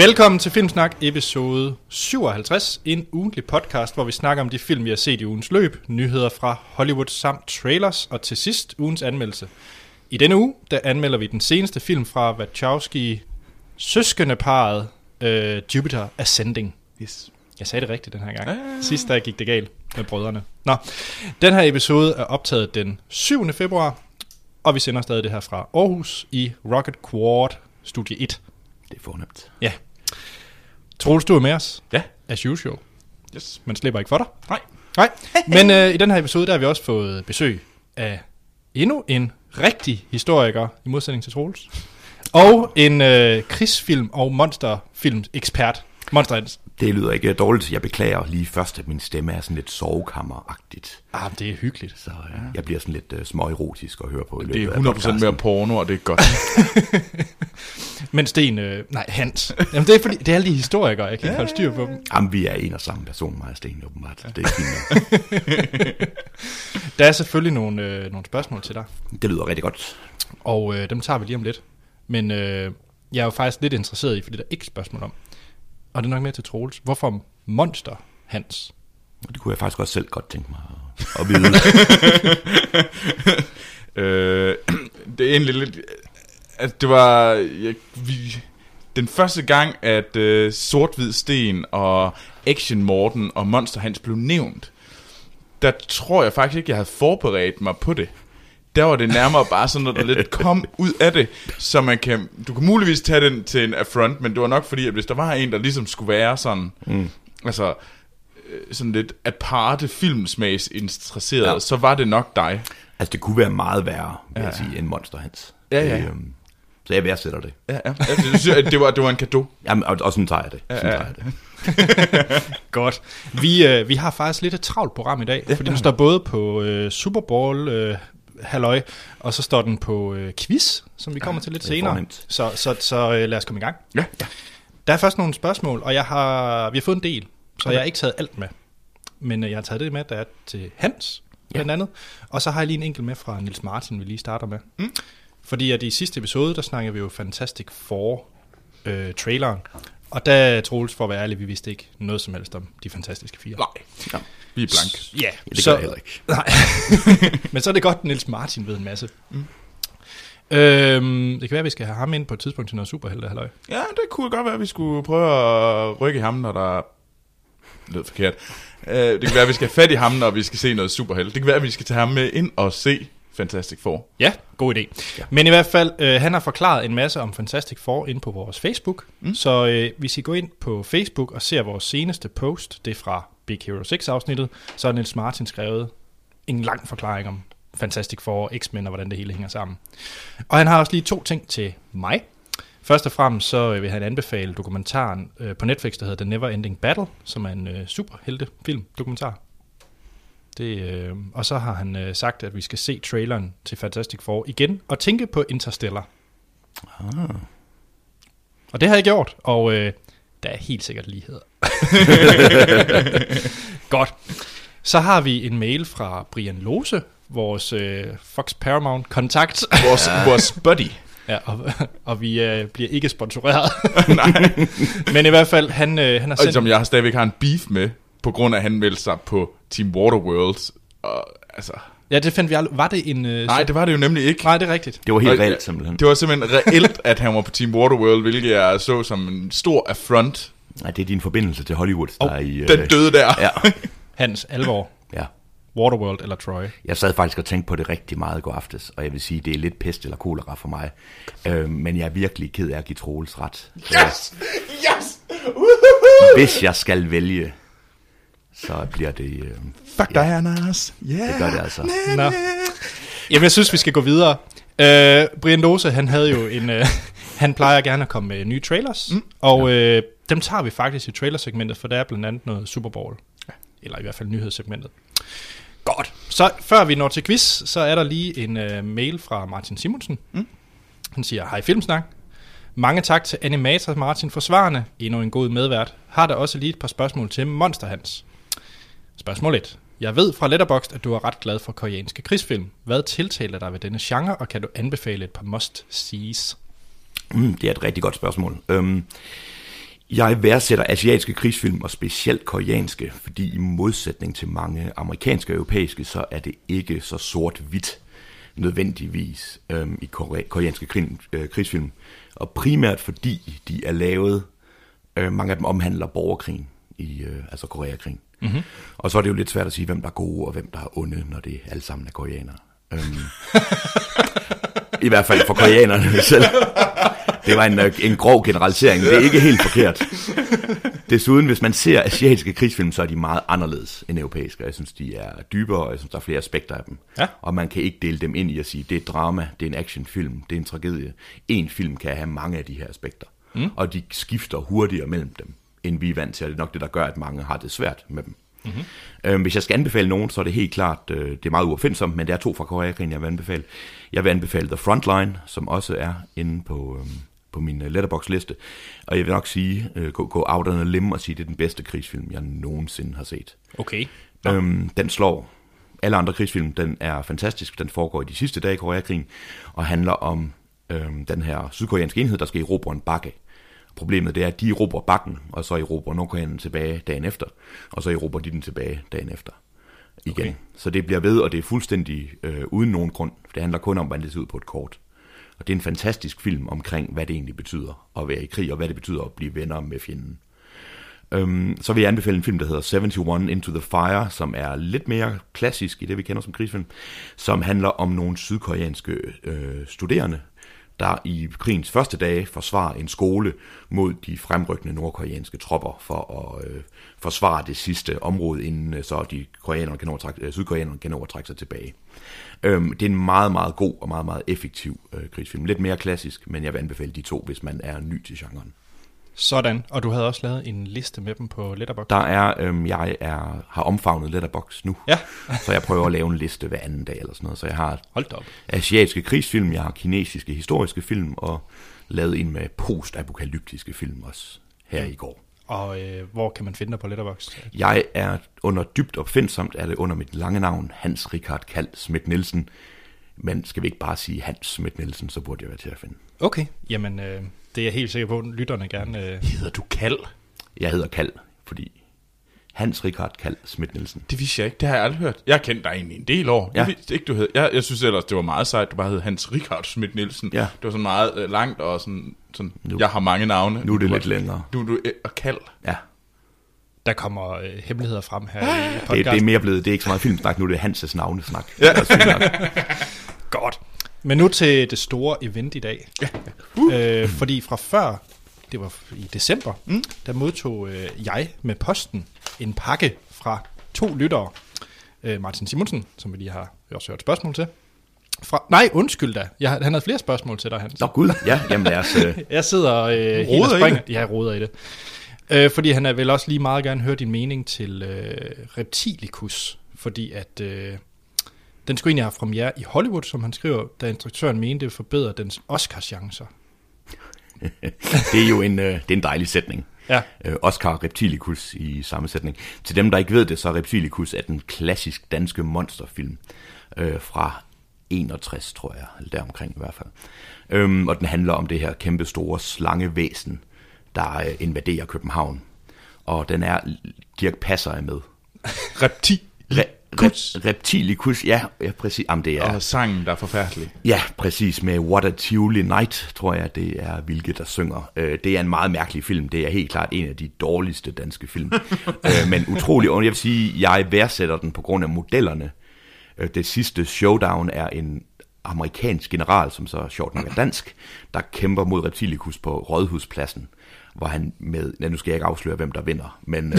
Velkommen til Filmsnak episode 57, en ugentlig podcast, hvor vi snakker om de film, vi har set i ugens løb, nyheder fra Hollywood samt trailers, og til sidst ugens anmeldelse. I denne uge, der anmelder vi den seneste film fra Wachowski søskendeparet uh, Jupiter Ascending. Yes. Jeg sagde det rigtigt den her gang. Ah. Sidst der gik det galt med brødrene. Nå, den her episode er optaget den 7. februar, og vi sender stadig det her fra Aarhus i Rocket Quad Studie 1. Det er fornemt. Ja. Troels, du er med os, Ja. as usual. Yes. Man slipper ikke for dig. Nej. Nej, men øh, i den her episode, der har vi også fået besøg af endnu en rigtig historiker, i modsætning til Troels. Og en øh, krigsfilm- og monsterfilm ekspert. Monster. Det lyder ikke dårligt. Jeg beklager lige først, at min stemme er sådan lidt sovekammeragtigt. Ah, det er hyggeligt. Så ja. jeg bliver sådan lidt uh, småerotisk at høre på i Det er løbet af 100% podcasten. mere porno, og det er godt. Men Sten, øh, nej, Hans. Jamen, det er fordi, det er alle de historikere, jeg kan ikke holde styr på dem. Jamen, vi er en og samme person, mig og Sten, åbenbart. Det er fint. Der er selvfølgelig nogle, øh, nogle spørgsmål til dig, det lyder rigtig godt. og øh, dem tager vi lige om lidt. Men øh, jeg er jo faktisk lidt interesseret i, fordi der er ikke spørgsmål om. Og det er nok mere til Troels. Hvorfor Monster Hans? Og det kunne jeg faktisk også selv godt tænke mig at, at vide. øh, det er egentlig lidt... At det var... Jeg, vi, den første gang, at øh, Sort-Hvid Sten og Action Morten og Monster Hans blev nævnt, der tror jeg faktisk ikke, jeg havde forberedt mig på det. Der var det nærmere bare sådan, at der lidt kom ud af det, så man kan, du kan muligvis tage den til en affront, men det var nok fordi, at hvis der var en, der ligesom skulle være sådan, mm. altså øh, sådan lidt aparte filmsmags interesseret, ja. Så var det nok dig. altså, det kunne være meget værre, vil jeg Ja. sige, end Monster Hans. Ja, ja. Det, øhm, så jeg værdsætter det. Ja, ja. ja det, jeg, det, var, det var en gave. Jamen, og, og sådan tager jeg det. Sådan Ja, ja. tager jeg det. Godt. Vi, øh, vi har faktisk lidt et travlt program i dag, ja. fordi den står både på øh, Super Bowl øh, halløj, og så står den på øh, quiz, som vi kommer til lidt er senere. fornemt. Så, så, så øh, lad os komme i gang. Ja, ja. Der er først nogle spørgsmål, og jeg har, vi har fået en del, så okay. jeg har ikke taget alt med. Men øh, jeg har taget det med, der er til Hans, blandt andet. Og så har jeg lige en enkelt med fra Nils Martin, vi lige starter med. Mm. Fordi at i sidste episode, der snakkede vi jo Fantastic Four øh, traileren. Og der, Troels, for at være ærlig, vi vidste ikke noget som helst om de fantastiske fire. Nej, Ja. vi er blank. Ja, Ja, det gør jeg heller ikke. Nej. Men så er det godt, at Niels Martin ved en masse. Mm. Øhm, det kan være, at vi skal have ham ind på et tidspunkt til noget superhelte, halløj. Ja, det kunne godt være, at vi skulle prøve at rykke ham, når der... Lød forkert. Uh, det kan være, at vi skal have fat i ham, når vi skal se noget superhelt. Det kan være, at vi skal tage ham med ind og se Fantastic Four. Ja, god idé. Ja. Men i hvert fald, øh, han har forklaret en masse om Fantastic Four inde på vores Facebook. Mm. Så øh, hvis I går ind på Facebook og ser vores seneste post, det er fra Big Hero 6-afsnittet, så har Niels Martin skrevet en lang forklaring om Fantastic Four, X-Men og hvordan det hele hænger sammen. Og han har også lige to ting til mig. Først og fremmest så vil han anbefale dokumentaren øh, på Netflix, der hedder The Never Ending Battle, som er en øh, superheltefilm dokumentar. Det, øh, og så har han øh, sagt, at vi skal se traileren til Fantastic Four igen, og tænke på Interstellar. Ah. Og det har jeg gjort, og øh, der er helt sikkert ligheder. Godt. Så har vi en mail fra Brian Lose, vores øh, Fox Paramount-kontakt. Vores, ja. vores buddy. Ja, og, og vi øh, bliver ikke sponsoreret. Nej. Men i hvert fald, han, øh, han har Og sendt... som jeg stadigvæk har en beef med, på grund af, at han meldte sig på Team Waterworld. Og, altså, Ja, det fandt vi aldrig... Var det en... Øh, nej, det var det jo nemlig ikke. Nej, det er rigtigt. Det var helt Og- reelt, simpelthen. Det var simpelthen reelt, at han var på Team Waterworld, hvilket jeg så som en stor affront. Nej, det er din forbindelse til Hollywood, der er i... Den døde der. Ja, Hans alvor. ja. Waterworld eller Troy. Jeg sad faktisk og tænkte på det rigtig meget i går aftes, og jeg vil sige, det er lidt pest eller kolera for mig. Øh, men jeg er virkelig ked af at give Troels ret. Yes! Yes! Woohoo! Hvis jeg skal vælge, så bliver det... Øh, Fuck dig, Anders. Yeah. det gør det altså. Nå. Jamen, jeg synes, vi skal gå videre. Øh, Brian Lose, han havde jo en... Øh, han plejer gerne at komme med nye trailers, mm. og øh, dem tager vi faktisk i trailersegmentet, for der er blandt andet noget Super Bowl. Eller i hvert fald nyhedssegmentet. Godt. Så før vi når til quiz, så er der lige en øh, mail fra Martin Simonsen. Mm. Han siger, hej Filmsnak. Mange tak til animator Martin for svarene. Endnu en god medvært. Har der også lige et par spørgsmål til Monster Hans. Spørgsmål 1. Jeg ved fra Letterboxd, at du er ret glad for koreanske krigsfilm. Hvad tiltaler dig ved denne genre, og kan du anbefale et par must-sees? Mm, det er et rigtig godt spørgsmål. Øhm, Jeg værdsætter asiatiske krigsfilm, og specielt koreanske, fordi i modsætning til mange amerikanske og europæiske, så er det ikke så sort-hvidt nødvendigvis øhm, i kore- koreanske krig, øh, krigsfilm. Og primært fordi de er lavet, øh, mange af dem omhandler borgerkrigen, i, øh, altså Koreakrigen. Mm-hmm. Og så er det jo lidt svært at sige, hvem der er gode og hvem der er onde, når det alle sammen er koreanere. Øhm, I hvert fald for koreanerne selv. Det var en, øh, en grov generalisering. Det er ikke helt forkert. Desuden, hvis man ser asiatiske krigsfilm, så er de meget anderledes end europæiske. Jeg synes, de er dybere, og jeg synes, der er flere aspekter af dem. Ja. Og man kan ikke dele dem ind i at sige, det er drama, det er en actionfilm, det er en tragedie. En film kan have mange af de her aspekter. Mm. Og de skifter hurtigere mellem dem, end vi er vant til. Og det er nok det, der gør, at mange har det svært med dem. Mm-hmm. Øhm, hvis jeg skal anbefale nogen, så er det helt klart, øh, det er meget uopfindsomt, men det er to fra Koreakrigen, jeg vil anbefale. Jeg vil anbefale The Frontline, som også er inde på, øhm, på min øh, letterbox-liste. Og jeg vil nok sige, øh, gå, gå out on a limb og sige, det er den bedste krigsfilm, jeg nogensinde har set. Okay. Øhm, den slår alle andre krigsfilm. Den er fantastisk. Den foregår i de sidste dage i Koreakrigen og handler om øhm, den her sydkoreanske enhed, der skal erobre en bakke. Problemet det er, at de erobrer bakken, og så erobrer nordkoreanerne tilbage dagen efter, og så erobrer de den tilbage dagen efter igen. Okay. Så det bliver ved, og det er fuldstændig øh, uden nogen grund. Det handler kun om, hvordan det ser ud på et kort. Og det er en fantastisk film omkring, hvad det egentlig betyder at være i krig, og hvad det betyder at blive venner med fjenden. Øhm, så vil jeg anbefale en film, der hedder 71 Into the Fire, som er lidt mere klassisk i det, vi kender som krigsfilm, som handler om nogle sydkoreanske øh, studerende, der i krigens første dage forsvarer en skole mod de fremrykkende nordkoreanske tropper for at øh, forsvare det sidste område, inden øh, så de koreanerne kan overtrække, øh, sydkoreanerne kan overtrække sig tilbage. Øhm, det er en meget, meget god og meget, meget effektiv øh, krigsfilm. Lidt mere klassisk, men jeg vil anbefale de to, hvis man er ny til genren. Sådan. Og du havde også lavet en liste med dem på Letterboxd. Der er, øhm, jeg er, har omfavnet Letterbox nu, Ja. så jeg prøver at lave en liste hver anden dag eller sådan noget. Så jeg har Hold op. asiatiske krigsfilm, jeg har kinesiske historiske film, og lavet en med postapokalyptiske film også her i går. Og øh, hvor kan man finde dig på Letterboxd? Jeg er under dybt opfindsomt, er det under mit lange navn, Hans Richard Kald Schmidt Nielsen. Men skal vi ikke bare sige Hans Schmidt Nielsen, så burde jeg være til at finde. Okay. Jamen, øh, det er jeg helt sikker på, at lytterne gerne... Øh... Hedder du Kald? Jeg hedder Kald, fordi Hans Richard Kald Schmidt Nielsen. Det vidste jeg ikke. Det har jeg aldrig hørt. Jeg har kendt dig egentlig en del år. Ja. Jeg vidste ikke, du hed. Jeg, jeg synes ellers, det var meget sejt, du bare hed Hans Richard Schmidt Nielsen. Ja. Det var sådan meget øh, langt og sådan, sådan Nu- jeg har mange navne. Nu er det Du lidt længere. Du, du øh, og Kald. Ja, Der kommer øh, hemmeligheder frem her i det, podcasten. det er mere blevet, det er ikke så meget filmsnak, nu er det Hans' navnesnak. Ja. Godt. Men nu til det store event i dag. Ja. Uh. Øh, fordi fra før, det var i december, mm. der modtog øh, jeg med posten en pakke fra to lyttere. Øh, Martin Simonsen, som vi lige har også hørt spørgsmål til. Fra, nej, undskyld da. Jeg, han havde flere spørgsmål til dig, Hans. Nå gud, ja, jamen lad os... Øh, Jeg sidder øh, helt og Roder i springer. Ja, jeg roder i det. Øh, fordi han er vel også lige meget gerne høre din mening til øh, Reptilicus. Fordi at øh, den skulle egentlig have premiere i Hollywood, som han skriver, da instruktøren mente, det forbedrer dens Oscar-chancer. det er jo en, øh, det er en dejlig sætning. Ja. Øh, Oscar Reptilicus i samme sætning. Til dem, der ikke ved det, så er Reptilicus er den klassisk danske monsterfilm øh, fra 61, tror jeg, eller deromkring i hvert fald. Øhm, og den handler om det her kæmpe store slangevæsen, der øh, invaderer København. Og den er, Dirk Passer er med. Repti. Re, re, Reptilicus, ja, ja præcis. Jamen, det er, Og sangen, der er forfærdelig. Ja, præcis. Med What a Tivoli Night, tror jeg, det er Vilke, der synger. Øh, Det er en meget mærkelig film. Det er helt klart en af de dårligste danske film. Øh, Men utrolig, og jeg vil sige, jeg værdsætter den på grund af modellerne. Øh, Det sidste showdown er en amerikansk general, som så sjovt nok er dansk, der kæmper mod Reptilicus på Rådhuspladsen hvor han med, ja, nu skal jeg ikke afsløre, hvem der vinder, men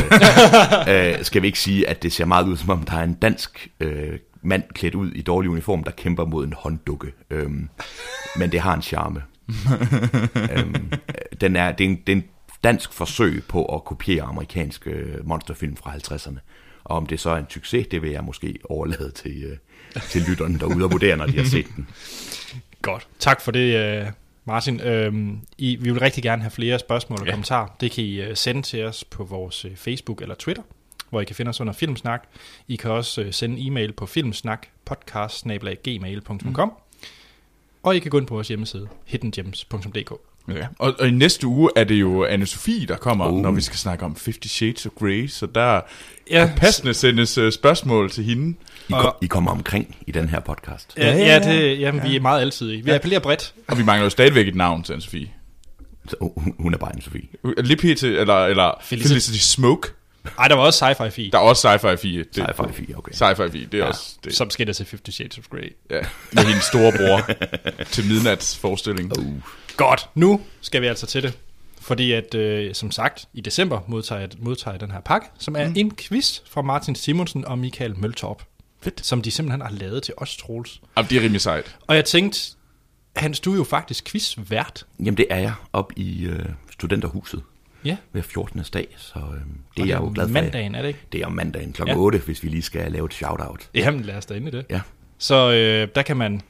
øh, øh, skal vi ikke sige, at det ser meget ud, som om der er en dansk øh, mand klædt ud i dårlig uniform, der kæmper mod en hånddukke. Øhm, men det har en charme. øhm, den er, det, er en, det er en dansk forsøg på at kopiere amerikanske øh, monsterfilm fra 50'erne. Og om det så er en succes, det vil jeg måske overlade til, øh, til lytterne derude og vurdere, når de har set den. Godt. Tak for det, øh, Martin. Øhm, I, vi vil rigtig gerne have flere spørgsmål og Ja. kommentarer. Det kan I øh, sende til os på vores øh, Facebook eller Twitter, hvor I kan finde os under Filmsnak. I kan også øh, sende e-mail på filmsnakpodcast.gmail.com mm. Og I kan gå ind på vores hjemmeside, hiddengems.dk. Ja. Og, og i næste uge er det jo anne Sofie, der kommer, uh. når vi skal snakke om 50 Shades of Grey. Så der Ja, kan passende sendes uh, spørgsmål til hende. I, Og- kom, I kommer omkring i den her podcast. Ja, ja, det, jamen, vi er meget altid i. Vi appellerer bredt. Og vi mangler jo stadigvæk et navn til anne Sofie. Så, hun- hun er bare en Sofie. Lige pt. Eller, eller Felicity. Felicity Smoke. Ej, der var også sci-fi fi, Der er også Sci-Fi 4. Det, Sci-fi 4, okay. Sci-Fi 4, det er ja, ja. også... Det, som der til 50 Shades of Grey. ja, med hendes store bror til midnatsforestilling. Uh, Godt, nu skal vi altså til det. Fordi at, øh, som sagt, i december modtager jeg, modtager jeg den her pakke, som er mm. en quiz fra Martin Simonsen og Michael Møltorp. Fedt. Som de simpelthen har lavet til os, Troels. Jamen, det er rimelig sejt. Og jeg tænkte, Hans, du er jo faktisk quizvært. jamen, det er jeg op i øh, studenterhuset Ja. hver 14. dag, så øh, Og det er jeg jo glad for. Mandagen, er det ikke? Det er om mandagen kl. Ja. 8, hvis vi lige skal lave et shout-out. Jamen, lad os da ind i det. Ja. Så øh, der kan man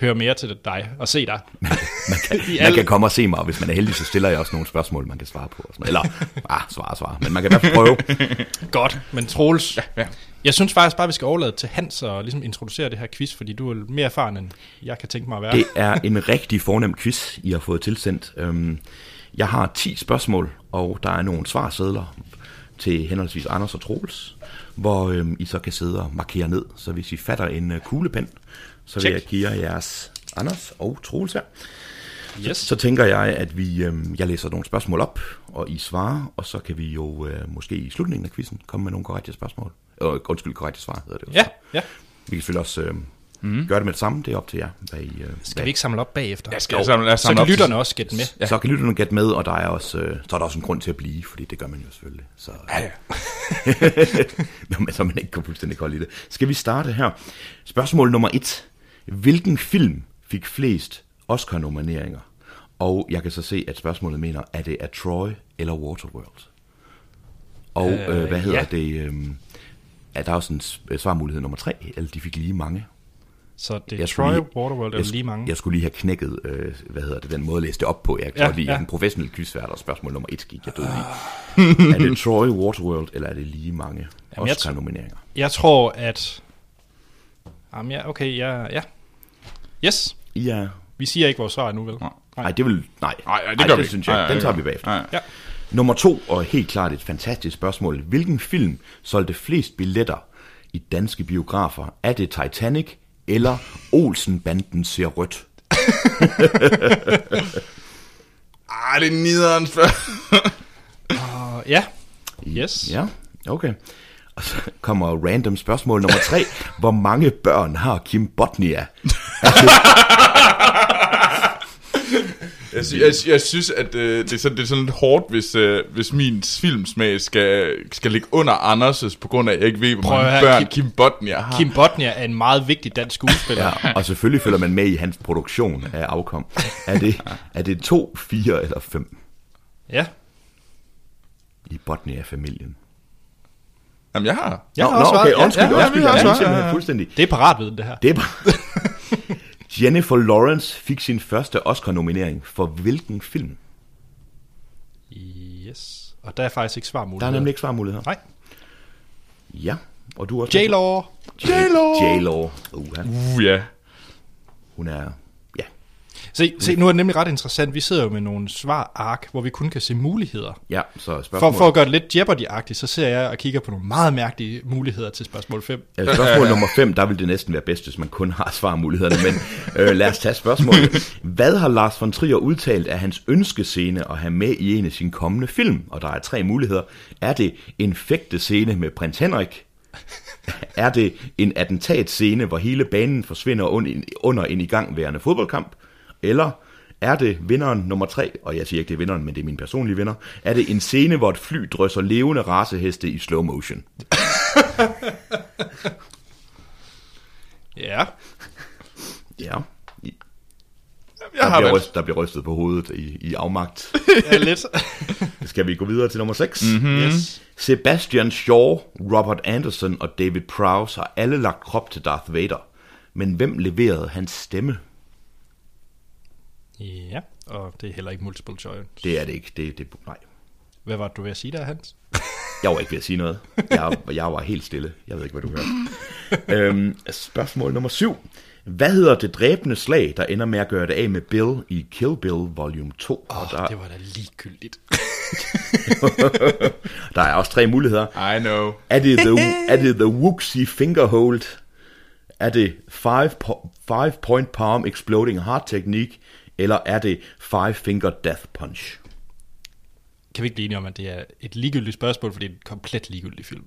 høre mere til dig og se dig. Man kan, man alle- kan komme og se mig, og hvis man er heldig, så stiller jeg også nogle spørgsmål, man kan svare på. Og sådan. noget. Eller, ah, svare, svare. Men man kan i hvert fald prøve. Godt, men Troels, Ja. Jeg synes faktisk bare, vi skal overlade til Hans og ligesom introducere det her quiz, fordi du er mere erfaren, end jeg kan tænke mig at være. Det er en rigtig fornem quiz, I har fået tilsendt. Øhm, Jeg har 10 spørgsmål, og der er nogle svarsedler til henholdsvis Anders og Troels, hvor øhm, I så kan sidde og markere ned. Så hvis I fatter en øh, kuglepen, så vil Check. jeg give jer jeres Anders og Troels her. Yes. Så tænker jeg, at vi, øhm, jeg læser nogle spørgsmål op, og I svarer, og så kan vi jo øh, måske i slutningen af quizzen komme med nogle korrekte spørgsmål. Øh, undskyld, korrekte svar hedder det jo. Ja, ja. Vi kan selvfølgelig også øh, mm. gøre det med det samme, det er op til jer. Hvad I, øh, Skal vi ikke samle op bagefter? Jeg skal samle, lad os Så samle kan op til- lytterne også gætte med. Ja. Så kan lytterne gætte med, og der er også, øh, så er der også en grund til at blive, fordi det gør man jo selvfølgelig. Så, Ja, ja. Nå, men så man ikke går fuldstændig kold i det. Skal vi starte her? Spørgsmål nummer et. Hvilken film fik flest Oscar-nomineringer? Og jeg kan så se, at spørgsmålet mener, er det af Troy eller Waterworld? Og øh, Øh, hvad hedder ja. det? Øh, er der også en øh, svarmulighed nummer tre, eller de fik lige mange? Så det er Jeg Troy, lige- Waterworld jeg, eller lige mange. Jeg skulle lige have knækket, øh, hvad hedder det, den måde at læse det op på. Jeg Ja, ja, lige, ja. ja. en professionel quizvært, og spørgsmål nummer et gik jeg død i. er det Troy, Waterworld, eller er det lige mange Jamen, jeg Oscar-nomineringer? Jeg tror, at... Jamen ja, okay, ja, ja. Yes, Ja. vi siger ikke vores svar nu, vel? Nej. Nej, det vil... Nej, Nej, nej, det gør det vi ikke. synes jeg. Nej, nej, Den det tager vi. bagefter. Nej. Ja. Nummer to, og helt klart et fantastisk spørgsmål. Hvilken film solgte flest billetter i danske biografer? Er det Titanic eller Olsen-banden ser rødt? Ah, det er nederen spørgsmål. Og ja, yes. Ja, okay. Og så kommer random spørgsmål nummer tre. Hvor mange børn har Kim Botnia? Jeg, sy- jeg, jeg synes, at øh, det, er sådan, det er sådan lidt hårdt, hvis, øh, hvis min filmsmag skal, skal ligge under Anders' på grund af, at jeg ikke ved, hvor Prøv at mange børn Kim- Kim, Botnia har. Kim Botnia er en meget vigtig dansk skuespiller. Ja, og selvfølgelig følger man med i hans produktion af afkom. Er det, er det to, fire eller fem ja. i Botnia-familien? Jamen, jeg har. Jeg Nå, har nå, også okay, svaret. Ja, undskyld, ja, ja, undskyld, jeg er svaret, simpelthen ja, ja. fuldstændig. Det er paratviden, det her. Det er bare... Jennifer Lawrence fik sin første Oscar-nominering for hvilken film? Yes. Og der er faktisk ikke svarmulighed. Der er nemlig ikke svarmuligheder. Nej. Ja, og du er også... J-Law. J-Lo! J-Law. Uh, Uh, ja. hun er... Ja, Se, se, nu er det nemlig ret interessant. Vi sidder jo med nogle svar-ark, hvor vi kun kan se muligheder. ja, så For, spørgsmål... for at gøre det lidt Jeopardy-agtigt, så ser jeg og kigger på nogle meget mærkelige muligheder til spørgsmål 5. Øh, Spørgsmål nummer 5, der vil det næsten være bedst, hvis man kun har svarmulighederne, men øh, lad os tage spørgsmålet. Hvad har Lars von Trier udtalt af hans ønskescene at have med i en af sine kommende film? Og der er tre muligheder. Er det en fægtescene med prins Henrik? Er det en attentatscene, hvor hele banen forsvinder un- under en igangværende fodboldkamp? Eller er det vinderen nummer tre, og jeg siger ikke, det er vinderen, men det er min personlige vinder, er det en scene, hvor et fly drysser levende raceheste i slow motion? Ja. Ja. Jeg Der har bliver, ryst, der bliver rystet på hovedet i, i afmagt. ja lidt. Skal vi gå videre til nummer 6? Mhm. Mm-hmm. yes. Sebastian Shaw, Robert Anderson og David Prowse har alle lagt krop til Darth Vader. Men hvem leverede hans stemme? Ja, og det er heller ikke multiple choice. Det er det ikke. Det, det, nej. Hvad var det, du ved at sige der, Hans? Jeg var ikke ved at sige noget. Jeg, jeg var helt stille. Jeg ved ikke, hvad du hørte. øhm, spørgsmål nummer 7. Hvad hedder det dræbende slag, der ender med at gøre det af med Bill i Kill Bill Volume 2? Åh, oh, der, det var da ligegyldigt. der er også tre muligheder. I know. Er det the, er det the Wooxie Fingerhold? Er det five, po- five Point Palm Exploding Heart Technique? Eller er det Five Finger Death Punch? Kan vi ikke blive enige om, at det er et ligegyldigt spørgsmål, fordi det er en komplet ligegyldig film?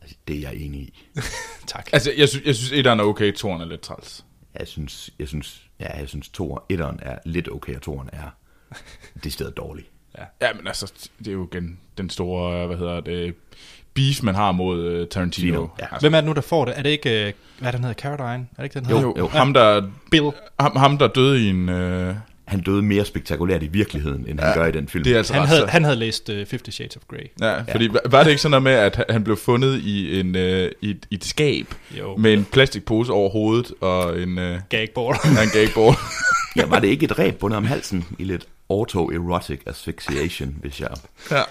Altså, det er jeg enig i. Tak. Altså, jeg synes, jeg synes etteren er okay, toeren er lidt træls. Jeg synes, jeg synes, ja, jeg synes toer, etteren er lidt okay, og toeren er det sted dårlig. Ja, men altså, det er jo igen den store, hvad hedder det, beef, man har mod uh, Tarantino. Tino, ja. Altså, Hvem er det nu, der får det? Er det ikke, øh, hvad er det, den hedder? Caroline? Er det ikke den hedder? jo, jo, ham, der, Bill. ham, ham, der døde i en... Uh, Han døde mere spektakulært i virkeligheden, end han Ja, gør i den film. det er altså Han havde, han havde læst uh, Fifty Shades of Grey. Ja, fordi ja. var det ikke sådan noget med, at han blev fundet i, en, øh, i, et, i et skab Jo. med en plastikpose over hovedet og en, øh, Gagball. ja, en gagball? Ja, var det ikke et ræb bundet om halsen i lidt autoerotic asphyxiation, hvis jeg...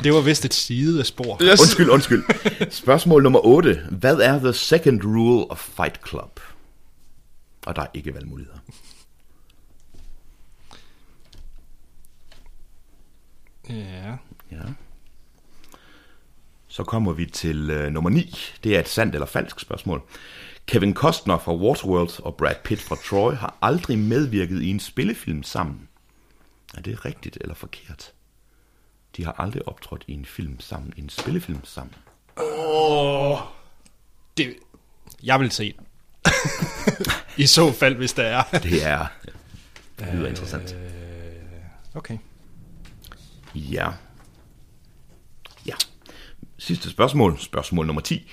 det var vist et side af spor. yes. Undskyld, undskyld. Spørgsmål nummer 8. Hvad er the second rule of Fight Club? Og der er ikke valgmuligheder. Ja. Ja. Så kommer vi til øh, nummer 9. Det er et sandt eller falsk spørgsmål. Kevin Costner fra Waterworld og Brad Pitt fra Troy har aldrig medvirket i en spillefilm sammen. Er det rigtigt eller forkert? De har aldrig optrådt i en film sammen, i en spillefilm sammen. Det, jeg vil se den. I så fald, hvis der er. Det er... Det lyder interessant. Okay. Ja. Ja. Sidste spørgsmål. Spørgsmål nummer 10.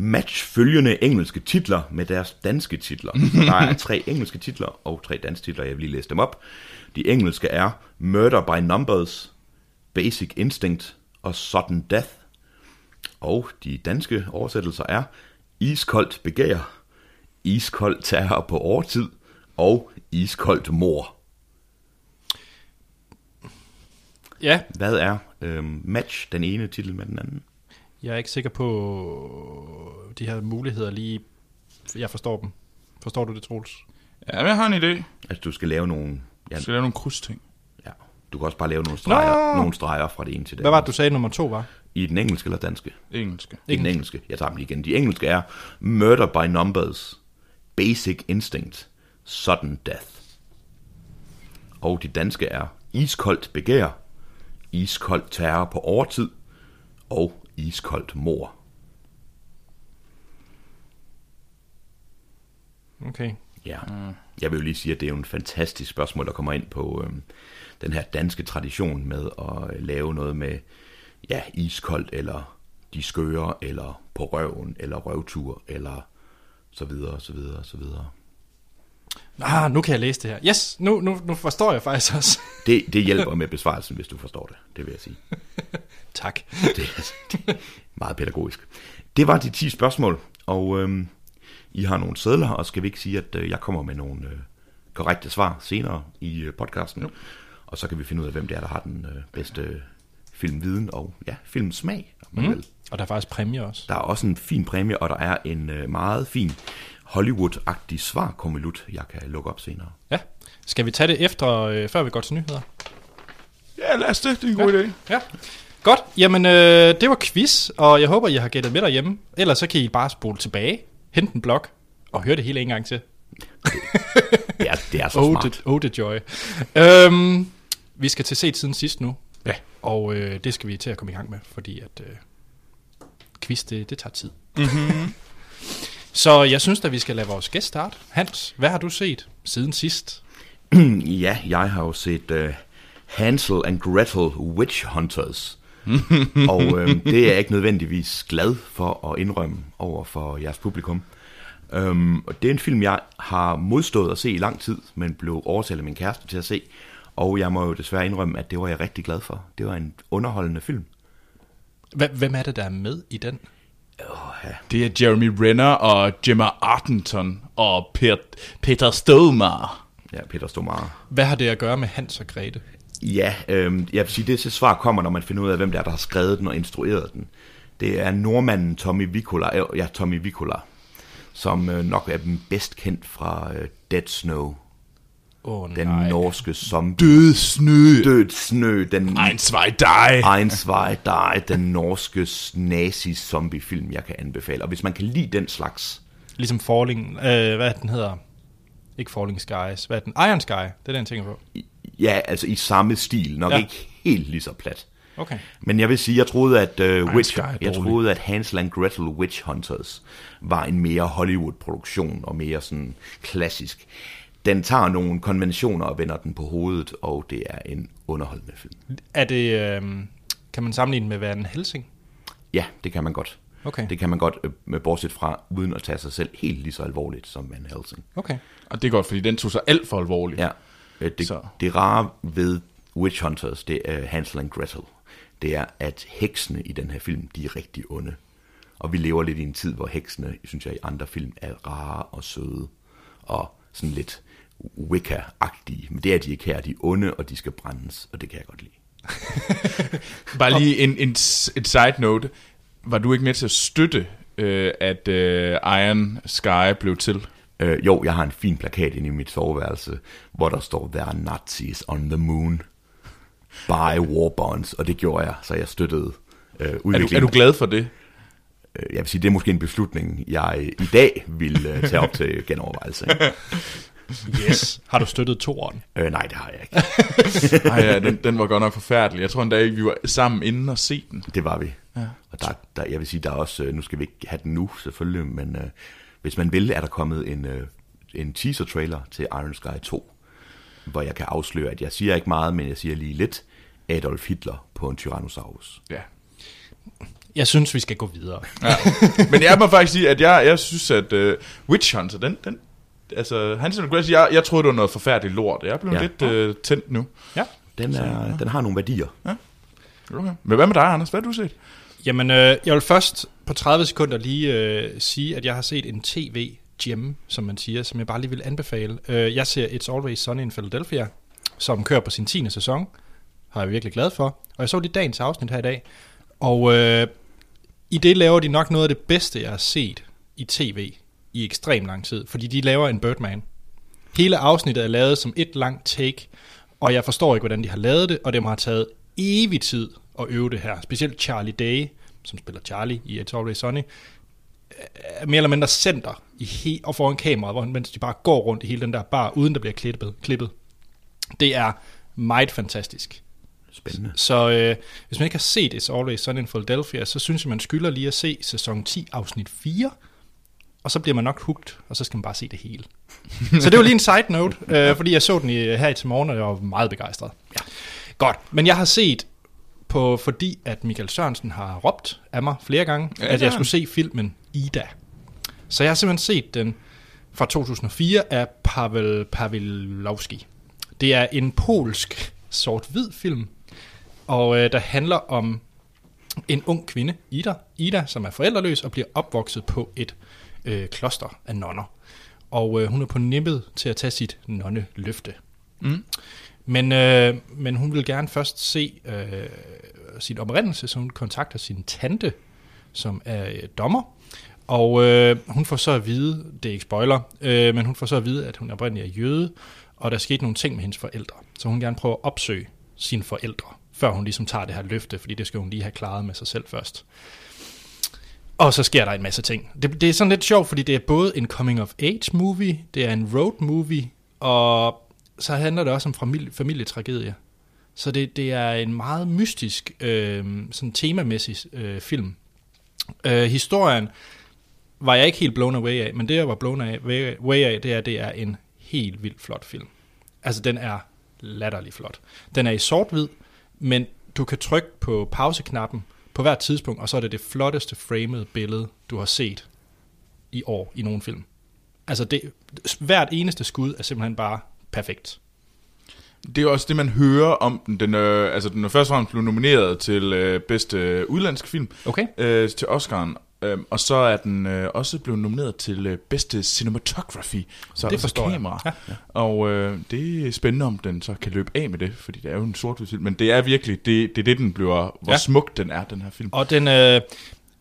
Match følgende engelske titler med deres danske titler. Så der er tre engelske titler og tre danske titler. Jeg vil lige læse dem op. De engelske er Murder by Numbers, Basic Instinct og Sudden Death. Og de danske oversættelser er Iskoldt begær, Iskoldt terror på overtid og Iskoldt mor. Ja, Hvad er øhm, match den ene titel med den anden? Jeg er ikke sikker på de her muligheder lige. Jeg forstår dem. Forstår du det, Troels? Ja, jeg har en idé. Altså, du skal lave nogle... Ja, Jeg skal lave nogle krydsting. ja. Du kan også bare lave nogle streger, Nå! nogle streger fra det ene til det Hvad var det, du sagde, nummer to var? I den engelske eller danske? Engelske. I den engelske. Jeg tager dem lige igen. De engelske er Murder by Numbers, Basic Instinct, Sudden Death. Og de danske er Iskoldt begær, Iskoldt terror på overtid og Iskoldt mor. Okay. Ja, jeg vil jo lige sige, at det er jo en fantastisk spørgsmål, der kommer ind på øhm, den her danske tradition med at øh, lave noget med, ja, iskoldt, eller de skøre, eller på røven, eller røvtur, eller så videre, så videre, så videre. Ah, nu kan jeg læse det her. Yes, nu, nu, nu forstår jeg faktisk også. Det, det hjælper med besvarelsen, hvis du forstår det, det vil jeg sige. tak. Det, er- det er meget pædagogisk. Det var de 10 spørgsmål, og øhm, I har nogle sædler, og skal vi ikke sige, at øh, jeg kommer med nogle øh, korrekte svar senere i øh, podcasten. Jo. Og så kan vi finde ud af, hvem det er, der har den øh, bedste øh, filmviden og ja, filmsmag. om man vil. Og der er faktisk præmie også. Der er også en fin præmie, og der er en øh, meget fin Hollywood-agtig svarkommelut, jeg kan lukke op senere. Ja. Skal vi tage det efter, øh, før vi går til nyheder? Ja, lad os det. Det er en god Ja. idé. Ja. Godt. Jamen, øh, det var quiz, og jeg håber, I har gættet med derhjemme. Ellers så kan I bare spole tilbage, hente en blog og høre det hele en gang til. Det er, det er så Oh, smart. the, oh, the joy. Øhm, vi skal til set siden sidst nu. Ja. Og øh, det skal vi til at komme i gang med, fordi at øh, quiz, det, det tager tid. Mm-hmm. Så jeg synes at vi skal lade vores gæst starte. Hans, hvad har du set siden sidst? Ja, jeg har jo set uh, Hansel and Gretel Witch Hunters. og øh, det er jeg ikke nødvendigvis glad for at indrømme over for jeres publikum. Um, og det er en film, jeg har modstået at se i lang tid, men blev overtalt af min kæreste til at se. Og jeg må jo desværre indrømme, at det var jeg rigtig glad for. Det var en underholdende film. Hvem er det, der er med i den? Det er Jeremy Renner og Gemma Arterton og Pet- Peter Stovmar. Ja, Peter Stomare. Hvad har det at gøre med Hans og Grete? Ja, øh, jeg vil sige, det til svar kommer, når man finder ud af, hvem det er, der har skrevet den og instrueret den. Det er nordmanden Tommy Vikola, øh, ja, Tommy Vikola, som øh, nok er den bedst kendt fra øh, Dead Snow. Oh, Den nej. norske zombie. Død snø. Død snø. Den Ein, zwei, die. Einsvej, der er den norske nazi-zombie-film, jeg kan anbefale. Og hvis man kan lide den slags, Ligesom Falling, øh, hvad den hedder? Ikke Falling Skies. Hvad er den? Iron Sky, det er den, jeg tænker på. ja, altså i samme stil, nok Ja. ikke helt lige så plat. Okay. Men jeg vil sige, jeg troede, at uh, Witch, Sky jeg troede, at Hansel and Gretel Witch Hunters var en mere Hollywood-produktion og mere sådan klassisk. Den tager nogle konventioner og vender den på hovedet, og det er en underholdende film. Er det, øh, kan man sammenligne den med Van Helsing? Ja, det kan man godt. Okay. Det kan man godt, øh, med bortset fra, uden at tage sig selv helt lige så alvorligt som Van Helsing. Okay. Og det er godt, fordi den tog sig alt for alvorligt. Ja, øh, det, Så. det rare ved Witch Hunters, det er Hansel and Gretel, det er, at heksene i den her film, de er rigtig onde. Og vi lever lidt i en tid, hvor heksene, synes jeg, i andre film er rare og søde, og sådan lidt Wicca-agtige. Men det er de ikke her, de er onde, og de skal brændes, og det kan jeg godt lide. Bare lige en, en, en side note. Var du ikke med til at støtte, øh, at øh, Iron Sky blev til? Øh, jo, jeg har en fin plakat inde i mit soveværelse, hvor der står, There are Nazis on the moon. Buy war bonds, og det gjorde jeg, så jeg støttede øh, Er du, udviklingen. er du glad for det? Øh, Jeg vil sige, det er måske en beslutning, jeg i dag vil øh, tage op til genovervejelse. ikke? Yes. Har du støttet toeren? øh, nej, det har jeg ikke. Ej, ja, den, den var godt nok forfærdelig. Jeg tror endda, vi var sammen inden og se den. Det var vi. Ja. Og der, der, jeg vil sige, der er også, øh, nu skal vi ikke have den nu selvfølgelig, men øh, hvis man vil, er der kommet en, øh, en teaser-trailer til Iron Sky 2, hvor jeg kan afsløre, at jeg siger ikke meget, men jeg siger lige lidt, Adolf Hitler på en Tyrannosaurus. Ja. Jeg synes, vi skal gå videre. ja. Men jeg må faktisk sige, at jeg, jeg synes, at uh, Witch Hunter, den, den altså, Hansel and Gretel, jeg, jeg troede, det var noget forfærdeligt lort. Jeg er blevet Ja. lidt uh, tændt nu. Ja. Den, er, den har nogle værdier. Okay. Men hvad med dig, Anders? Hvad har du set? Jamen, øh, jeg vil først på 30 sekunder lige øh, sige, at jeg har set en tv-gem, som man siger, som jeg bare lige vil anbefale. Øh, jeg ser It's Always Sunny in Philadelphia, som kører på sin 10. sæson. Har jeg virkelig glad for. Og jeg så lige dagens afsnit her i dag. Og øh, i det laver de nok noget af det bedste, jeg har set i tv i ekstrem lang tid. Fordi de laver en Birdman. Hele afsnittet er lavet som et langt take, og jeg forstår ikke, hvordan de har lavet det, og det må have taget evig tid at øve det her. Specielt Charlie Day, som spiller Charlie i It's Always Sunny, er mere eller mindre center i he- og foran kameraet, hvor, mens de bare går rundt i hele den der bar, uden der bliver klippet. klippet. Det er meget fantastisk. Spændende. Så øh, hvis man ikke har set It's Always Sunny in Philadelphia, så synes jeg, man skylder lige at se sæson 10, afsnit 4, og så bliver man nok hugt, og så skal man bare se det hele. så det var lige en side note, øh, fordi jeg så den i, her i til morgen, og jeg var meget begejstret. Ja. Godt, men jeg har set på, fordi at Michael Sørensen har råbt af mig flere gange, Ja, at jeg skulle se filmen Ida. Så jeg har simpelthen set den fra 2004 af Pavel Pawlowski. Det er en polsk sort-hvid film, og øh, der handler om en ung kvinde, Ida, Ida, som er forældreløs og bliver opvokset på et øh, kloster af nonner. Og øh, hun er på nippet til at tage sit nonneløfte. Mm. Men, øh, men hun vil gerne først se øh, sin oprindelse, så hun kontakter sin tante, som er øh, dommer. Og øh, hun får så at vide, det er ikke spoiler, øh, men hun får så at vide, at hun oprindeligt er jøde, og der skete nogle ting med hendes forældre. Så hun gerne prøve at opsøge sine forældre, før hun ligesom tager det her løfte, fordi det skal hun lige have klaret med sig selv først. Og så sker der en masse ting. Det, det er sådan lidt sjovt, fordi det er både en coming-of-age movie, det er en road movie, og så handler det også om familie, familietragedie. Så det, det er en meget mystisk, øh, sådan temamæssig øh, film. Øh, historien var jeg ikke helt blown away af, men det jeg var blown away af, det er, det er en helt vildt flot film. Altså den er latterlig flot. Den er i sort-hvid, men du kan trykke på pauseknappen på hvert tidspunkt, og så er det det flotteste framede billede, du har set i år i nogen film. Altså det, hvert eneste skud er simpelthen bare perfekt. Det er også det, man hører om den. Den, øh, altså, den er først og fremmest blevet nomineret til øh, bedste øh, udlandsk film, Okay? øh, til Oscar'en. Øh, og så er den øh, også blevet nomineret til øh, bedste cinematography, så Det altså forstår jeg. kamera. Ja. Og øh, det er spændende, om den så kan løbe af med det, fordi det er jo en sort film. Men det er virkelig, det, det er det, den bliver, hvor ja. smuk den er, den her film. Og den, øh,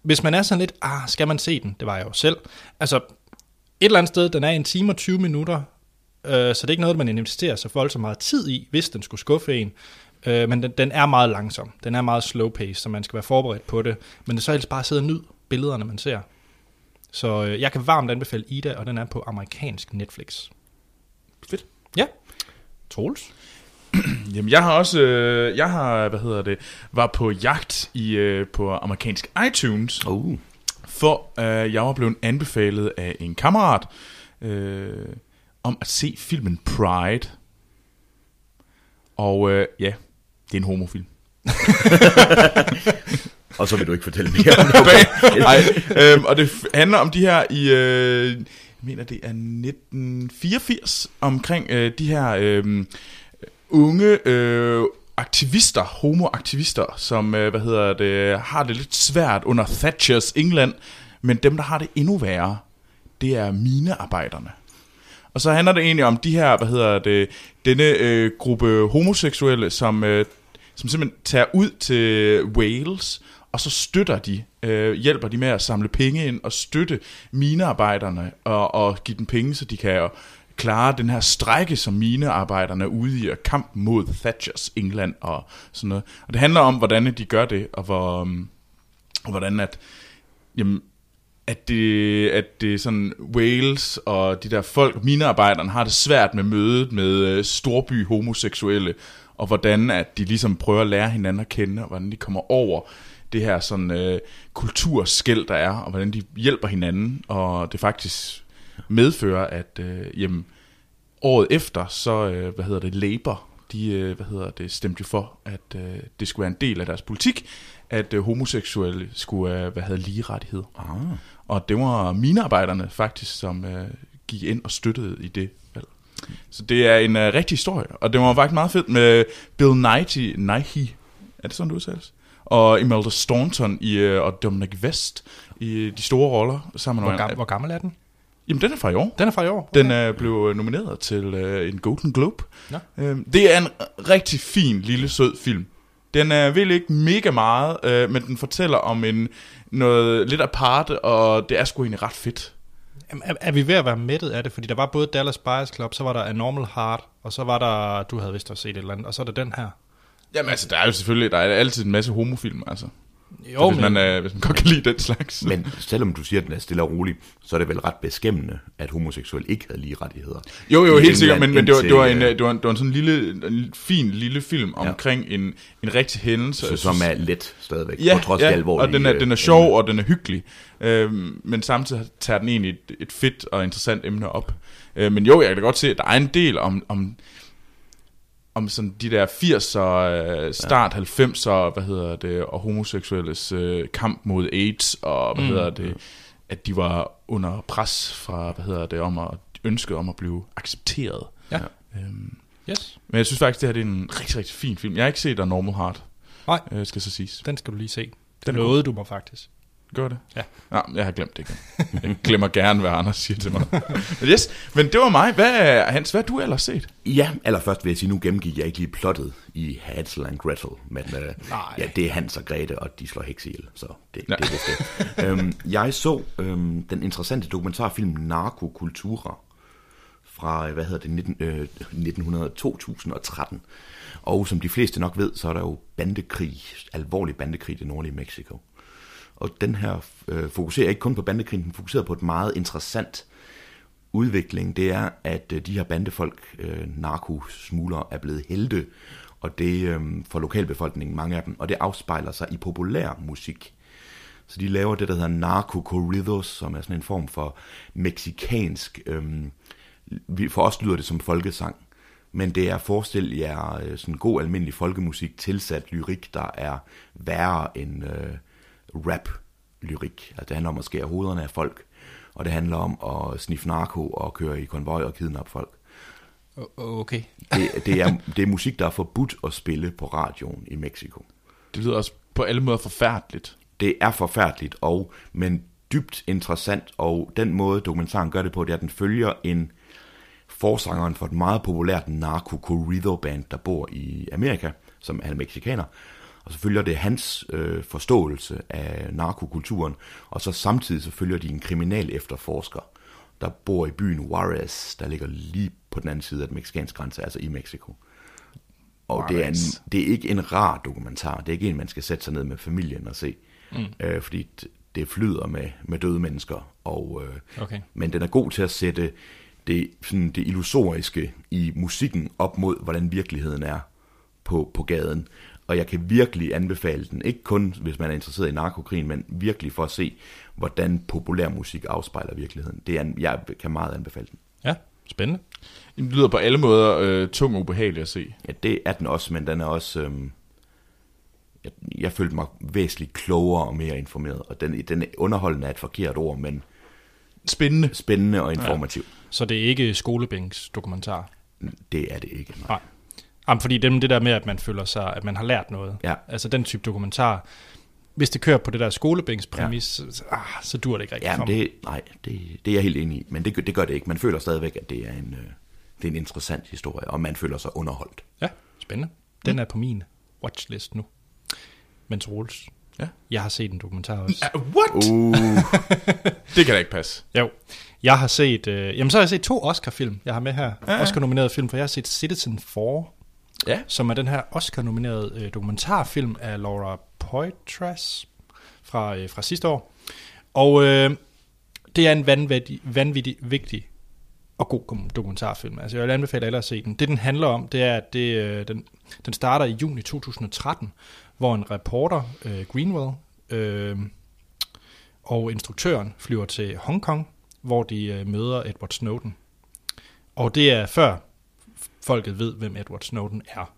hvis man er sådan lidt, ah, skal man se den? Det var jeg jo selv. Altså, et eller andet sted, den er en time og 20 minutter, øh, så det er ikke noget, man investerer så voldsomt meget tid i, hvis den skulle skuffe en. Øh, men den, den er meget langsom. Den er meget slow pace, så man skal være forberedt på det. Men det er så helst bare at sidde og nyde billederne, man ser. Så øh, jeg kan varmt anbefale Ida, og den er på amerikansk Netflix. Fedt. Ja. Troels? Jamen, jeg har også, øh, jeg har, hvad hedder det, var på jagt i, øh, på amerikansk iTunes, Uh. for øh, jeg var blevet anbefalet af en kammerat øh, om at se filmen Pride. Og øh, ja, det er en homofilm. Og så vil du ikke fortælle mere om det. Nej, øhm, og det handler om de her i, øh, jeg mener det er 1984, omkring øh, de her øh, unge øh, aktivister, homoaktivister, som, øh, hvad hedder det, har det lidt svært under Thatchers England, men dem, der har det endnu værre, det er minearbejderne. Og så handler det egentlig om de her, hvad hedder det, denne øh, gruppe homoseksuelle, som, øh, som simpelthen tager ud til Wales, og så støtter de, øh, hjælper de med at samle penge ind og støtte minearbejderne og, og give dem penge, så de kan klare den her strække, som minearbejderne er ude i, og kamp mod Thatchers England og sådan noget. Og det handler om, hvordan de gør det, og, hvor, um, og hvordan at, jamen, at det, at det er sådan Wales og de der folk, minearbejderne, har det svært med mødet med øh, storby homoseksuelle, og hvordan at de ligesom prøver at lære hinanden at kende, og hvordan de kommer over det her sådan øh, kulturskæld, der er, og hvordan de hjælper hinanden, og det faktisk medfører, at øh, jamen, året efter, så, øh, hvad hedder det, Labour, de, øh, hvad hedder det, stemte jo for, at øh, det skulle være en del af deres politik, at øh, homoseksuelle skulle øh, hvad hedder, lige rettigheder. Ah. Og det var minearbejderne faktisk, som øh, gik ind og støttede i det valg. Så det er en øh, rigtig historie, og det var faktisk meget fedt med Bill Nighy, Nighy er det sådan, du udtales? Og Imelda Staunton i, øh, og Dominic West i de store roller sammen Hvor, med gam, hvor gammel er den? Jamen, den er fra i år. Den er fra i år. Den er blev nomineret til øh, en Golden Globe. Nå. Øhm, det er en rigtig fin, lille, sød film. Den er vel ikke mega meget, øh, men den fortæller om en noget lidt aparte, og det er sgu egentlig ret fedt. Jamen, Er, er vi ved at være mættet af det? Fordi der var både Dallas Buyers Club, så var der A Normal Heart, og så var der, du havde vist også set et eller andet, og så er der den her. Jamen altså, der er jo selvfølgelig, der er altid en masse homofilm, altså. Jo, hvis, men, man, øh, hvis man godt kan lide den slags. Men selvom du siger, at den er stille og rolig, så er det vel ret beskæmmende, at homoseksuelle ikke havde lige rettigheder. Jo, jo, helt sikkert, men, men det, var, det, var en, øh, det, var en, det var en sådan lille, en fin lille film omkring en, en rigtig hændelse. Så, som er let stadigvæk, ja, på trods ja, af alvorlige... og den er, den er øh, sjov, og den er hyggelig. Øhm, men samtidig tager den egentlig et, et fedt og interessant emne op. Øh, men jo, jeg kan da godt se, at der er en del om, om, om sådan de der 80'er, øh, start 90'er, hvad hedder det, og homoseksuelles øh, kamp mod AIDS, og hvad mm. hedder det, at de var under pres fra, hvad hedder det, om at ønske om at blive accepteret. Ja. Øhm, Yes. men jeg synes faktisk, det her det er en rigtig, rigtig fin film. Jeg har ikke set A Normal Heart, Nej. øh, skal så siges. Den skal du lige se. Den Den nåede du mig faktisk. Gør det? Ja. Nå, jeg har glemt det igen. Jeg glemmer gerne, hvad Anders siger til mig. Men yes, men det var mig. Hvad, Hans, hvad har du ellers set? Ja, allerførst vil jeg sige, nu gennemgik jeg ikke lige plottet i Hansel and Gretel, men øh, Nej. ja, det er Hans og Grete, og de slår heks ihjel, så det, Ja. det er vist det. øhm, jeg så øhm, den interessante dokumentarfilm Narkokultura fra, hvad hedder det, 19, øh, 1900, 2013. Og som de fleste nok ved, så er der jo bandekrig, alvorlig bandekrig i det nordlige Mexico. Og den her øh, fokuserer ikke kun på bandekrigen, den fokuserer på et meget interessant udvikling, det er, at øh, de her bandefolk, øh, narkosmuglere, er blevet helte, og det øh, for lokalbefolkningen, mange af dem, og det afspejler sig i populær musik. Så de laver det, der hedder narco corridos, som er sådan en form for meksikansk, øh, for os lyder det som folkesang, men det er, forestil jer, øh, sådan god almindelig folkemusik tilsat lyrik, der er værre end øh, rap-lyrik. Altså det handler om at skære hovederne af folk, og det handler om at sniffe narko og køre i konvoj og kidnappe folk. Okay. Det, det, er, det er musik, der er forbudt at spille på radioen i Mexico. Det lyder også på alle måder forfærdeligt. Det er forfærdeligt, og men dybt interessant, og den måde dokumentaren gør det på, det er, at den følger en forsangeren for et meget populært narco corrido band, der bor i Amerika, som er mexikaner. Og så følger det hans øh, forståelse af narkokulturen, og så samtidig så følger de en kriminal efterforsker, der bor i byen Juarez, der ligger lige på den anden side af den mexikanske grænse, altså i Mexico. Og Wow, det, er en, det er ikke en rar dokumentar. Det er ikke en, man skal sætte sig ned med familien og se. Mm. Øh, fordi det, det flyder med, med døde mennesker. Og, øh, Okay. Men den er god til at sætte det, sådan det illusoriske i musikken op mod, hvordan virkeligheden er på, på gaden. Og jeg kan virkelig anbefale den, ikke kun hvis man er interesseret i narkokrigen, men virkelig for at se, hvordan populær musik afspejler virkeligheden. Det er en, jeg kan meget anbefale den. Ja, spændende. Det lyder på alle måder øh, tung og ubehagelig at se. Ja, det er den også, men den er også... Øhm, jeg, jeg følte mig væsentligt klogere og mere informeret. Og den, den underholdende er et forkert ord, men Spændende. spændende og informativ. Så det er ikke skolebænks dokumentar. Det er det ikke. Nej. Nej. Jamen, fordi dem, det der med, at man føler sig, at man har lært noget. Ja. Altså den type dokumentar. Hvis det kører på det der skolebænks præmis, ja. så, ah, så dur det ikke rigtig Ja, det, nej, det, det er jeg helt enig i. Men det, gør- det gør det ikke. Man føler stadigvæk, at det er en, øh, det er en interessant historie, og man føler sig underholdt. Ja, spændende. Den er på min watchlist nu. Men Troels, Ja. jeg har set en dokumentar også. Uh, what? Uh, Det kan da ikke passe. Jo, jeg har set, øh, jamen så har jeg set to Oscar-film, jeg har med her. Ja. Oscar-nominerede film, for jeg har set Citizen 4, Ja. som er den her Oscar-nominerede øh, dokumentarfilm af Laura Poitras fra, øh, fra sidste år. Og øh, det er en vanvittig, vanvittig vigtig og god dokumentarfilm. Altså jeg vil anbefale alle at se den. Det den handler om, det er, at det, øh, den, den starter i juni 2013, hvor en reporter, øh, Greenwell, øh, og instruktøren flyver til Hongkong, hvor de øh, møder Edward Snowden. Og det er før folket ved, hvem Edward Snowden er.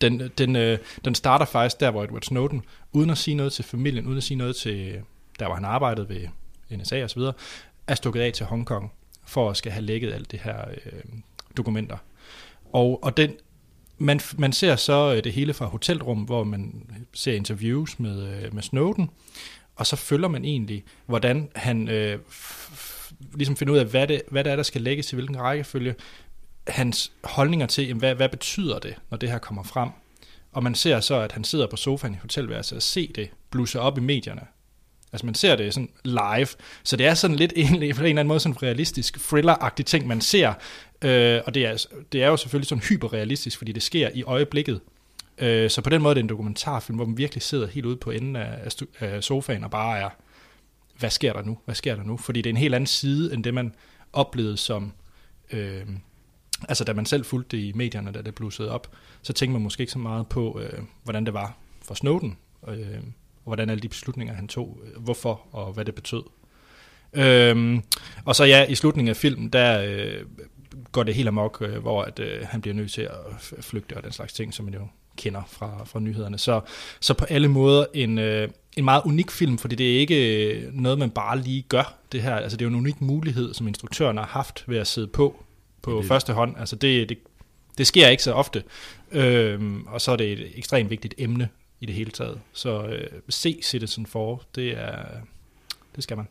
Den, den, øh, den starter faktisk der, hvor Edward Snowden, uden at sige noget til familien, uden at sige noget til øh, der, hvor han arbejdede ved NSA osv., er stukket af til Hongkong for at skal have lækket alt det her øh, dokumenter. Og, og den, man, man ser så øh, det hele fra hotelrum, hvor man ser interviews med, øh, med Snowden, og så følger man egentlig, hvordan han øh, f- f- ligesom finder ud af, hvad det, hvad det er, der skal lægges til hvilken rækkefølge, hans holdninger til, jamen, hvad, hvad betyder det, når det her kommer frem. Og man ser så, at han sidder på sofaen i hotelværelset og ser det blusse op i medierne. Altså man ser det sådan live, så det er sådan lidt egentlig på en eller anden måde sådan en realistisk thriller-agtig ting, man ser. Øh, og det er, det er jo selvfølgelig sådan hyperrealistisk, fordi det sker i øjeblikket. Øh, så på den måde er det en dokumentarfilm, hvor man virkelig sidder helt ude på enden af, af sofaen og bare er, hvad sker der nu? Hvad sker der nu? Fordi det er en helt anden side, end det man oplevede som, øh, altså da man selv fulgte det i medierne, da det blussede op, så tænkte man måske ikke så meget på, øh, hvordan det var for Snowden, øh, og hvordan alle de beslutninger, han tog, øh, hvorfor og hvad det betød. Øhm, og så ja, i slutningen af filmen, der øh, går det helt amok, øh, hvor at, øh, han bliver nødt til at flygte og den slags ting, som man jo kender fra, fra nyhederne. Så, så på alle måder en, øh, en meget unik film, fordi det er ikke øh, noget, man bare lige gør det her. Altså det er jo en unik mulighed, som instruktøren har haft ved at sidde på på Det det, det. første hånd. Altså det, det, det sker ikke så ofte. Øhm, og så er det et ekstremt vigtigt emne i det hele taget. Så øh, se Citizen 4, det er det skal man.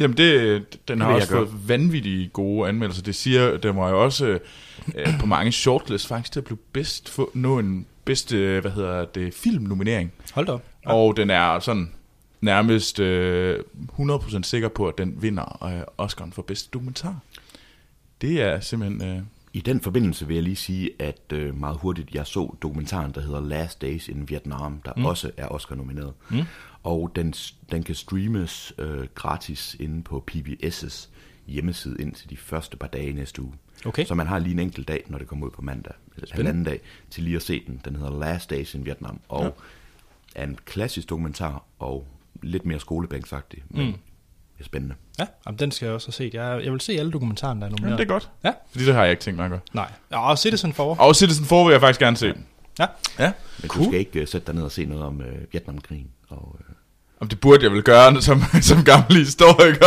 Jamen, det, den vil har også fået vanvittige gode anmeldelser. Det siger, den var jo også øh, på mange shortlist faktisk til at blive bedst, få, nå en bedste, hvad hedder det, filmnominering. Hold da op. Ja. Og den er sådan nærmest øh, 100% sikker på, at den vinder øh, Oscar'en for bedste dokumentar. Det er simpelthen... Øh, I den forbindelse vil jeg lige sige, at øh, meget hurtigt, jeg så dokumentaren, der hedder Last Days in Vietnam, der mm. også er Oscar-nomineret. Mm. Og den, den kan streames øh, gratis inde på PBS' hjemmeside indtil de første par dage næste uge. Okay. Så man har lige en enkelt dag, når det kommer ud på mandag, eller halvanden dag, til lige at se den. Den hedder Last Days in Vietnam, og ja. er en klassisk dokumentar, og lidt mere skolebænksagtig, men mm. Er spændende. Ja, jamen, den skal jeg også have set. Jeg, jeg vil se alle dokumentarerne, der er jamen, nomineret. det er godt. Ja. Fordi det har jeg ikke tænkt mig at gøre. Nej. Ja, og Citizen 4. Og Citizen 4 vil jeg faktisk gerne se. Ja. Ja. Men Cool. du skal ikke uh, sætte dig ned og se noget om uh, Vietnamkrigen. Og, uh, Om det burde jeg vel gøre som, som gammel historiker.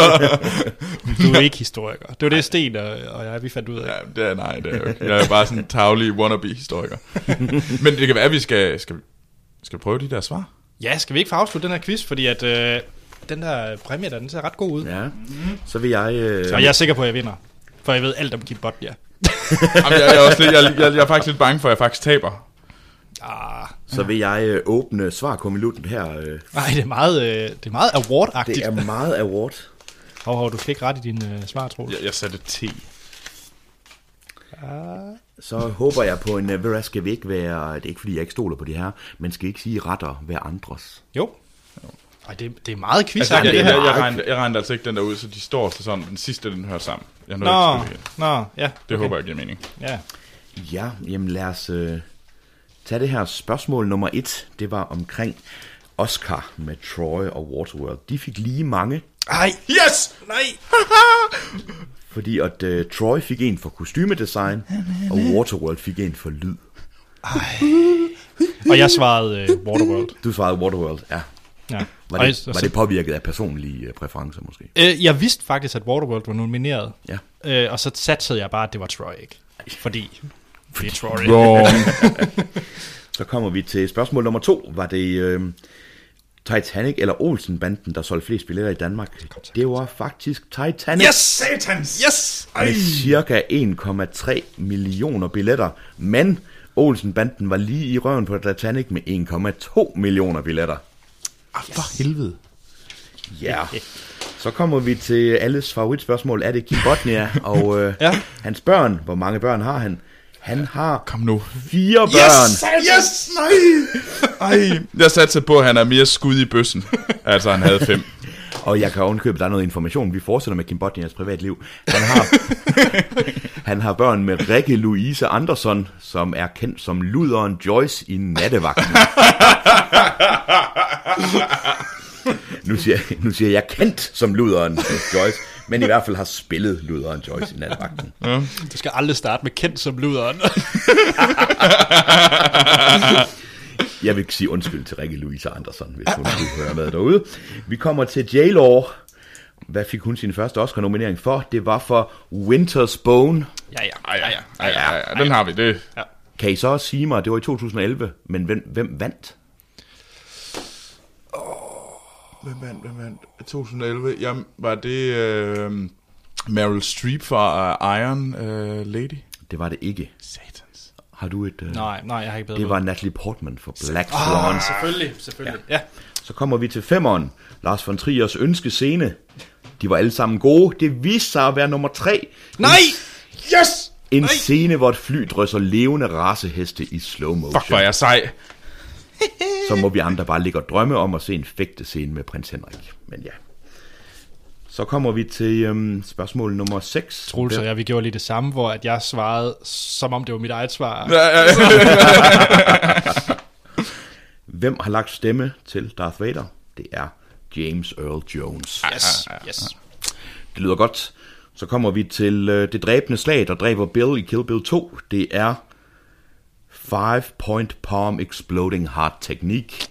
Du er ikke historiker. Det var det, Sten og, og jeg, vi fandt ud af. ja, det er, nej, det er jo ikke. Jeg er bare sådan en tavlig wannabe-historiker. Men det kan være, at vi skal, skal, skal prøve de der svar. Ja, skal vi ikke få afsluttet den her quiz, fordi at øh, den der præmie der, den ser ret god ud. Ja. ja, så vil jeg... Uh, Så jeg er sikker på, at jeg vinder. For jeg ved alt om Kim Botnia. Jamen, jeg, jeg, er også lidt, jeg, jeg, jeg er faktisk lidt bange for, at jeg faktisk taber. Ah, Så vil jeg uh, åbne svarkommilutten her. Uh, nej, det er meget, øh, det er meget award-agtigt. det er meget award. Hov, hov, du fik ikke ret i din øh, svar, tror Jeg, jeg satte T. Så håber jeg på en, øh, hvad, skal vi ikke være, det er ikke fordi jeg ikke stoler på det her, men skal ikke sige retter hver andres? Jo. Ej, det, det er meget quiz Altså, jeg, jeg, jeg, jeg, regner, jeg regner altså ikke den der ud, så de står til sådan, den sidste, den hører sammen. Jeg nåede Nå, ikke at spille det. nå, ja. Det okay. håber jeg giver mening. Ja. Ja, jamen lad os øh, tage det her spørgsmål nummer et. Det var omkring Oscar med Troy og Waterworld. De fik lige mange, Ej, Yes! nej. fordi at øh, Troy fik en for kostymedesign, og Waterworld fik en for lyd. Og jeg svarede uh, Waterworld. Du svarede Waterworld, ja. Ja. Var det, jeg- var det påvirket af personlige øh, præferencer måske? Øh, jeg vidste faktisk, at Waterworld var nomineret. Ja. Øh, og så satsede jeg bare, at det var Troy, ikke? Fordi det er Troy. Wrong. Så kommer vi til spørgsmål nummer to. Var det øh, Titanic eller Olsen-banden, der solgte flest billetter i Danmark? Det var faktisk Titanic. Yes! Satans! Yes! Med cirka 1,3 millioner billetter. Men Olsen-banden var lige i røven på Titanic med 1,2 millioner billetter. Ah, for helvede. Ja. Så kommer vi til alles favoritspørgsmål. Er det Kim Botnia? Og øh, Ja. hans børn, hvor mange børn har han? Han har Kom nu. fire børn. Yes! Nej! Ej. Jeg satte på, at han er mere skud i bøssen. altså, han havde fem. Og jeg kan ovenkøbe, der er noget information. Vi fortsætter med Kim Botnias privatliv. Han har, han har børn med Rikke Louise Andersson, som er kendt som luderen Joyce i nattevagten. nu, siger, nu siger jeg kendt som luderen Joyce, men i hvert fald har spillet luderen Joyce i nattevagten. Du skal aldrig starte med kendt som luderen. Jeg vil sige undskyld til Rikke Louise Andersson, hvis hun skulle høre med derude. Vi kommer til J-Law. Hvad fik hun sin første Oscar-nominering for? Det var for Winter's Bone. ja, ja. Ej, ja, ja, ja, ja, den har vi. Det. Kan I så også sige mig, det var i 2011, men hvem, hvem vandt? Hvem vandt, hvem vandt? 2011. Jamen, var det øh, Meryl Streep fra uh, Iron uh, Lady? Det var det ikke. Satans. Har du et... Uh... Nej, nej, jeg har ikke bedre Det var Natalie Portman for Black Swan. Ah, selvfølgelig, selvfølgelig. Ja. Så kommer vi til femmeren. Lars von Triers ønskescene. De var alle sammen gode. Det viste sig at være nummer tre. Nej! Yes! En Nej. scene, hvor et fly drysser levende raceheste i slow motion. Fuck, hvor er jeg sej. Så må vi andre bare ligge og drømme om at se en fægtescene med prins Henrik. Men ja. Så kommer vi til øhm, spørgsmål nummer 6. Troels og jeg, vi gjorde lige det samme, hvor at jeg svarede, som om det var mit eget svar. Ja, ja, ja. Hvem har lagt stemme til Darth Vader? Det er James Earl Jones. Yes, yes. Det lyder godt. Så kommer vi til øh, det dræbende slag, der dræber Bill i Kill Bill 2. Det er Five Point Palm Exploding Heart Technique.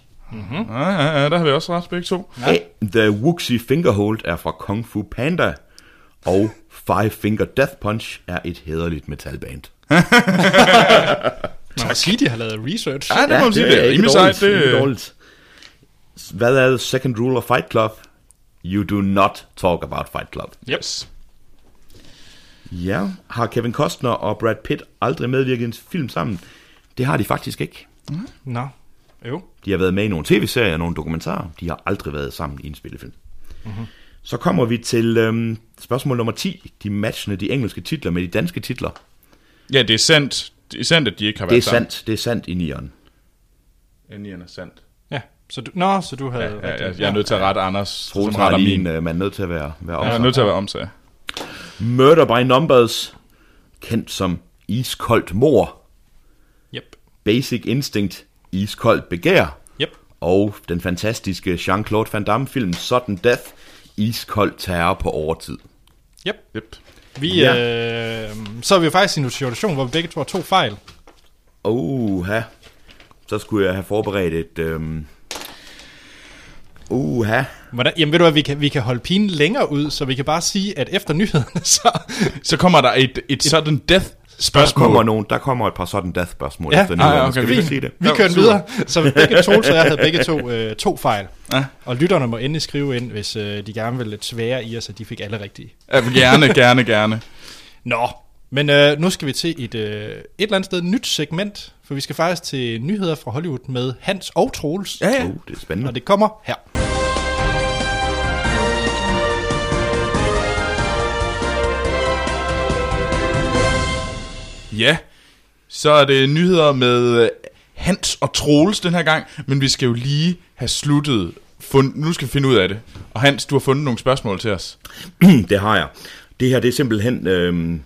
Ja, ja, ja, der har vi også ret begge to. Ja. The Wuxi Fingerhold er fra Kung Fu Panda. Og Five Finger Death Punch er et hederligt metalband. Man må sige, de har lavet research. Ja, det må man sige. Det er ikke dårligt, sejt. ikke Det, dårligt. Hvad er the second rule of Fight Club? You do not talk about Fight Club. yes. Ja, har Kevin Costner og Brad Pitt aldrig medvirket i en film sammen? Det har de faktisk ikke. Nå, jo. De har været med i nogle tv-serier og nogle dokumentarer. De har aldrig været sammen i en spillefilm. Mm-hmm. Så kommer vi til øhm, spørgsmål nummer 10. De matchende de engelske titler med de danske titler. Ja, det er sandt. Det er sandt, at de ikke har Det er været sammen. sandt. Det er sandt i nieren. Endelig er sandt. Ja, så du, nå, så du havde... Ja, ja, ja, jeg er nødt til at rette Anders, Troels retter lige min. en, øh, man er nødt til at være, være Jeg er nødt til at være omsag. Murder by Numbers, kendt som Iskoldt Mor, Yep. Basic Instinct, Iskoldt Begær, Yep. og den fantastiske Jean-Claude Van Damme film Sudden Death, Iskold Terror på overtid. Yep. Yep. Vi, ja. øh, så er vi jo faktisk i en situation, hvor vi begge to har to fejl. Uha, så skulle jeg have forberedt et... Øhm... Uha, Hvordan, jamen ved du hvad, vi kan, vi kan holde pinen længere ud, så vi kan bare sige, at efter nyhederne, så... Så kommer der et, et sudden death der spørgsmål. kommer, nogle, der kommer et par sådan death spørgsmål Ja, efter ah, nyhederne. ja, okay, Skal vi ikke sige det? Vi kører videre. Så begge to, så jeg havde begge to, øh, to fejl. Ja. Og lytterne må endelig skrive ind, hvis øh, de gerne vil lidt svære i os, at de fik alle rigtige. Ja, gerne, gerne, gerne. Nå, men øh, nu skal vi til et, øh, et eller andet sted nyt segment, for vi skal faktisk til nyheder fra Hollywood med Hans og Troels. Ja, ja. Uh, det er spændende. Og det kommer her. Ja, så er det nyheder med øh, Hans og Troels den her gang, men vi skal jo lige have sluttet. Fund, nu skal vi finde ud af det. Og Hans, du har fundet nogle spørgsmål til os. det har jeg. Det her det er simpelthen øh,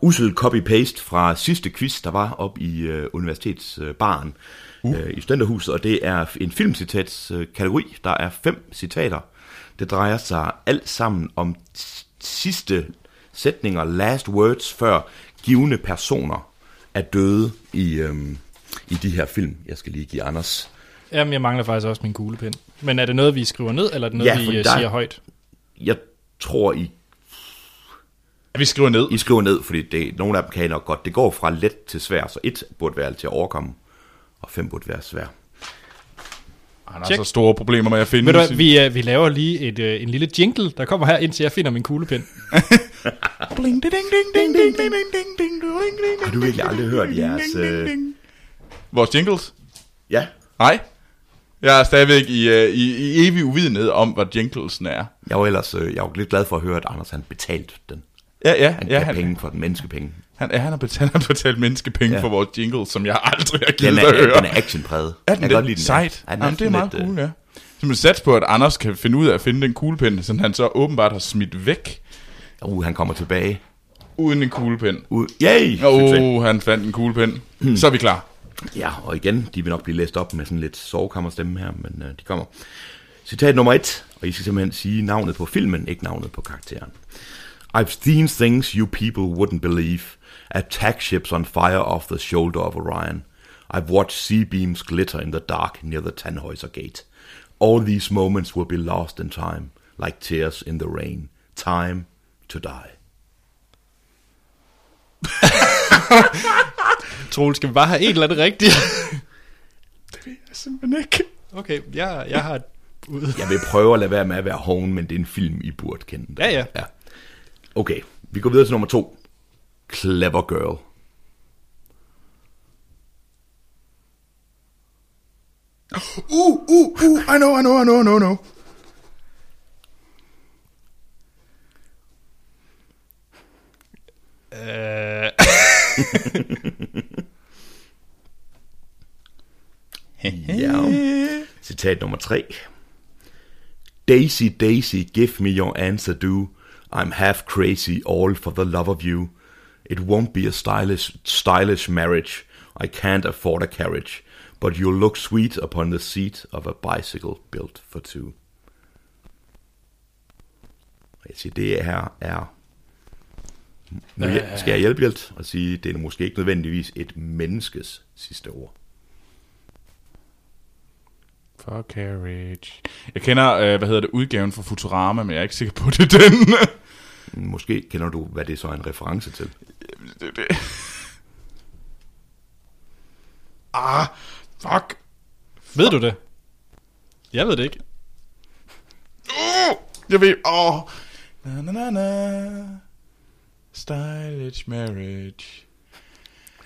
usel copy-paste fra sidste quiz, der var op i øh, universitetsbaren uh. øh, i Studenterhuset, og det er en filmcitatskategori. Øh, kategori. der er fem citater. Det drejer sig alt sammen om sidste sætninger, last words, før givende personer er døde i, øhm, i de her film. Jeg skal lige give Anders. Jamen, jeg mangler faktisk også min kuglepen. Men er det noget, vi skriver ned, eller er det noget, ja, vi øh, der, siger højt? Jeg tror, I... vi skriver ned? I skriver ned, fordi det, nogle af dem kan I nok godt. Det går fra let til svær, så et burde være til at overkomme, og fem burde være svær. Han har Check. så store problemer med at finde... Ved du hvad, vi, uh, vi laver lige et, uh, en lille jingle, der kommer her, indtil jeg finder min kuglepen. Har du virkelig aldrig hørt jeres... Uh... Vores jingles? Ja. Nej. Jeg er stadigvæk i, uh, i, i evig uvidenhed om, hvad jinglesen er. Jeg var ellers uh, jeg var lidt glad for at høre, at Anders han betalt den. Ja, ja. Han ja, han, penge for den, menneskepenge. Han, ja, han, har betalt, han har betalt menneskepenge ja. for vores jingle, som jeg aldrig har givet at høre. Den er actionpræget. Er den jeg det? Godt lide den, Sejt. Ja, den Jamen, det er meget lidt, cool, ja. Så man sats på, at Anders kan finde ud af at finde den kuglepen, som han så åbenbart har smidt væk. Uh, han kommer tilbage. Uden en kuglepen. Uh, yay! Uh, han fandt en kuglepen. Hmm. Så er vi klar. Ja, og igen, de vil nok blive læst op med sådan lidt sovekammerstemme her, men uh, de kommer. Citat nummer et, og I skal simpelthen sige navnet på filmen, ikke navnet på karakteren. I've seen things you people wouldn't believe. Attack ships on fire off the shoulder of Orion. I've watched sea beams glitter in the dark near the Tannhäuser Gate. All these moments will be lost in time, like tears in the rain. Time to die. Troel, skal vi bare have et eller andet rigtigt? det ved jeg simpelthen ikke. Okay, jeg, jeg har et ud. Jeg vil prøve at lade være med at være hoven, men det er en film, I burde kende. Ja, ja. ja. Okay, vi går videre til nummer to. Clever Girl. Uh, uh, uh, I know, I know, I know, I know, I know. Øh. ja. Citat nummer tre. Daisy, Daisy, give me your answer, do. I'm half crazy, all for the love of you. It won't be a stylish, stylish marriage. I can't afford a carriage, but you'll look sweet upon the seat of a bicycle built for two. Jeg siger, det her er... Nu skal jeg hjælpe lidt og sige, det er måske ikke nødvendigvis et menneskes sidste ord. For carriage. Jeg kender, øh, hvad hedder det, udgaven for Futurama, men jeg er ikke sikker på, det er den. Måske kender du, hvad det så er en reference til. Det, det. Ah, fuck. Ved du det? Jeg ved det ikke. Uh, jeg ved, åh. Oh. Na, na, na, na. Stylish marriage.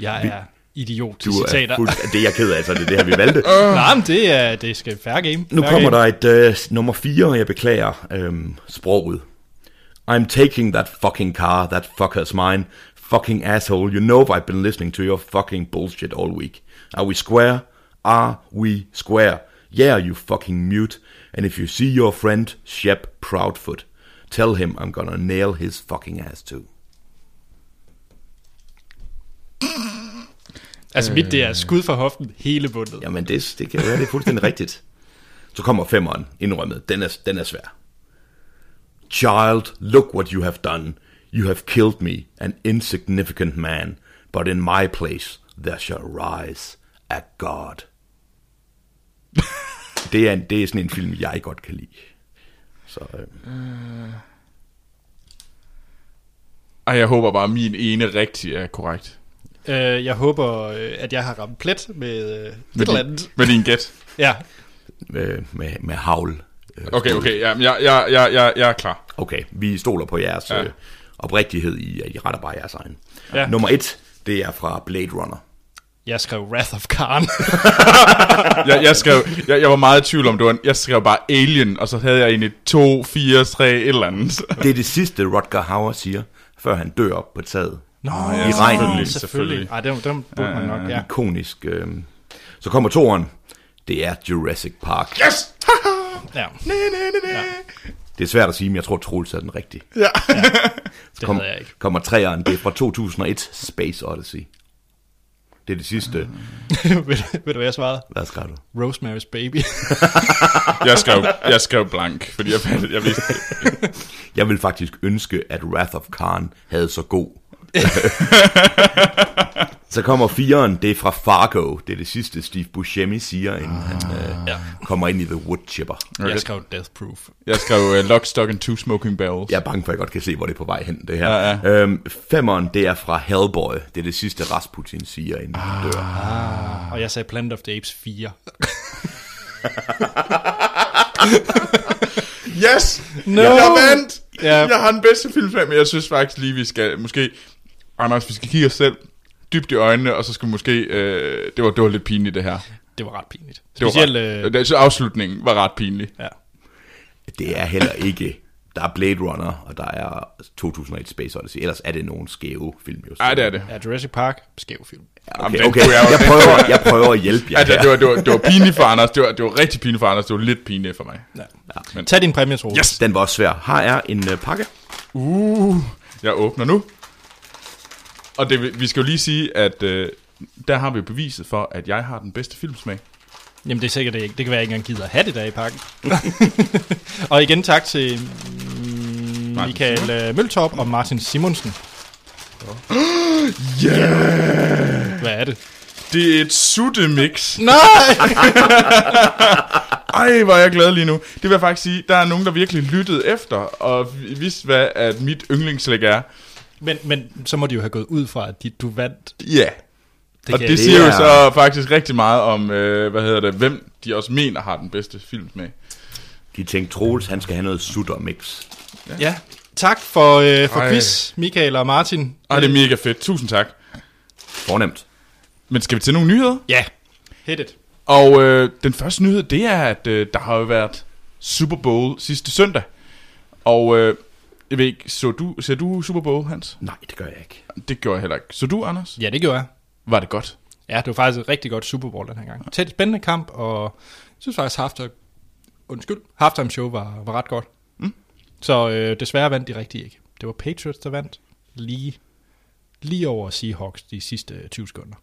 Jeg er idiot til du citater. Fuld, det er jeg ked af, altså det er det her, vi valgte. uh. Nej, men det er, det skal fair game. Nu fair kommer game. der et uh, nummer 4, og jeg beklager um, sproget. I'm taking that fucking car, that fucker's mine. Fucking asshole, you know I've been listening to your fucking bullshit all week. Are we square? Are we square? Yeah, you fucking mute. And if you see your friend, Shep Proudfoot, tell him I'm gonna nail his fucking ass too. Altså mit, det er skud for hoften hele bundet. Jamen det, det kan være, det er fuldstændig rigtigt. Så kommer femmeren, indrømmet. Den er, den er svær. Child, look what you have done. You have killed me, an insignificant man. But in my place, there shall rise a God. det, er en, det er sådan en film, jeg godt kan lide. Så, øh. Ej, jeg håber bare, at min ene rigtig er korrekt. Øh, jeg håber, øh, at jeg har ramt plet med øh, med et eller andet. Med din gæt? ja. Med, med, med havl. Øh, okay, okay, ja, jeg, jeg, jeg, jeg, jeg er klar. Okay, vi stoler på jeres ja. øh, oprigtighed i, at I retter bare jeres egen. Ja. Nummer et, det er fra Blade Runner. Jeg skrev Wrath of Khan. jeg, jeg, skrev, jeg, jeg var meget i tvivl om, det var, jeg skrev bare Alien, og så havde jeg egentlig 2, 4, 3, et eller andet. det er det sidste, Rutger Hauer siger, før han dør op på taget Nå, ja, I regnen. selvfølgelig. selvfølgelig. Ej, dem, dem burde man nok, ja. Ikonisk. Øh. Så kommer toren. Det er Jurassic Park. Yes! ja. ja. Det er svært at sige, men jeg tror, Troels er den rigtige. ja. Det Kom, jeg ikke. kommer træeren. Det er fra 2001, Space Odyssey. Det er det sidste. ved, du- ved du, hvad jeg svarede? Hvad skrev du? Rosemary's Baby. Jeg skrev, jeg skrev blank, fordi jeg, jeg vidste det. Jeg vil faktisk ønske, at Wrath of Khan havde så god. så kommer fireren, det er fra Fargo. Det er det sidste, Steve Buscemi siger, inden han øh, Ja. kommer ind i The Wood Chipper. Jeg skrev Death Proof. Jeg skrev uh, Lock, Stock and Two Smoking Barrels. Jeg er bange for, at jeg godt kan se, hvor det er på vej hen, det her. Ja, ja. Øhm, femeren, det er fra Hellboy. Det er det sidste, Rasputin siger, inden han dør. Og jeg sagde Planet of the Apes 4. Yes! No! Jeg vandt! Ja. Jeg har den bedste filmfag, men jeg synes faktisk lige, vi skal måske... Anders, vi skal kigge os selv dybt i øjnene, og så skal vi måske... Øh, det, var, det var lidt pinligt, det her. Det var ret pinligt. Det var Specielt, ret, øh, det, så afslutningen var ret pinlig. ja. Det er heller ikke... Der er Blade Runner, og der er 2001 Space Odyssey. Ellers er det nogle skæve film, jo. Nej, det er det. ja, Jurassic Park, skæv film. Okay, den okay. kunne jeg prøver, jeg prøver at hjælpe jer Altså, her. det var, det, var, det var pinligt for Anders. Det var, det var rigtig pinligt for Anders. Det var lidt pinligt for mig. Ja. Men- Tag din præmie, Troels. Yes! Den var også svær. Her er en uh, pakke. Uh, jeg åbner nu. Og det, vi skal jo lige sige, at øh, der har vi jo beviset for, at jeg har den bedste filmsmag. Jamen, det er sikkert det ikke. Det kan være, jeg ikke engang gider at have det der i pakken. og igen tak til mm, Michael øh, Møltorp og Martin Simonsen. Yeah! Hvad er det? Det er et suttemix. Nej! Ej, hvor er jeg glad lige nu. Det vil jeg faktisk sige, der er nogen, der virkelig lyttede efter, og vidste, hvad at mit yndlingsslæg er. Men, men så må de jo have gået ud fra, at de, du vandt. Ja. Yeah. Det Og det siger jo Det så er- faktisk rigtig meget om, øh, hvad hedder det, hvem de også mener har den bedste filmsmag. De tænkte, Troels, han skal have noget suttermix. Ja. Tak for, øh, for Ej. quiz, Michael og Martin. Ej, det er mega fedt. Tusind tak. Fornemt. Men skal vi til nogle nyheder? Ja, hit it. Og øh, den første nyhed, det er, at øh, der har jo været Super Bowl sidste søndag. Og øh, jeg ved ikke, så du, ser du Super Bowl, Hans? Nej, det gør jeg ikke. Det gjorde jeg heller ikke. Så du, Anders? Ja, det gjorde jeg. Var det godt? Ja, det var faktisk et rigtig godt Super Bowl den her gang. Tæt spændende kamp, og jeg synes faktisk, halftime, undskyld, halftime show var, var ret godt. Mm. Så øh, desværre vandt de rigtig ikke. Det var Patriots, der vandt lige, lige over Seahawks de sidste 20 sekunder.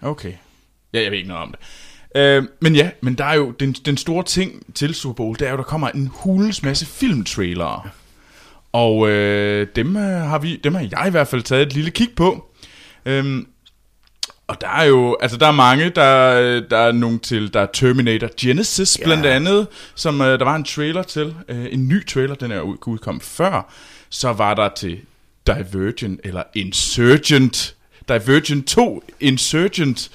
Okay. Ja, jeg ved ikke noget om det. Øh, men ja, men der er jo den, den store ting til Super Bowl, det er jo, der kommer en hulens masse filmtrailere. Og øh, dem, øh, har vi, dem har jeg i hvert fald taget et lille kig på. Øhm, og der er jo, altså der er mange, der, der er nogle til, der er Terminator Genesis Ja. blandt andet, som øh, der var en trailer til, øh, en ny trailer, den er ud- udkommet før. Så var der til Divergent, eller Insurgent, Divergent 2, Insurgent,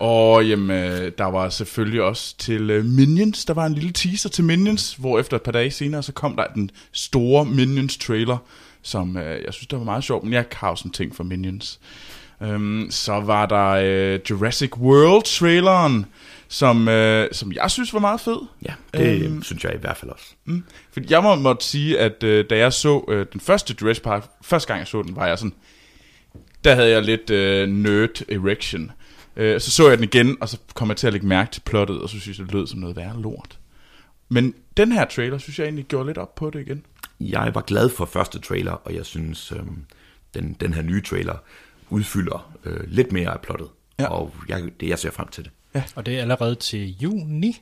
og jamen, øh, der var selvfølgelig også til øh, Minions, der var en lille teaser til Minions, hvor efter et par dage senere, så kom der den store Minions trailer, som øh, jeg synes, der var meget sjovt, men jeg har jo sådan ting for Minions. Øhm, så var der øh, Jurassic World traileren, som, øh, som jeg synes var meget fed. Ja, det øhm. synes jeg i hvert fald også. Mm. Fordi jeg må, måtte sige, at øh, da jeg så øh, den første Jurassic Park, første gang jeg så den, var jeg sådan, der havde jeg lidt øh, nerd erection. Øh, så så jeg den igen, og så kom jeg til at lægge mærke til plottet, og så synes jeg, det lød som noget værre lort. Men den her trailer, synes jeg egentlig gjorde lidt op på det igen. Jeg var glad for første trailer, og jeg synes, øhm, den, den her nye trailer udfylder øh, lidt mere af plottet. Ja. Og jeg, det, jeg ser frem til det. Og det er allerede til juni.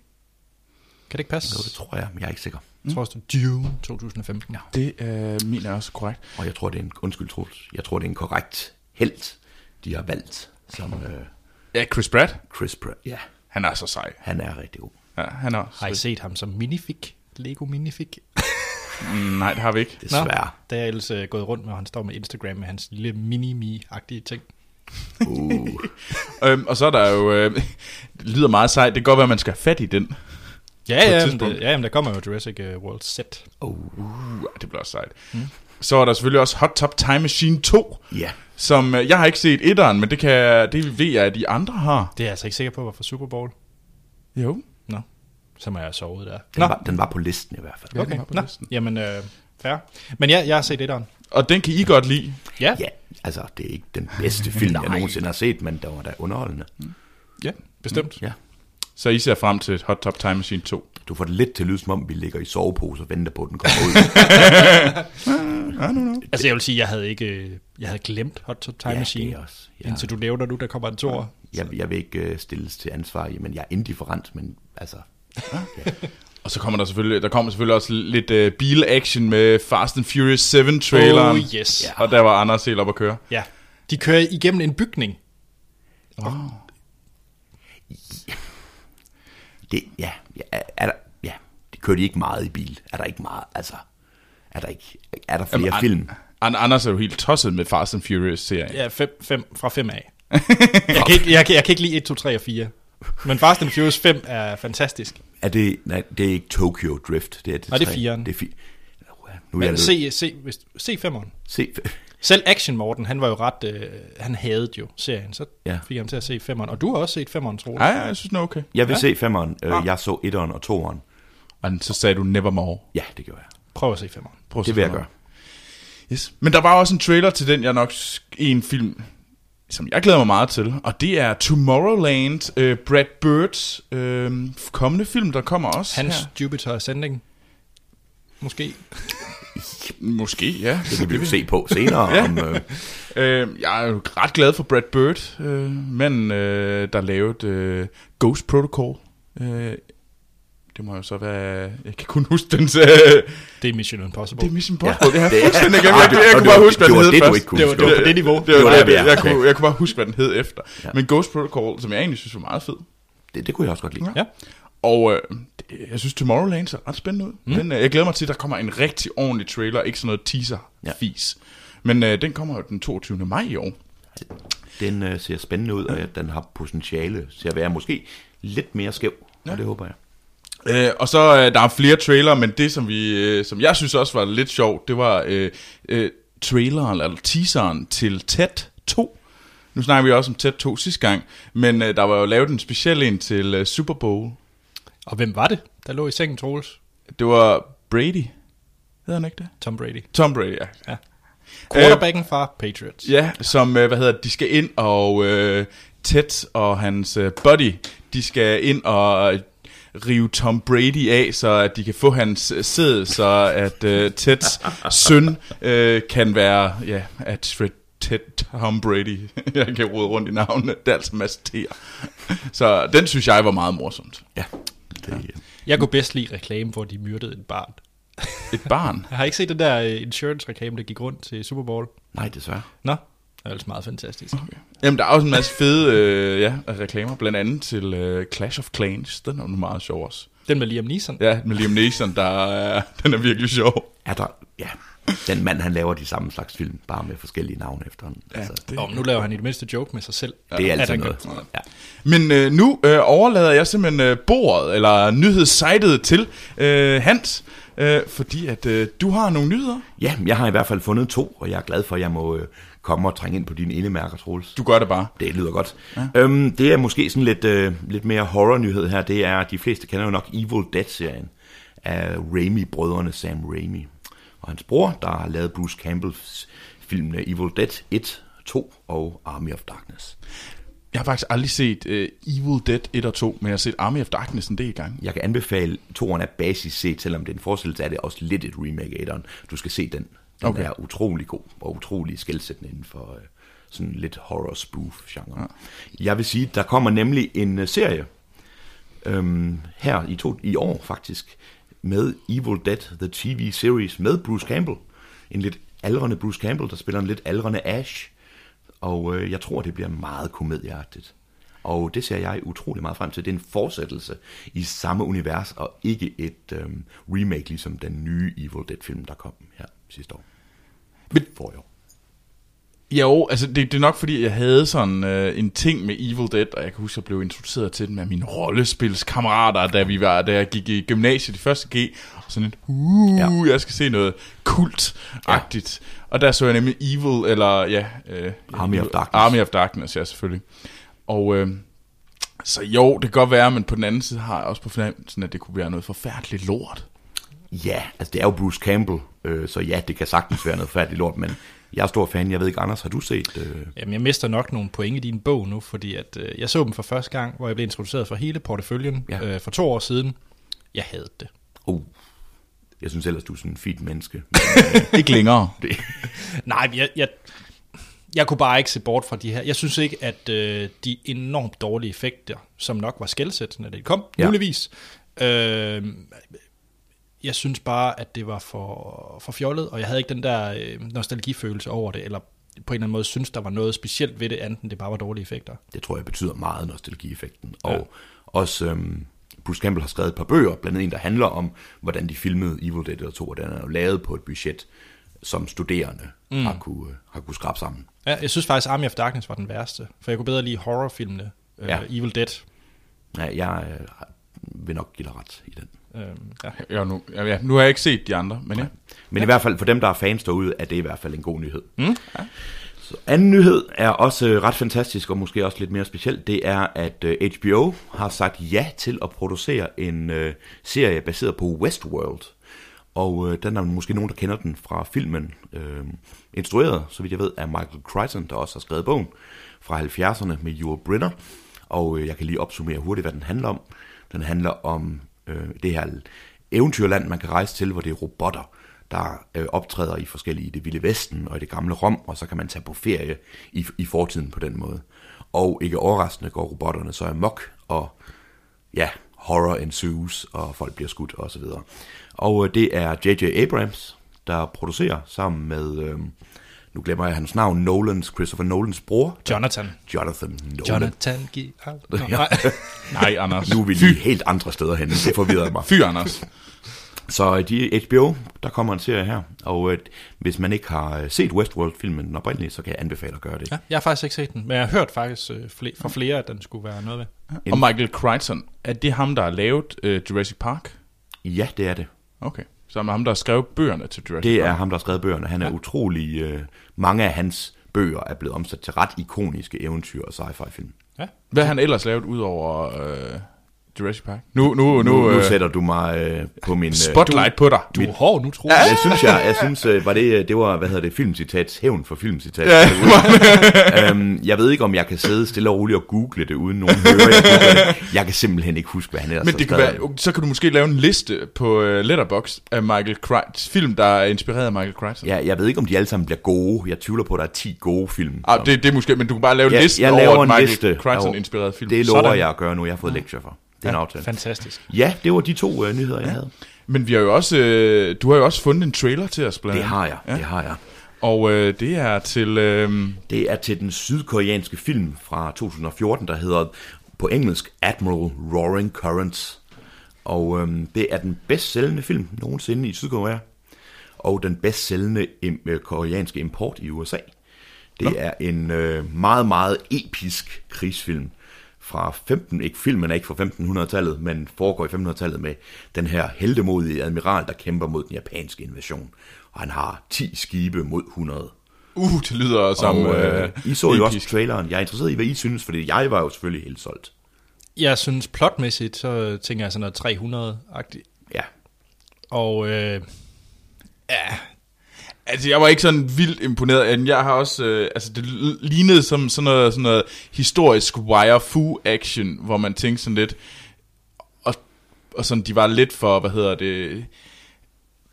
Kan det ikke passe? Jo, det tror jeg, men jeg er ikke sikker. Jeg tror også, det er June 2015. Ja. Det øh, min er også korrekt. Og jeg tror, det er en, undskyld Troels, jeg tror, det er en korrekt held, de har valgt som øh, Ja, Chris Pratt, Chris Pratt. Ja, han er så sej. han er rigtig god. Ja, han er. Har I set ham som minifig? Lego minifig? Mm, nej, det har vi ikke. Desværre. Der er jeg ellers øh, gået rundt med, og han står med Instagram med hans lille mini-me-agtige ting. Uh, Øhm, og så er der jo, øh, det lyder meget sejt, det kan godt være, at man skal have fat i den. Ja, ja, men det, ja, men der kommer jo Jurassic øh, World set. oh, Uh, det bliver også sejt. Mm. Så er der selvfølgelig også Hot Top Time Machine 2, ja, som øh, jeg har ikke set etteren, men det, kan, det ved jeg, at de andre har. Det er jeg altså ikke sikker på, var for Super Bowl. Jo. Nå, så må jeg have sovet der. den, var, den var på listen i hvert fald. Den okay. var på Nå, listen. jamen, øh, fair. Men ja, jeg har set etteren. Og den kan I godt lide. Ja, Ja, altså, det er ikke den bedste film, jeg nogensinde har set, men der var da underholdende. ja bestemt. Ja. Så I ser frem til Hot Top Time Machine 2. Du får det lidt til at lyde, som om vi ligger i sovepose og venter på, at den kommer ud. Altså jeg vil sige, jeg havde ikke, jeg havde glemt Hot Top Time ja, Machine, det også. ja. Ja, indtil du nævner nu, der kommer en tor. jeg, jeg vil ikke uh, stilles til ansvar, men jeg er indifferent, men altså... Og så kommer der selvfølgelig, der kommer selvfølgelig også lidt uh, bil-action med Fast and Furious 7-traileren. Oh yes. Og der var Anders helt op at køre. Ja. De kører igennem en bygning. Det, ja, ja, er, er der, ja, det kører de ikke meget i bil. Er der ikke meget, altså... Er der, ikke, er der flere Jamen, film? An- Anders er jo helt tosset med Fast and Furious-serien. Ja, fem, fem, fra 5 af. jeg, kan ikke, jeg, kan, jeg kan ikke lide 1, 2, 3 og 4. Men Fast and Furious 5 er fantastisk. Er det, nej, det er ikke Tokyo Drift. Det er det Nej, det er tre. fireren. Det er fi, nu er jeg Men nødt- se, se, hvis, se 5'eren. se, Selv Action Morten, han var jo ret, øh, han havde jo serien, så Ja. fik jeg ham til at se 5'eren. Og du har også set 5'eren, tror Ja, ja, jeg synes, den er okay. jeg vil Ja. se femmeren. Øh, jeg så etteren og toeren. Og så sagde du Nevermore. Ja, det gjorde jeg. Prøv at se 5'eren. Prøv at Det se vil jeg gøre. Yes. Men der var også en trailer til den, jeg nok sk- en film, som jeg glæder mig meget til, og det er Tomorrowland, øh, Brad Birds øh, kommende film, der kommer også Hans her. Jupiter Ascending. Måske. Måske, ja. Det kan vi jo se på senere. Ja. om, øh, Øh, jeg er jo ret glad for Brad Bird, øh, manden, øh, der lavede øh, Ghost Protocol. Øh, det må jo så være... Jeg kan kun huske den... Øh, Det er Mission Impossible. det er Mission Impossible. Ja, det jeg fuldstændig glemt. Jeg, jeg, jeg kunne bare huske, hvad den hed først. Det var, det var på det niveau. Det var, Det er. jeg, Okay. kunne, jeg kunne bare huske, hvad den hed efter. Ja. Men Ghost Protocol, som jeg egentlig synes var meget fed. det, det kunne jeg også godt lide. Ja. Og øh, jeg synes, Tomorrowland ser ret spændende ud. Mm. Den, øh, jeg glæder mig til, at der kommer en rigtig ordentlig trailer, ikke sådan noget teaser-fis. Men øh, den kommer jo den 22. maj i år. Den øh, ser spændende ud, og ja, den har potentiale til at være måske lidt mere skæv. Ja. Og det håber jeg. Øh, og så øh, der er flere trailer, men det som vi, øh, som jeg synes også var lidt sjovt, det var øh, øh, traileren eller teaseren til Ted 2. Nu snakker vi også om Ted 2 sidste gang, men øh, der var jo lavet en speciel en til øh, Super Bowl. Og hvem var det, der lå i sengen, Troels? Det var Brady. Hedder han ikke det? Tom Brady. Tom Brady, ja. Ja. Quarterbacken fra Patriots. Ja, som, øh, hvad hedder det, de skal ind, og øh, Ted og hans øh, buddy, de skal ind og øh, rive Tom Brady af, så at de kan få hans øh, sæd, så at øh, Teds søn øh, kan være, ja, at Fred Ted Tom Brady, jeg kan rode rundt i navnene, det er altså en masse T'er. Så den synes jeg var meget morsomt. Ja. Det, ja. Jeg kunne bedst lide reklame, hvor de myrdede et barn. Et barn. Jeg har ikke set den der øh, insurance-reklame, der gik rundt til Super Bowl. Nej, desværre. Nå, det er altså meget fantastisk. Jamen, der er også en masse fede øh, ja, reklamer, blandt andet til øh, Clash of Clans. Den er jo meget sjov også. Den med Liam Neeson. Ja, med Liam Neeson, der er, den er virkelig sjov. Er der, ja, den mand, han laver de samme slags film, bare med forskellige navne efterhånden. Ja, altså, det- Og nu laver han i det mindste joke med sig selv. det er altid noget. Ja. Men øh, nu øh, overlader jeg simpelthen øh, bordet, eller nyhedssejtet til øh, Hans, øh, fordi at øh, du har nogle nyheder. ja, jeg har i hvert fald fundet to, og jeg er glad for, at jeg må øh, komme og trænge ind på dine indemærker, Troels. Du gør det bare. Det lyder godt. Ja. Øhm, det er måske sådan lidt, øh, lidt mere horror-nyhed her. Det er, de fleste kender jo nok Evil Dead-serien af Raimi-brødrene Sam Raimi. Og hans bror, der har lavet Bruce Campbells filmene Evil Dead 1, 2 og Army of Darkness. Jeg har faktisk aldrig set øh, Evil Dead 1 og 2, men jeg har set Army of Darkness en del gange. Jeg kan anbefale, toeren er basis set, selvom det er en forestillelse, er det også lidt et remake af. Du skal se den. Den Okay. er utrolig god og utrolig skældsættende inden for øh, sådan lidt horror-spoof-genre. Ja. Jeg vil sige, der kommer nemlig en uh, serie øhm, her i, to, i år faktisk, med Evil Dead, The TV Series, med Bruce Campbell. En lidt aldrende Bruce Campbell, der spiller en lidt aldrende Ash. Og øh, jeg tror, det bliver meget komedieagtigt. Og det ser jeg utrolig meget frem til. Det er en fortsættelse i samme univers, og ikke et øhm, remake, ligesom den nye Evil Dead-film, der kom her sidste år. Men- For i år. Jo, altså det, det er nok fordi, jeg havde sådan øh, en ting med Evil Dead, og jeg kan huske, at jeg blev introduceret til den med mine rollespilskammerater, da, vi var, da jeg gik i gymnasiet i første G, og sådan et, uh, ja. Jeg skal se noget kult-agtigt. Ja. Og der så jeg nemlig Evil, eller ja... Øh, Army of Darkness. Army of Darkness, ja selvfølgelig. Og øh, så jo, det kan godt være, men på den anden side har jeg også på fornemmelsen, at det kunne være noget forfærdeligt lort. Ja, altså det er jo Bruce Campbell, øh, så ja, det kan sagtens være noget færdigt lort, men jeg er stor fan. Jeg ved ikke, Anders, har du set? Øh... Jamen, jeg mister nok nogle point i din bog nu, fordi at, øh, jeg så dem for første gang, hvor jeg blev introduceret for hele porteføljen Ja. øh, for to år siden. Jeg havde det. Uh, jeg synes ellers, du er sådan en fint menneske. Ikke længere. det, Nej, jeg, jeg, jeg kunne bare ikke se bort fra de her. Jeg synes ikke, at øh, de enormt dårlige effekter, som nok var skældsættende, da de kom, ja. muligvis. Øh, jeg synes bare, at det var for, for fjollet, og jeg havde ikke den der øh, nostalgifølelse over det, eller på en eller anden måde synes, der var noget specielt ved det, andet end det bare var dårlige effekter. det tror jeg betyder meget, nostalgieffekten. Og ja. også øhm, Bruce Campbell har skrevet et par bøger, blandt andet en, der handler om, hvordan de filmede Evil Dead 2, og den er jo lavet på et budget, som studerende mm. har, kunne, øh, har kunne skrabe sammen. Ja, jeg synes faktisk, Army of Darkness var den værste, for jeg kunne bedre lide horrorfilmene. Øh, Ja. Evil Dead. Ja, jeg øh, vil nok give dig ret i den. Øh, ja. Ja, nu, ja, ja, nu har jeg ikke set de andre, men ja. Men ja. i hvert fald for dem, der er fans derude, er det i hvert fald en god nyhed. Mm. Ja. Så anden nyhed er også øh, ret fantastisk, og måske også lidt mere specielt. Det er, at øh, HBO har sagt ja til at producere en øh, serie baseret på Westworld. Og øh, den er måske nogen, der kender den fra filmen. Øh, instrueret, så vidt jeg ved, af Michael Crichton, der også har skrevet bogen fra 70'erne med Yul Brynner. Og øh, jeg kan lige opsummere hurtigt, hvad den handler om. Den handler om øh, det her eventyrland, man kan rejse til, hvor det er robotter, der øh, optræder i forskellige i det vilde vesten og i det gamle Rom, og så kan man tage på ferie i, i fortiden på den måde. Og ikke overraskende går robotterne så amok, og ja, horror ensues, og folk bliver skudt og så videre. Og øh, det er J.J. Abrams, der producerer sammen med, øh, nu glemmer jeg hans navn, Nolans, Christopher Nolans bror, Jonathan. Jonathan Nolan. Jonathan G. Nej. Nej, Anders. Nu er vi lige helt andre steder hen. Det forvirrede mig. Fy, Anders. Så øh, de HBO, der kommer en serie her, og øh, hvis man ikke har øh, set Westworld-filmen den oprindelige, så kan jeg anbefale at gøre det. Ja, jeg har faktisk ikke set den, men jeg har hørt faktisk øh, fra flere, at den skulle være noget med. Og Michael Crichton, er det ham, der har lavet Jurassic Park? Ja, det er det. Okay. Så er det ham, der har skrevet bøgerne til Jurassic Det Park? er ham, der har skrevet bøgerne. Han er ja. utrolig... Øh, mange af hans bøger er blevet omsat til ret ikoniske eventyr og sci-fi film. Ja. Hvad har han ellers lavet ud over Øh Jurassic Park? Nu, nu, nu, Nu, nu øh, sætter du mig øh, på min... Øh, spotlight på dig. Du er hård nu, tror jeg. jeg synes, jeg, jeg synes, øh, var det, øh, det var, hvad hedder det, filmcitats, hævn for filmcitat. Ja. øhm, jeg ved ikke, om jeg kan sidde stille og roligt og google det, uden nogen hører. Jeg, jeg kan simpelthen ikke huske, hvad han ellers Men det kan være, så kan du måske lave en liste på uh, Letterboxd af Michael Crichton, film, der er inspireret af Michael Crichton. Ja, jeg ved ikke, om de alle sammen bliver gode. Jeg tvivler på, at der er 10 gode film. Ah, det, det er måske, men du kan bare lave en Ja, liste jeg over laver en Michael. Crichton-inspireret film. Det lover Sådan. jeg at gøre nu. Jeg har fået lektier for. Det er en aftale. Fantastisk. Ja, det var de to øh, nyheder, jeg havde. Men vi har jo også, øh, du har jo også fundet en trailer til os, blandt Det har jeg, Ja. det har jeg. Og øh, det er til... Øh, Det er til den sydkoreanske film fra 2014, der hedder på engelsk Admiral Roaring Currents. Og øhm, det er den bedst sælgende film nogensinde i Sydkorea. Og den bedst sælgende im- øh, koreanske import i USA. Det er en øh, meget, meget episk krigsfilm fra 15, ikke filmen er ikke fra 1500-tallet, men foregår i 1500-tallet med den her heldemodige admiral, der kæmper mod den japanske invasion. Og han har 10 skibe mod 100. uh, det lyder som... Og, øh, I så jo også traileren. Jeg er interesseret i, hvad I synes, fordi jeg var jo selvfølgelig helt solgt. Jeg synes plotmæssigt, så tænker jeg sådan noget 300-agtigt. Ja, Og øh, ja, Altså, jeg var ikke sådan vildt imponeret. men Jeg har også... Øh, altså, det lignede som sådan noget, sådan noget historisk wire fu action, hvor man tænkte sådan lidt... Og, og sådan, de var lidt for, hvad hedder det...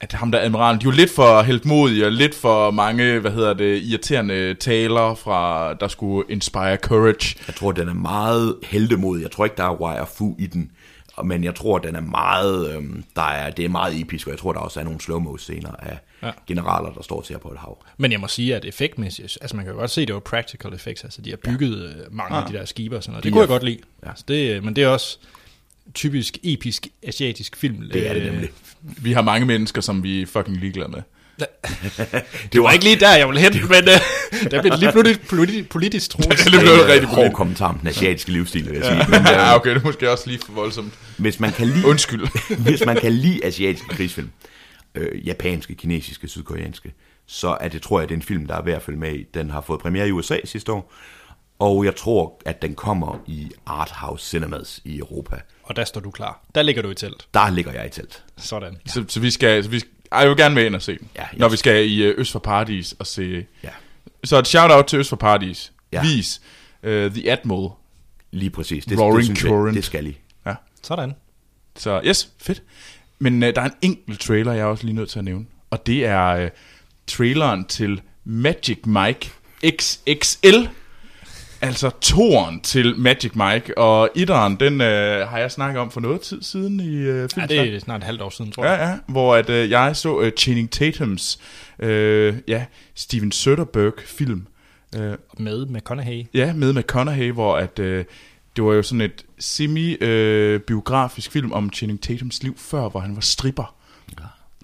At ham der admiralen, de var lidt for heldmodige, og lidt for mange, hvad hedder det, irriterende taler fra, der skulle inspire courage. jeg tror, den er meget heldemodig. Jeg tror ikke, der er wire fu i den. Men jeg tror, den er meget, øhm, der er, det er meget episk, og jeg tror, der også er nogle slow-mo scener af Ja. ja. generaler, der står til på et hav. men jeg må sige, at effektmæssigt, altså man kan jo godt se, at det var practical effects, altså de har bygget ja. mange af de der skibe og sådan noget. Det De kunne er- jeg godt lide. Ja. Altså, det, men det er også typisk episk asiatisk film. Det er det Øh, nemlig. Vi har mange mennesker, som vi er fucking ligeglade med. Det var ikke lige der, jeg ville hen, men øh, der blev det lige pludselig politi- politisk troet. Det blev noget rigtig hård kommentar om den asiatiske livsstil, vil jeg sige. Ja, Men, ja, øh, okay, det er måske også lige for voldsomt. hvis man kan lide Undskyld. hvis man kan lide asiatiske krigsfilm, øh, japanske, kinesiske, sydkoreanske, så er det, tror jeg, det er en film, der er værd at følge med i. Den har fået premiere i USA sidste år, og jeg tror, at den kommer i Arthouse Cinemas i Europa. Og der står du klar. Der ligger du i telt. Der ligger jeg i telt. Sådan. Så, så vi skal... Så vi, ej, jeg vil gerne med ind og se den, Ja, når vi skal i øh, Øst for Paradis og se... Ja, Så et shout-out til Øst for Paradis. Ja. Vis uh, The Admiral. lige præcis. Det, Roaring det, synes jeg, det skal I. Ja. Sådan. Så yes, fedt. Men uh, der er en enkelt trailer, jeg er også lige nødt til at nævne. Og det er uh, traileren til Magic Mike XXL. Altså toren til Magic Mike. Og etteren, den uh, har jeg snakket om for noget tid siden i uh, Ja, det er snart et halvt år siden, tror jeg. Ja, ja, hvor at, øh, jeg så øh, Channing Tatums, øh, ja, Steven Soderbergh-film, øh, Med McConaughey. ja, med McConaughey, hvor at, øh, det var jo sådan et semi-biografisk film om Channing Tatums liv før, hvor han var stripper.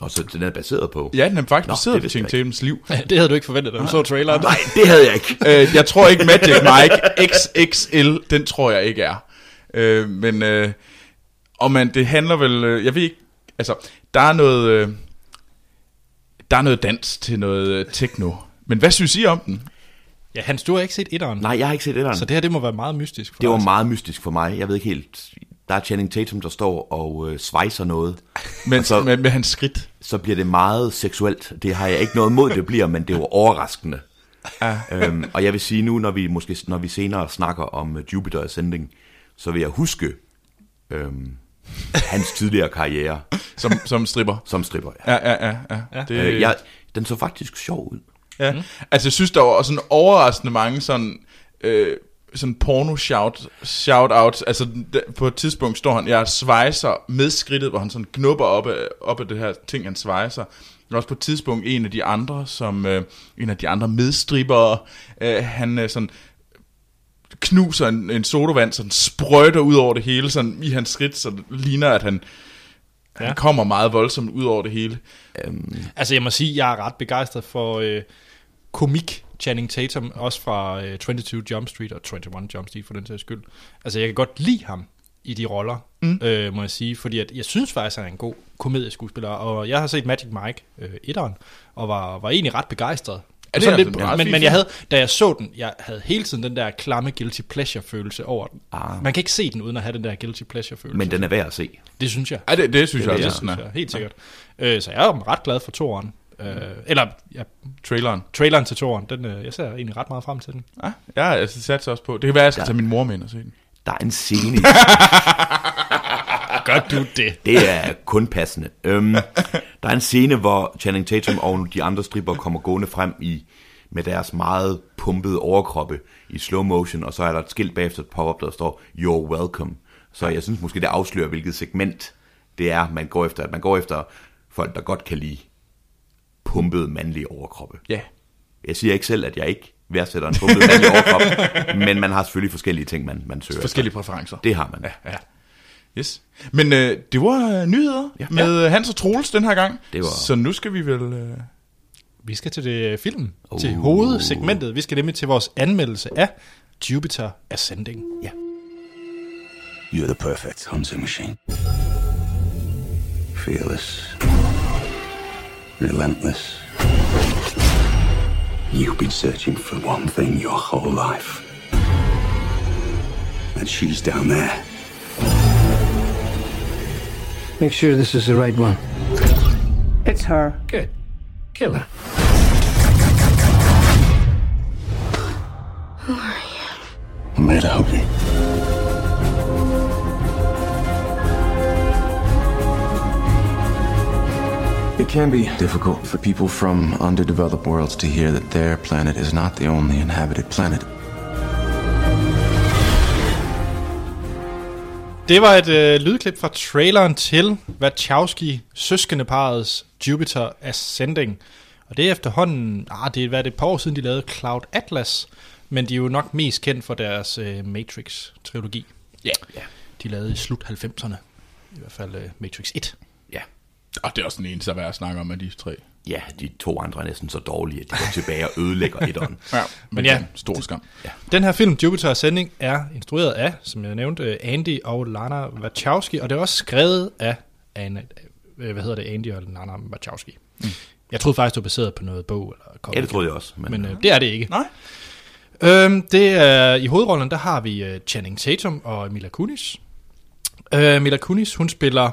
Og så den er baseret på... Ja, den er faktisk Nå, baseret det på Channing Tatums liv. Det havde du ikke forventet, da du så traileren. Nej, det havde jeg ikke. øh, jeg tror ikke Magic Mike XXL, den tror jeg ikke er. Øh, men, øh, og man, det handler vel, øh, jeg ved ikke, altså, der er noget, øh, der er noget dans til noget øh, techno. Men hvad synes I om den? Ja, Hans, du har ikke set etteren. Nej, jeg har ikke set det Så det her, det må være meget mystisk for Det var dig. meget mystisk for mig. Jeg ved ikke helt... Der er Channing Tatum, der står og øh, svejser noget. Men, så- med, med hans skridt. Så bliver det meget seksuelt. Det har jeg ikke noget mod, det bliver, men det var overraskende. Ja. Øhm, og jeg vil sige nu, når vi, måske, når vi senere snakker om øh, Jupiter Ascending, så vil jeg huske øhm, hans tidligere karriere Som, som stripper. som stripper. Ja. Ja, ja, ja. ja. Ja. Det, Øh, jeg, den så faktisk sjov ud. ja. Mm. Altså, jeg synes, der var sådan overraskende mange sådan... Øh, sådan porno shout, shout out, altså på et tidspunkt står han, jeg svejser med skridtet, hvor han sådan knupper op af, op af det her ting, han svejser. Men også på et tidspunkt en af de andre, som øh, en af de andre medstribere, øh, han øh, sådan knuser en, en sodavand, sådan sprøjter ud over det hele, sådan i hans skridt, så det ligner, at han, ja. Han kommer meget voldsomt ud over det hele. Øhm, Altså, jeg må sige, jeg er ret begejstret for øh, komik Channing Tatum, også fra øh, 22 Jump Street og 21 Jump Street for den sags skyld. Altså, jeg kan godt lide ham i de roller, mm. øh, må jeg sige, fordi at jeg synes faktisk, at han er en god komedieskuespiller, og jeg har set Magic Mike, øh, etteren, og var, var egentlig ret begejstret. Ja, det er lidt, men, fin men jeg havde, da jeg så den, jeg havde hele tiden den der klamme guilty pleasure følelse over den. Ah. Man kan ikke se den uden at have den der guilty pleasure følelse. men den er værd at se. Det synes jeg. Ja, det, det synes Det jeg også, jeg er. Ja, helt sikkert. Øh, så jeg er ret glad for toeren. Øh, eller ja, Traileren. traileren til toeren, den, øh, jeg ser egentlig ret meget frem til den. Ja, jeg altså, satser også på. Det kan være, at jeg skal Ja. tage min mor med ind og se den. Der er en scene Gør du det? Det er kun passende. Øhm, der er en scene, hvor Channing Tatum og de andre stripper kommer gående frem i med deres meget pumpede overkroppe i slow motion, og så er der et skilt bagefter et pop-up, der står, You're welcome. Så jeg synes måske, det afslører, hvilket segment det er, man går efter. At man går efter folk, der godt kan lide pumpede mandlige overkroppe. Ja. Jeg siger ikke selv, at jeg ikke værdsætter en pumpet mandlig overkrop, men man har selvfølgelig forskellige ting, man, man søger. Forskellige præferencer. Det har man. Ja, ja. Yes. Men øh, det var øh, nyheder ja. med ja. Hans og Troels den her gang. Det var- Så nu skal vi vel... Øh... Vi skal til det film, uh. til hovedsegmentet. Vi skal nemlig til vores anmeldelse af Jupiter Ascending. Ja. You're the perfect hunting machine. Fearless. Relentless. You've been searching for one thing your whole life. And she's down there. Make sure this is the right one. It's her. Good. Kill her. I'm here to help you. It can be difficult for people from underdeveloped worlds to hear that their planet is not the only inhabited planet. Det var et øh, lydklip fra traileren til Wachowski søskendeparets Jupiter Ascending. Og det er efterhånden, ah, det er hvad, det et par år siden, de lavede Cloud Atlas, men de er jo nok mest kendt for deres øh, Matrix-trilogi. Ja. Ja. De lavede i slut 90'erne, i hvert fald øh, Matrix 1. Og det er også den eneste, der er værd at snakke om af de tre. Ja, de to andre er næsten så dårlige, at de går tilbage og ødelægger etteren. Ja, Men ja. Stor skam. Ja. Den her film, Jupiter Ascending, er instrueret af, som jeg nævnte, øh, Andy og Lana Wachowski, og det er også skrevet af, Anne, øh, hvad hedder det, Andy og Lana Wachowski. Mm. Jeg troede faktisk, det var baseret på noget bog eller comic. Ja, det troede jeg også. Men, Men øh, det er det ikke. Nej. Øhm, det er, I hovedrollen, der har vi uh, Channing Tatum og Mila Kunis. Uh, Mila Kunis, hun spiller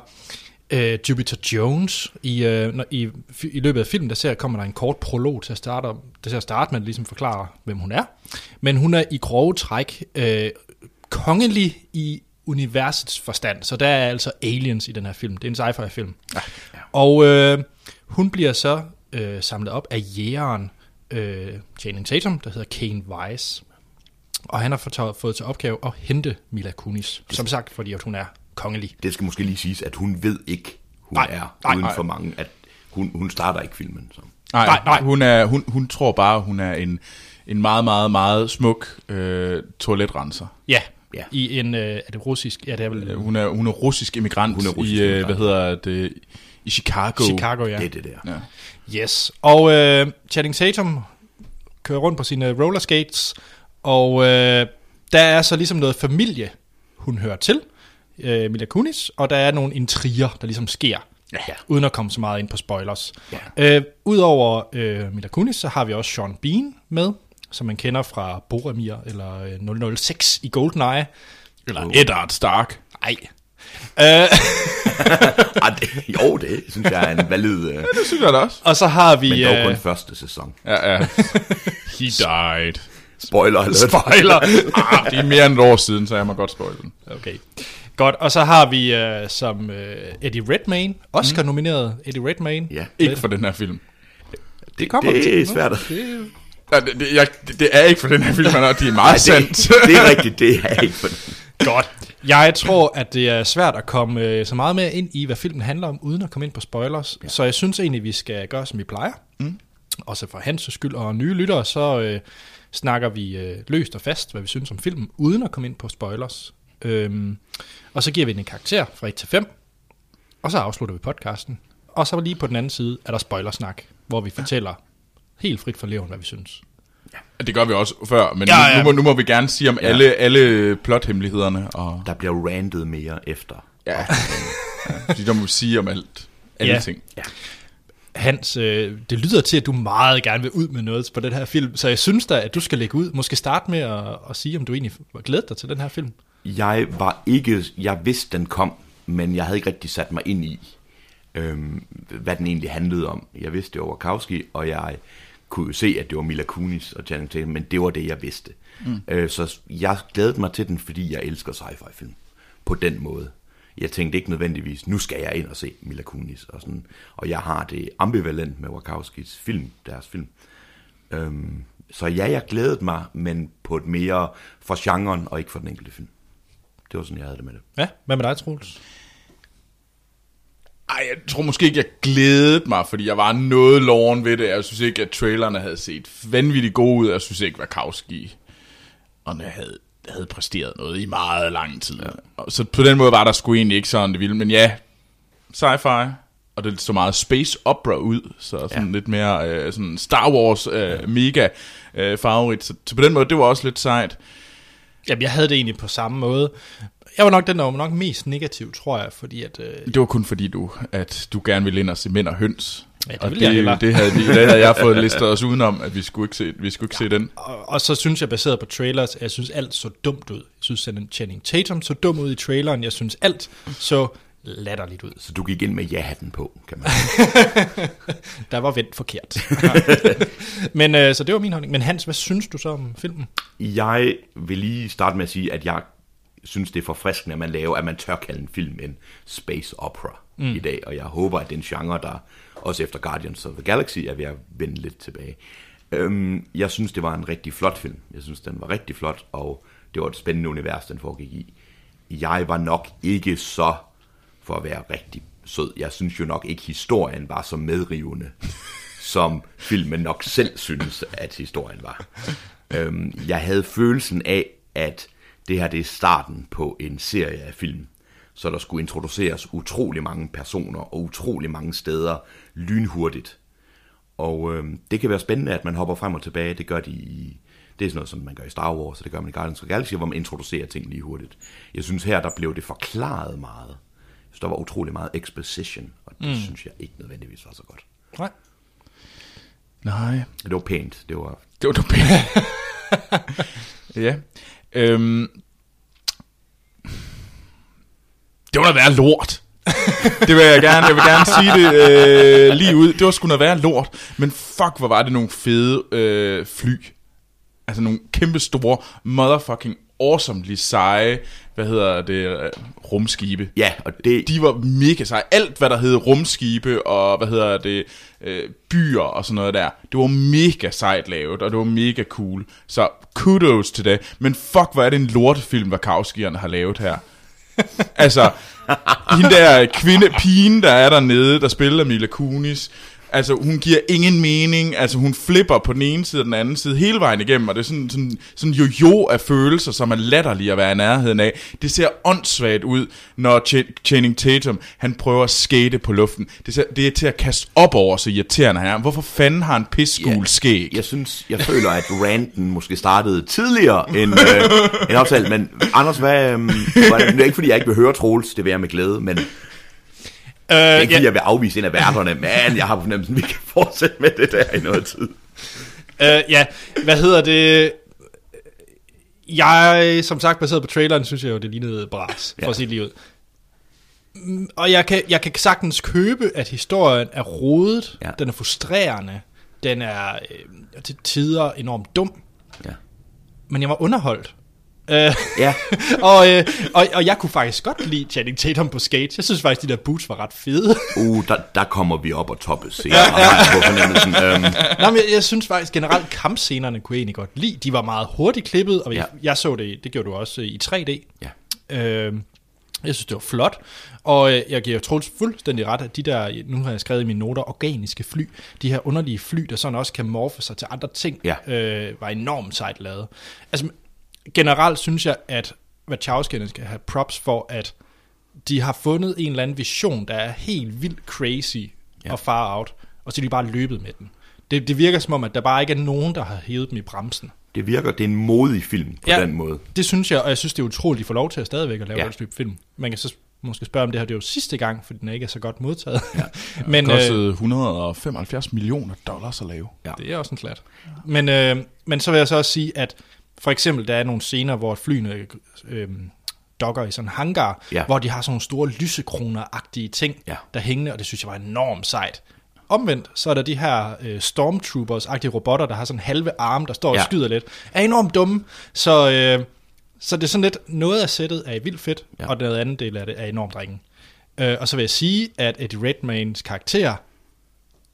uh, Jupiter Jones. I, uh, når, i, I løbet af filmen, der ser, kommer der en kort prolog til at starte, om- til at starte med at ligesom forklare, hvem hun er. Men hun er i grove træk uh, kongelig i universets forstand. Så der er altså aliens i den her film. Det er en sci-fi film. Ja, ja. Og øh, hun bliver så øh, samlet op af jægeren øh, Channing Tatum, der hedder Kane Weiss. Og han har fået, fået til opgave at hente Mila Kunis. Som sagt, fordi at hun er kongelig. Det skal måske lige siges, at hun ved ikke, hun Nej, er nej, uden nej. for mange, at hun, hun starter ikke filmen. Så. Nej, Nej, nej. Hun, er, hun, hun tror bare, hun er en, en meget, meget, meget smuk øh, toiletrenser. Ja, Ja. i en, øh, er det russisk? Ja, det er vel Øh, Hun er, hun er russisk immigrant Hun er russisk i, øh, immigrant. hvad hedder det, i Chicago. Chicago, ja. Det er det der. Ja. Yes. Og øh, Channing Tatum kører rundt på sine roller skates, og øh, der er så ligesom noget familie, hun hører til, øh, Mila Kunis, og der er nogle intriger, der ligesom sker, Ja. uden at komme så meget ind på spoilers. Ja. Øh, Udover øh, Mila Kunis, så har vi også Sean Bean med, som man kender fra Boromir eller øh, 006 i GoldenEye. Eller Eddard Stark. Ej. Øh, Ah, det, jo, det synes jeg er en valid... Uh, Det synes jeg da også. og så har vi... men dog øh, kun første sæson. Ja, ja. He died. Spoiler alert. Spoiler. Ah, det er mere end et år siden, så jeg må godt spoil den. Okay. Godt, og så har vi uh, som uh, Eddie Redmayne, Oscar-nomineret Eddie Redmayne. Ja, Ikke for den her film. det, kommer det til. er svært at... Ja, det, det, jeg, det, det er ikke for den her film, men det er meget Nej, sandt. det, det er rigtigt, det er ikke for Godt. Jeg tror, at det er svært at komme uh, så meget mere ind i, hvad filmen handler om, uden at komme ind på spoilers. Ja. Så jeg synes egentlig, vi skal gøre, som vi plejer. Mm. Også for hans skyld og nye lyttere, så uh, snakker vi uh, løst og fast, hvad vi synes om filmen, uden at komme ind på spoilers. Øhm, og så giver vi den en karakter fra 1 til 5, og så afslutter vi podcasten. Og så lige på den anden side er der spoilersnak, hvor vi fortæller helt frit for leven, hvad vi synes. Det gør vi også før, men Ja, ja, ja. ja. Nu, må, nu må vi gerne sige om Ja. alle, alle plothemmelighederne. Og, Der bliver randet mere efter. ja, ja, fordi der må vi sige om alt. Alle Ja. ja. ting. Hans, øh, det lyder til, at du meget gerne vil ud med noget på den her film, så jeg synes da, at du skal lægge ud. Måske starte med at, at sige, om du egentlig var glædet dig til den her film. Jeg var ikke... Jeg vidste, den kom, men jeg havde ikke rigtig sat mig ind i, øhm, hvad den egentlig handlede om. Jeg vidste, det var Wachowski, og jeg kunne jo se, at det var Mila Kunis og Channing Tatum, men det var det, jeg vidste. Mm. Øh, så jeg glædede mig til den, fordi jeg elsker sci-fi-film. På den måde. Jeg tænkte ikke nødvendigvis, nu skal jeg ind og se Mila Kunis. Og, sådan. og jeg har det ambivalent med Wachowskis film, deres film. Øhm, så ja, jeg glædede mig, men på et mere for genren, og ikke for den enkelte film. Det var sådan, jeg havde det med det. Ja, hvad med dig, Troels? Ej, jeg tror måske ikke, jeg glædede mig, fordi jeg var noget loven ved det. Jeg synes ikke, at trailerne havde set vanvittigt gode ud. Jeg synes ikke, Wachowski og jeg havde, havde præsteret noget i meget lang tid. Ja. Og Så på den måde var der sgu egentlig ikke sådan det ville. Men ja, sci-fi, og det så meget space opera ud, så sådan Ja. ja. lidt mere øh, sådan Star Wars øh, mega øh, favorit. Så, så på den måde, det var også lidt sejt. Jamen, jeg havde det egentlig på samme måde. Jeg var nok den, der var nok mest negativ, tror jeg, fordi at... Øh, Det var kun fordi du, at du gerne ville ind og se mænd og høns. Ja, det og jeg det, hellere. det, havde vi, det havde jeg fået listet os udenom, at vi skulle ikke se, vi skulle ikke ja. se den. og, og så synes jeg, baseret på trailers, at jeg synes alt så dumt ud. Jeg synes, at Channing Tatum så dum ud i traileren. Jeg synes alt så latterligt ud. Så du gik ind med ja-hatten på, kan man Der var vendt forkert. Men øh, så det var min holdning. Men Hans, hvad synes du så om filmen? Jeg vil lige starte med at sige, at jeg synes, det er forfriskende, at man laver, at man tør kalde en film en space opera mm. i dag, og jeg håber, at det er en genre, der også efter Guardians of the Galaxy er ved at vende lidt tilbage. Øhm, jeg synes, det var en rigtig flot film. Jeg synes, den var rigtig flot, og det var et spændende univers, den foregik i. Jeg var nok ikke så, for at være rigtig sød, jeg synes jo nok ikke, historien var så medrivende, som filmen nok selv synes, at historien var. Øhm, jeg havde følelsen af, at det her det er starten på en serie af film, så der skulle introduceres utrolig mange personer og utrolig mange steder lynhurtigt. Og øhm, det kan være spændende, at man hopper frem og tilbage. Det gør de i, det er sådan noget, som man gør i Star Wars, og det gør man i Guardians of the Galaxy, hvor man introducerer ting lige hurtigt. Jeg synes her, der blev det forklaret meget. Så der var utrolig meget exposition, og det mm. synes jeg ikke nødvendigvis var så godt. Nej. Nej. Det var pænt. Det var, Det var du pænt. ja. Øhm. Det var da være lort. det vil jeg gerne, jeg vil gerne sige det øh, lige ud. Det var sgu noget være lort. Men fuck, hvor var det nogle fede øh, fly. Altså nogle kæmpe store, motherfucking awesomely seje, hvad hedder det, øh, rumskibe. Ja, og det, De var mega seje. Alt, hvad der hed rumskibe og, hvad hedder det, øh, byer og sådan noget der, det var mega sejt lavet, og det var mega cool. Så kudos til det. Men fuck, hvor er det en lortefilm, Wachowskierne har lavet her. altså, hende der kvinde, pigen, der er dernede, der spiller Mila Kunis, altså hun giver ingen mening, altså hun flipper på den ene side og den anden side hele vejen igennem, og det er sådan, sådan, sådan jo-jo af følelser, som er latterlige at være i nærheden af. Det ser åndssvagt ud, når Ch- Channing Tatum, han prøver at skate på luften. Det, ser, det er til at kaste op over, så irriterende her. Hvorfor fanden har han pissegul skæg? jeg synes, jeg føler, at ranten måske startede tidligere end, øh, end aftalt. Men Anders, hvad, øh, var det, det er ikke fordi, jeg ikke vil høre Troels, det vil jeg med glæde, men det Øh, er ikke ja, jeg vil afvise en af værterne, men jeg har på fornemmelsen, at vi kan fortsætte med det der i noget tid. øh, ja, hvad hedder det? Jeg, som sagt, baseret på traileren, synes jeg jo, det lignede bras, for Ja. at sige. Mm, Og jeg kan, jeg kan sagtens købe, at historien er rodet, Ja. den er frustrerende, den er øh, til tider enormt dum, Ja. men jeg var underholdt. Øh, Ja. og, øh, og, og jeg kunne faktisk godt lide Channing Tatum på skate. Jeg synes faktisk, de der boots var ret fede. Uh, der, der kommer vi op og toppe senere, ja, ja. på fornemmelsen. Øhm, Nå, men jeg, jeg synes faktisk generelt, kampscenerne kunne jeg egentlig godt lide. De var meget hurtigt klippet, og jeg, Ja. jeg så det, det gjorde du også øh, i 3D. ja. Øh, jeg synes, det var flot, og øh, jeg giver Troels fuldstændig ret, at de der, nu har jeg skrevet i mine noter, organiske fly, de her underlige fly, der sådan også kan morfe sig til andre ting, Ja. øh, var enormt sejt lavet. Altså, generelt synes jeg, at Wachowskierne skal have props for, at de har fundet en eller anden vision, der er helt vildt crazy ja. og far out, og så er de bare løbet med den. Det, det virker som om, at der bare ikke er nogen, der har hævet dem i bremsen. Det virker, det er en modig film på Ja. den måde. Det synes jeg, og jeg synes, det er utroligt, at de får lov til at stadigvæk at lave Ja. ja. den type film. Man kan så måske spørge, om det her det er jo sidste gang, for den er ikke er så godt modtaget. Ja. Men, Men det øh, kostede 175 millioner dollars at lave. Ja. det er også en klat. Men, øh, men så vil jeg så også sige, at for eksempel, der er nogle scener, hvor flyene øh, dokker i sådan en hangar, Ja. hvor de har sådan nogle store lysekroner-agtige ting, Ja. der hængende, og det synes jeg var enormt sejt. Omvendt, så er der de her øh, Stormtroopers-agtige robotter, der har sådan halve arme, der står og Ja. skyder lidt, er enormt dumme. Så, øh, så det er sådan lidt, noget af sættet er vildt fedt, ja. og den anden del af det er enormt ringen. Øh, og så vil jeg sige, at Eddie Redmaynes karakter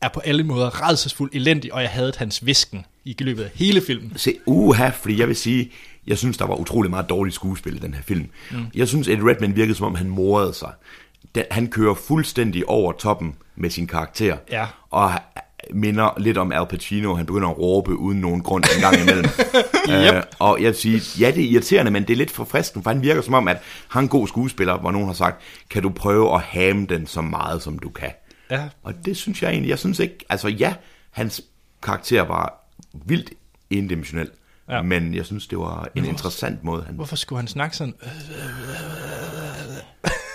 er på alle måder redselsfuld elendig, og jeg havde hans visken i løbet af hele filmen. Se, uha, fordi jeg vil sige, jeg synes, der var utrolig meget dårligt skuespil i den her film. Mm. Jeg synes, Eddie Redmayne virkede, som om han morede sig. Den, han kører fuldstændig over toppen med sin karakter. Ja. Og minder lidt om Al Pacino. Han begynder at råbe uden nogen grund en gang imellem. øh, og jeg vil sige, ja, det er irriterende, men det er lidt forfriskende, for han virker som om, at han er en god skuespiller, hvor nogen har sagt, kan du prøve at ham den så meget, som du kan. Ja. Og det synes jeg egentlig, jeg synes ikke, altså ja, hans karakter var vildt endimensionel, ja. Men jeg synes, det var en interessant måde, han... Hvorfor skulle han snakke sådan?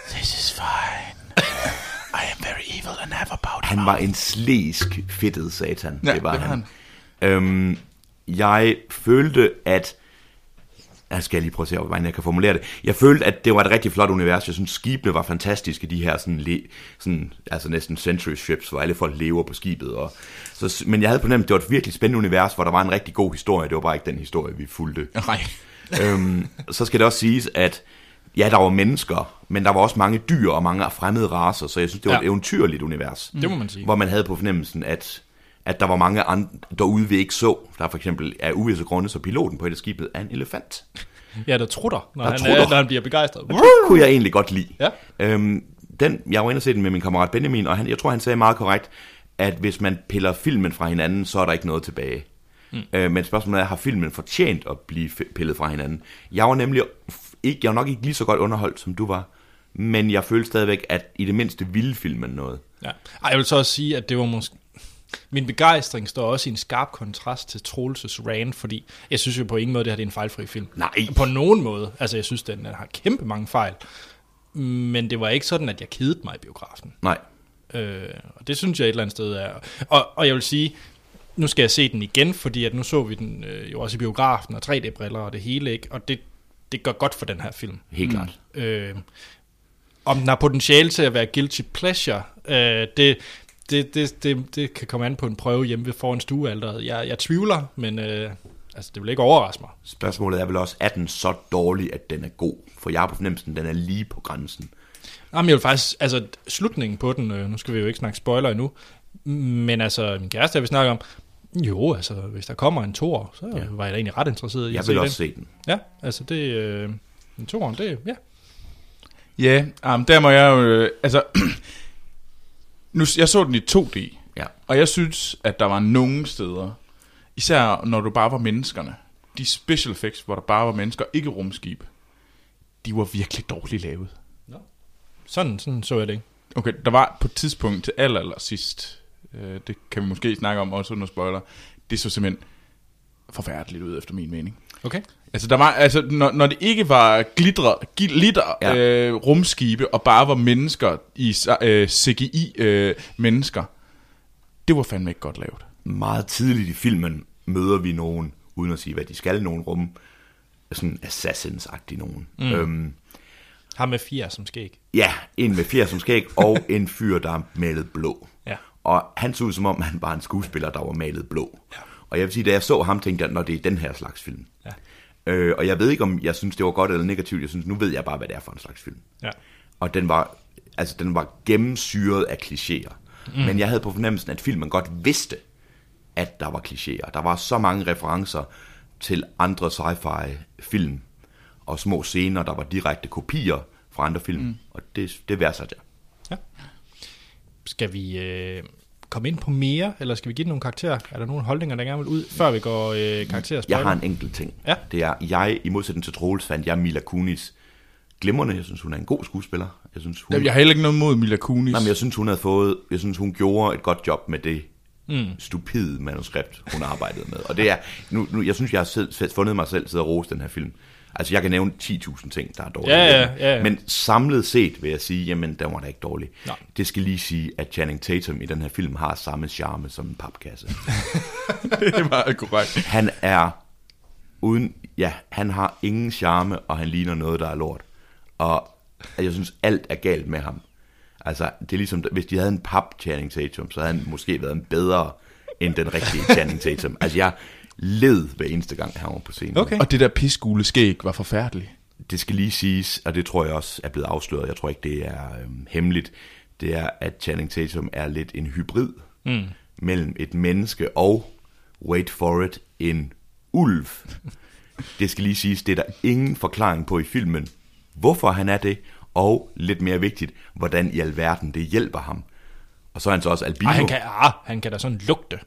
This is fine. I am very evil and have about Han var en slæsk, fedtet satan, Ja, det var det var han. Øhm, jeg følte, at... Jeg skal lige prøve at se, hvordan jeg kan formulere det. Jeg følte, at det var et rigtig flot univers. Jeg synes, skibene var fantastiske, de her sådan, le, sådan altså næsten century ships, hvor alle folk lever på skibet. Og, så, men jeg havde på nemt, det var et virkelig spændende univers, hvor der var en rigtig god historie. Det var bare ikke den historie, vi fulgte. Nej. øhm, så skal det også siges, at ja, der var mennesker, men der var også mange dyr og mange fremmede raser, så jeg synes, det var ja. Et eventyrligt univers. Det må man sige. Hvor man havde på fornemmelsen, at, at der var mange andre derude, vi ikke så. Der for eksempel er uvisse grunde, så piloten på et af skibet er en elefant. Ja, der trutter, når, Der han, trutter. er, når han bliver begejstret. Og det kunne jeg egentlig godt lide. Ja. Øhm, den, jeg var inde og se den med min kammerat Benjamin, og han, jeg tror, han sagde meget korrekt, at hvis man piller filmen fra hinanden, så er der ikke noget tilbage. Mm. Øh, men spørgsmålet er, har filmen fortjent at blive pillet fra hinanden? Jeg var nemlig ikke, jeg var nok ikke lige så godt underholdt, som du var, men jeg følte stadigvæk, at i det mindste ville filmen noget. Ja. Ej, jeg vil så også sige, at det var måske... Min begejstring står også i en skarp kontrast til Troelses rant, fordi jeg synes jo på ingen måde, det her det er en fejlfri film. Nej. På nogen måde. Altså, jeg synes, den har kæmpe mange fejl. Men det var ikke sådan, at jeg kedede mig i biografen. Nej. Øh, og det synes jeg et eller andet sted er. Og, og jeg vil sige, nu skal jeg se den igen, fordi at nu så vi den øh, jo også i biografen og 3D-briller og det hele, ikke? Og det, det gør godt for den her film. Helt klart. Øh, om den har potentiale til at være guilty pleasure, øh, det, det, det, det, det kan komme an på en prøve hjemme ved foran stuealderet. Jeg, jeg tvivler, men øh, altså, det vil ikke overraske mig. Spørgsmålet er vel også, er den så dårlig, at den er god? For jeg har på fornemmelsen, den er lige på grænsen. Jamen, jeg vil faktisk, altså slutningen på den, øh, nu skal vi jo ikke snakke spoiler endnu, men altså, min kæreste, jeg vil snakke om, jo, altså, hvis der kommer en tor, så ja. var jeg da egentlig ret interesseret i Jeg at vil se også den. se den. Ja, altså det, øh, en toren, det, ja. Ja, um, der må jeg jo... Øh, altså, nu, jeg så den i 2D, Ja. og jeg synes, at der var nogle steder, især når du bare var menneskerne, de special effects, hvor der bare var mennesker, ikke rumskib, de var virkelig dårligt lavet. Sådan, sådan så jeg det ikke. Okay, der var på et tidspunkt til aller, aller sidst, øh, det kan vi måske snakke om også under spoiler, det så simpelthen forfærdeligt ud efter min mening. Okay. Altså, der var, altså når, når det ikke var glitter, glitter Ja. øh, rumskibe, og bare var mennesker i øh, CGI-mennesker, det var fandme ikke godt lavet. Meget tidligt i filmen møder vi nogen, uden at sige, hvad de skal, nogen rum, sådan assassins-agtige nogen. Mm. Øhm, Har med fire som skæg. ja, en med fjer som skæg, og en fyr, der er malet blå. Ja. Og han så ud som om, han var en skuespiller, der var malet blå. Ja. Og jeg vil sige, da jeg så ham, tænkte jeg, når det er den her slags film. Ja. Øh, og jeg ved ikke, om jeg synes, det var godt eller negativt. Jeg synes, nu ved jeg bare, hvad det er for en slags film. Ja. Og den var, altså, den var gennemsyret af klichéer. Mm. Men jeg havde på fornemmelsen, at filmen godt vidste, at der var klichéer. Der var så mange referencer til andre sci-fi film og små scener, der var direkte kopier fra andre film. Mm. Og det, det værdsatte jeg. Skal vi øh, komme ind på mere, eller skal vi give den nogle karakterer? Er der nogle holdninger, der gerne vil ud, før vi går øh, karakterer Jeg har en enkelt ting. Ja. Det er, jeg, i modsætning til Troels, fandt jeg Mila Kunis glimrende. Jeg synes, hun er en god skuespiller. Jeg synes, hun, Jeg har heller ikke noget mod Mila Kunis. Nej, men jeg synes, hun havde fået, jeg synes, hun gjorde et godt job med det mm. stupide manuskript, hun arbejdede med. Og det er, nu, nu, jeg synes, jeg har selv, selv fundet mig selv sidde og rose den her film. Altså, jeg kan nævne 10.000 ting, der er dårlige. Ja, ja, ja, ja. Men samlet set vil jeg sige, jamen, den var da ikke dårlig. Nej. Det skal lige sige, at Channing Tatum i den her film har samme charme som en papkasse. det er meget korrekt. Han er uden, ja, han har ingen charme, og han ligner noget, der er lort. Og jeg synes, alt er galt med ham. Altså, det er ligesom, hvis de havde en pap Channing Tatum, så havde han måske været en bedre end den rigtige Channing Tatum. Altså, jeg led hver eneste gang, han var på scenen. Okay. Og det der pisgule skæg var forfærdeligt. Det skal lige siges, og det tror jeg også er blevet afsløret, jeg tror ikke, det er øhm, hemmeligt, det er, at Channing Tatum er lidt en hybrid mm. mellem et menneske og, wait for it, en ulv. Det skal lige siges, det er der ingen forklaring på i filmen, hvorfor han er det, og lidt mere vigtigt, hvordan i alverden det hjælper ham. Og så er han så også albino. Ej, han kan, ah, han kan da sådan lugte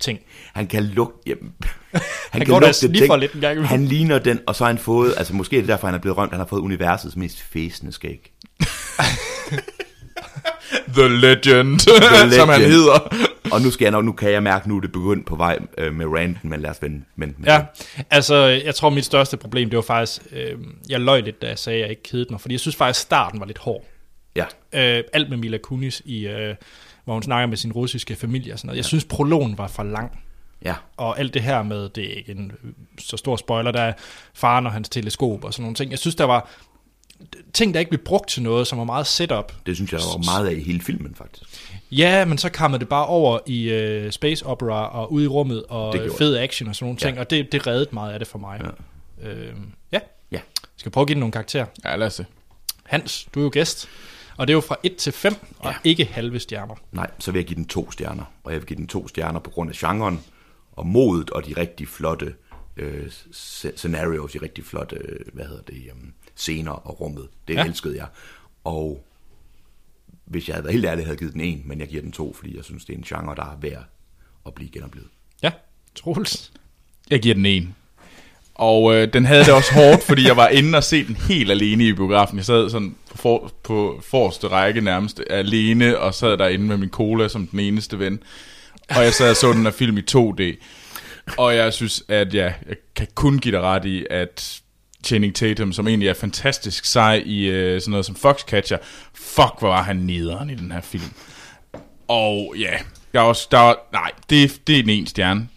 ting. Han kan lugte... Jamen, han, Han går da og sniffer lidt en gang. Han ligner den, og så har han fået... Altså måske er det derfor, han er blevet rømt. Han har fået universets mest fæsende skæg. The Legend, The som han Legend. hedder. Og nu skal jeg nok, nu kan jeg mærke, nu er det begyndt på vej øh, med ranten, men lad os vende, vende med Ja, altså jeg tror mit største problem, det var faktisk, øh, jeg løg lidt, da jeg sagde, at jeg ikke kedede mig, fordi jeg synes faktisk, starten var lidt hård. Ja. Øh, alt med Mila Kunis, i, øh, hvor hun snakker med sin russiske familie og sådan noget. Jeg synes, prologen var for lang. Ja. Og alt det her med, det er ikke en så stor spoiler, der er faren og hans teleskop og sådan nogle ting. Jeg synes, der var ting, der ikke blev brugt til noget, som var meget setup. Det synes jeg, der var meget af i hele filmen, faktisk. Ja, men så kammede det bare over i øh, space opera og ud i rummet og fed action og sådan nogle ting, Ja. og det, det reddede meget af det for mig. Ja. Øh, ja. Ja. Skal prøve at give den nogle karakterer? Ja, lad os se. Hans, du er jo gæst, og det er jo fra 1 til 5, og Ja. ikke halve stjerner. Nej, så vil jeg give den to stjerner. Og jeg vil give den to stjerner på grund af genren, og modet, og de rigtig flotte øh, sce- scenarios, de rigtig flotte, øh, hvad hedder det, um, scener og rummet. Det ja. elskede jeg. Og hvis jeg havde været helt ærlig, havde jeg givet den en, men jeg giver den to, fordi jeg synes, det er en genre, der er værd at blive genoplevet. Ja, Troels. Jeg giver den en. Og øh, den havde det også hårdt, fordi jeg var inde og se den helt alene i biografen. Jeg sad sådan på, for, på forreste række nærmest alene, og sad derinde med min cola som den eneste ven. Og jeg sad og så den her film i 2D. Og jeg synes, at ja, jeg kan kun give dig ret i, at Channing Tatum, som egentlig er fantastisk sej i øh, sådan noget som Foxcatcher, fuck, hvor var han nederen i den her film. Og ja, jeg er også, der er, nej, det, det er en en stjerne.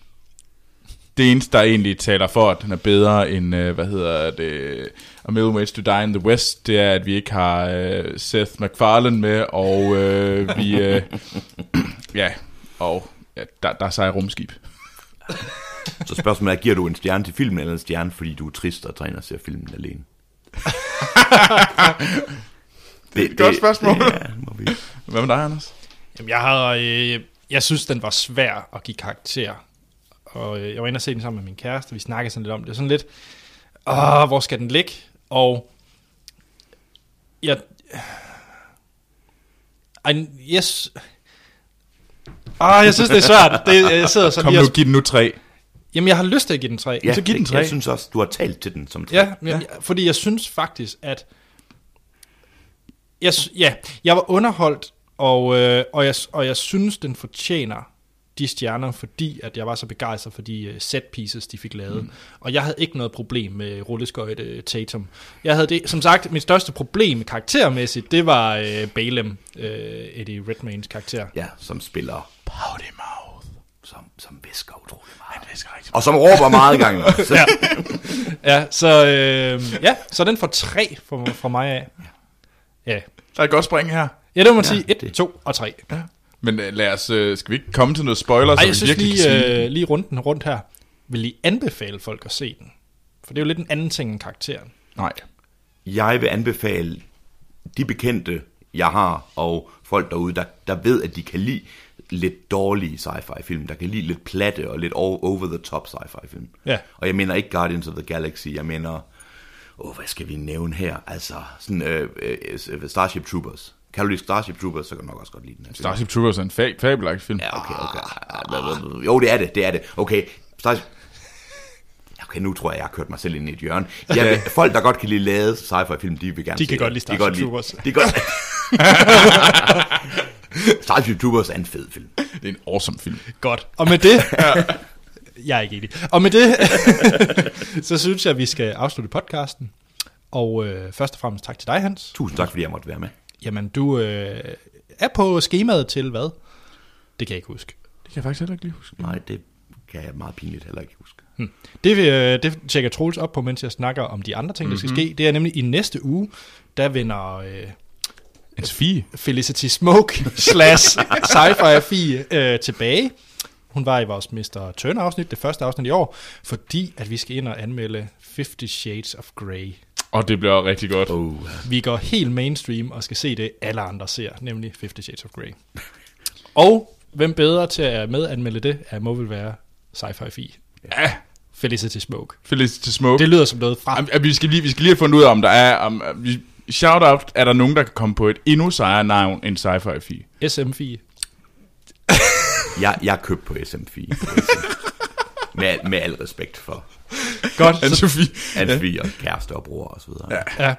Det eneste, der egentlig taler for, at den er bedre end, øh, hvad hedder det, A Million Ways to Die in the West, det er, at vi ikke har øh, Seth MacFarlane med, og øh, vi, øh, ja, og ja, der, der er sej rumskib. Så spørgsmålet er, giver du en stjerne til filmen, eller en stjerne, fordi du er trist og træner og ser filmen alene? det, Godt spørgsmål. Det, ja, må vi. Hvad med dig, Anders? Jamen, jeg har, øh, jeg synes, den var svær at give karakter. Og øh, jeg var inde og se den sammen med min kæreste, vi snakkede sådan lidt om det. Sådan lidt, åh, hvor skal den ligge? Og jeg... Ej, yes. Ah, jeg synes, det er svært. Det, jeg sidder sådan Kom lige nu, og, giv den nu tre. Jamen, jeg har lyst til at give den tre. Ja, så giv den jeg, tre. jeg synes også, du har talt til den som tre. Ja, men, ja. fordi jeg synes faktisk, at jeg, ja, jeg var underholdt, og, øh, og, jeg, og jeg synes, den fortjener de stjerner, fordi at jeg var så begejstret for de uh, set pieces, de fik lavet. Mm. Og jeg havde ikke noget problem med rulleskøjte Tatum. Jeg havde det, som sagt, mit største problem karaktermæssigt, det var øh, Balaam, øh, Eddie Redmaynes karakter. ja som spiller, Pouty mouth. som, som visker utrolig meget. Han visker rigtig Og som råber meget gang. Så, Ja, ja så, øh, ja, så den får tre fra, fra mig af. Ja, Der er et godt spring her. ja det må man sige. det- 1, 2 og 3. Men øh, lad os, øh, skal vi ikke komme til noget spoiler, så Ej, vi jeg synes virkelig kan sige... lige, øh, lige runden rundt her. Vil I anbefale folk at se den? For det er jo lidt en anden ting end karakteren. Nej. jeg vil anbefale de bekendte, jeg har, og folk derude, der, der ved, at de kan lide lidt dårlige sci-fi film, der kan lide lidt platte og lidt o- over-the-top sci-fi film. Ja. Og jeg mener ikke Guardians of the Galaxy, jeg mener, åh, hvad skal vi nævne her? Altså, sådan øh, øh, Starship Troopers. Kan du lide Starship Troopers, så kan du nok også godt lide den her film. Starship Troopers er en fa- fabelagtig film. Ja, okay, okay. Jo, det er det, det er det. Okay, Starship... Okay, nu tror jeg, jeg har kørt mig selv ind i et hjørne. Jeg vil, folk, der godt kan lide lavet sci-fi film, de vil gerne De se kan godt lide Starship Troopers. De kan godt Starship Troopers er en fed film. Det er en awesome film. Godt. Og med det... jeg er ikke enig. Og med det, så synes jeg, at vi skal afslutte podcasten. Og øh, først og fremmest tak til dig, Hans. Tusind tak, fordi jeg måtte være med. Jamen, du øh, er på skemaet til hvad? Det kan jeg ikke huske. Det kan jeg faktisk heller ikke lige huske. Nej, det kan jeg meget pinligt heller ikke huske. Det, vil, øh, det tjekker Troels op på, mens jeg snakker om de andre ting, der skal ske. Det er nemlig i næste uge, der vender øh, En Sofie. Felicity Smoke slash sci-fi Fie øh, tilbage. Hun var i vores Mr. Turner-afsnit, det første afsnit i år, fordi at vi skal ind og anmelde 50 Shades of Grey. Og det bliver rigtig godt. Oh. Vi går helt mainstream og skal se det, alle andre ser, nemlig 50 Shades of Grey. Og hvem bedre til at medanmelde det, er, må vel være sci-fi Fie. Ja, Felicity Smoke. Felicity Smoke. Det lyder som noget fra... Am- am- vi, skal lige, vi skal lige have fundet ud af, om der er... Om, vi, shout out, er der nogen, der kan komme på et endnu sejere navn end sci-fi Fie? SM Fie. Jeg, jeg er købt på SM4. med, med al respekt for Godt. Anne Så, Sofie. Anne og kæreste og bror og så videre. Ja. ja.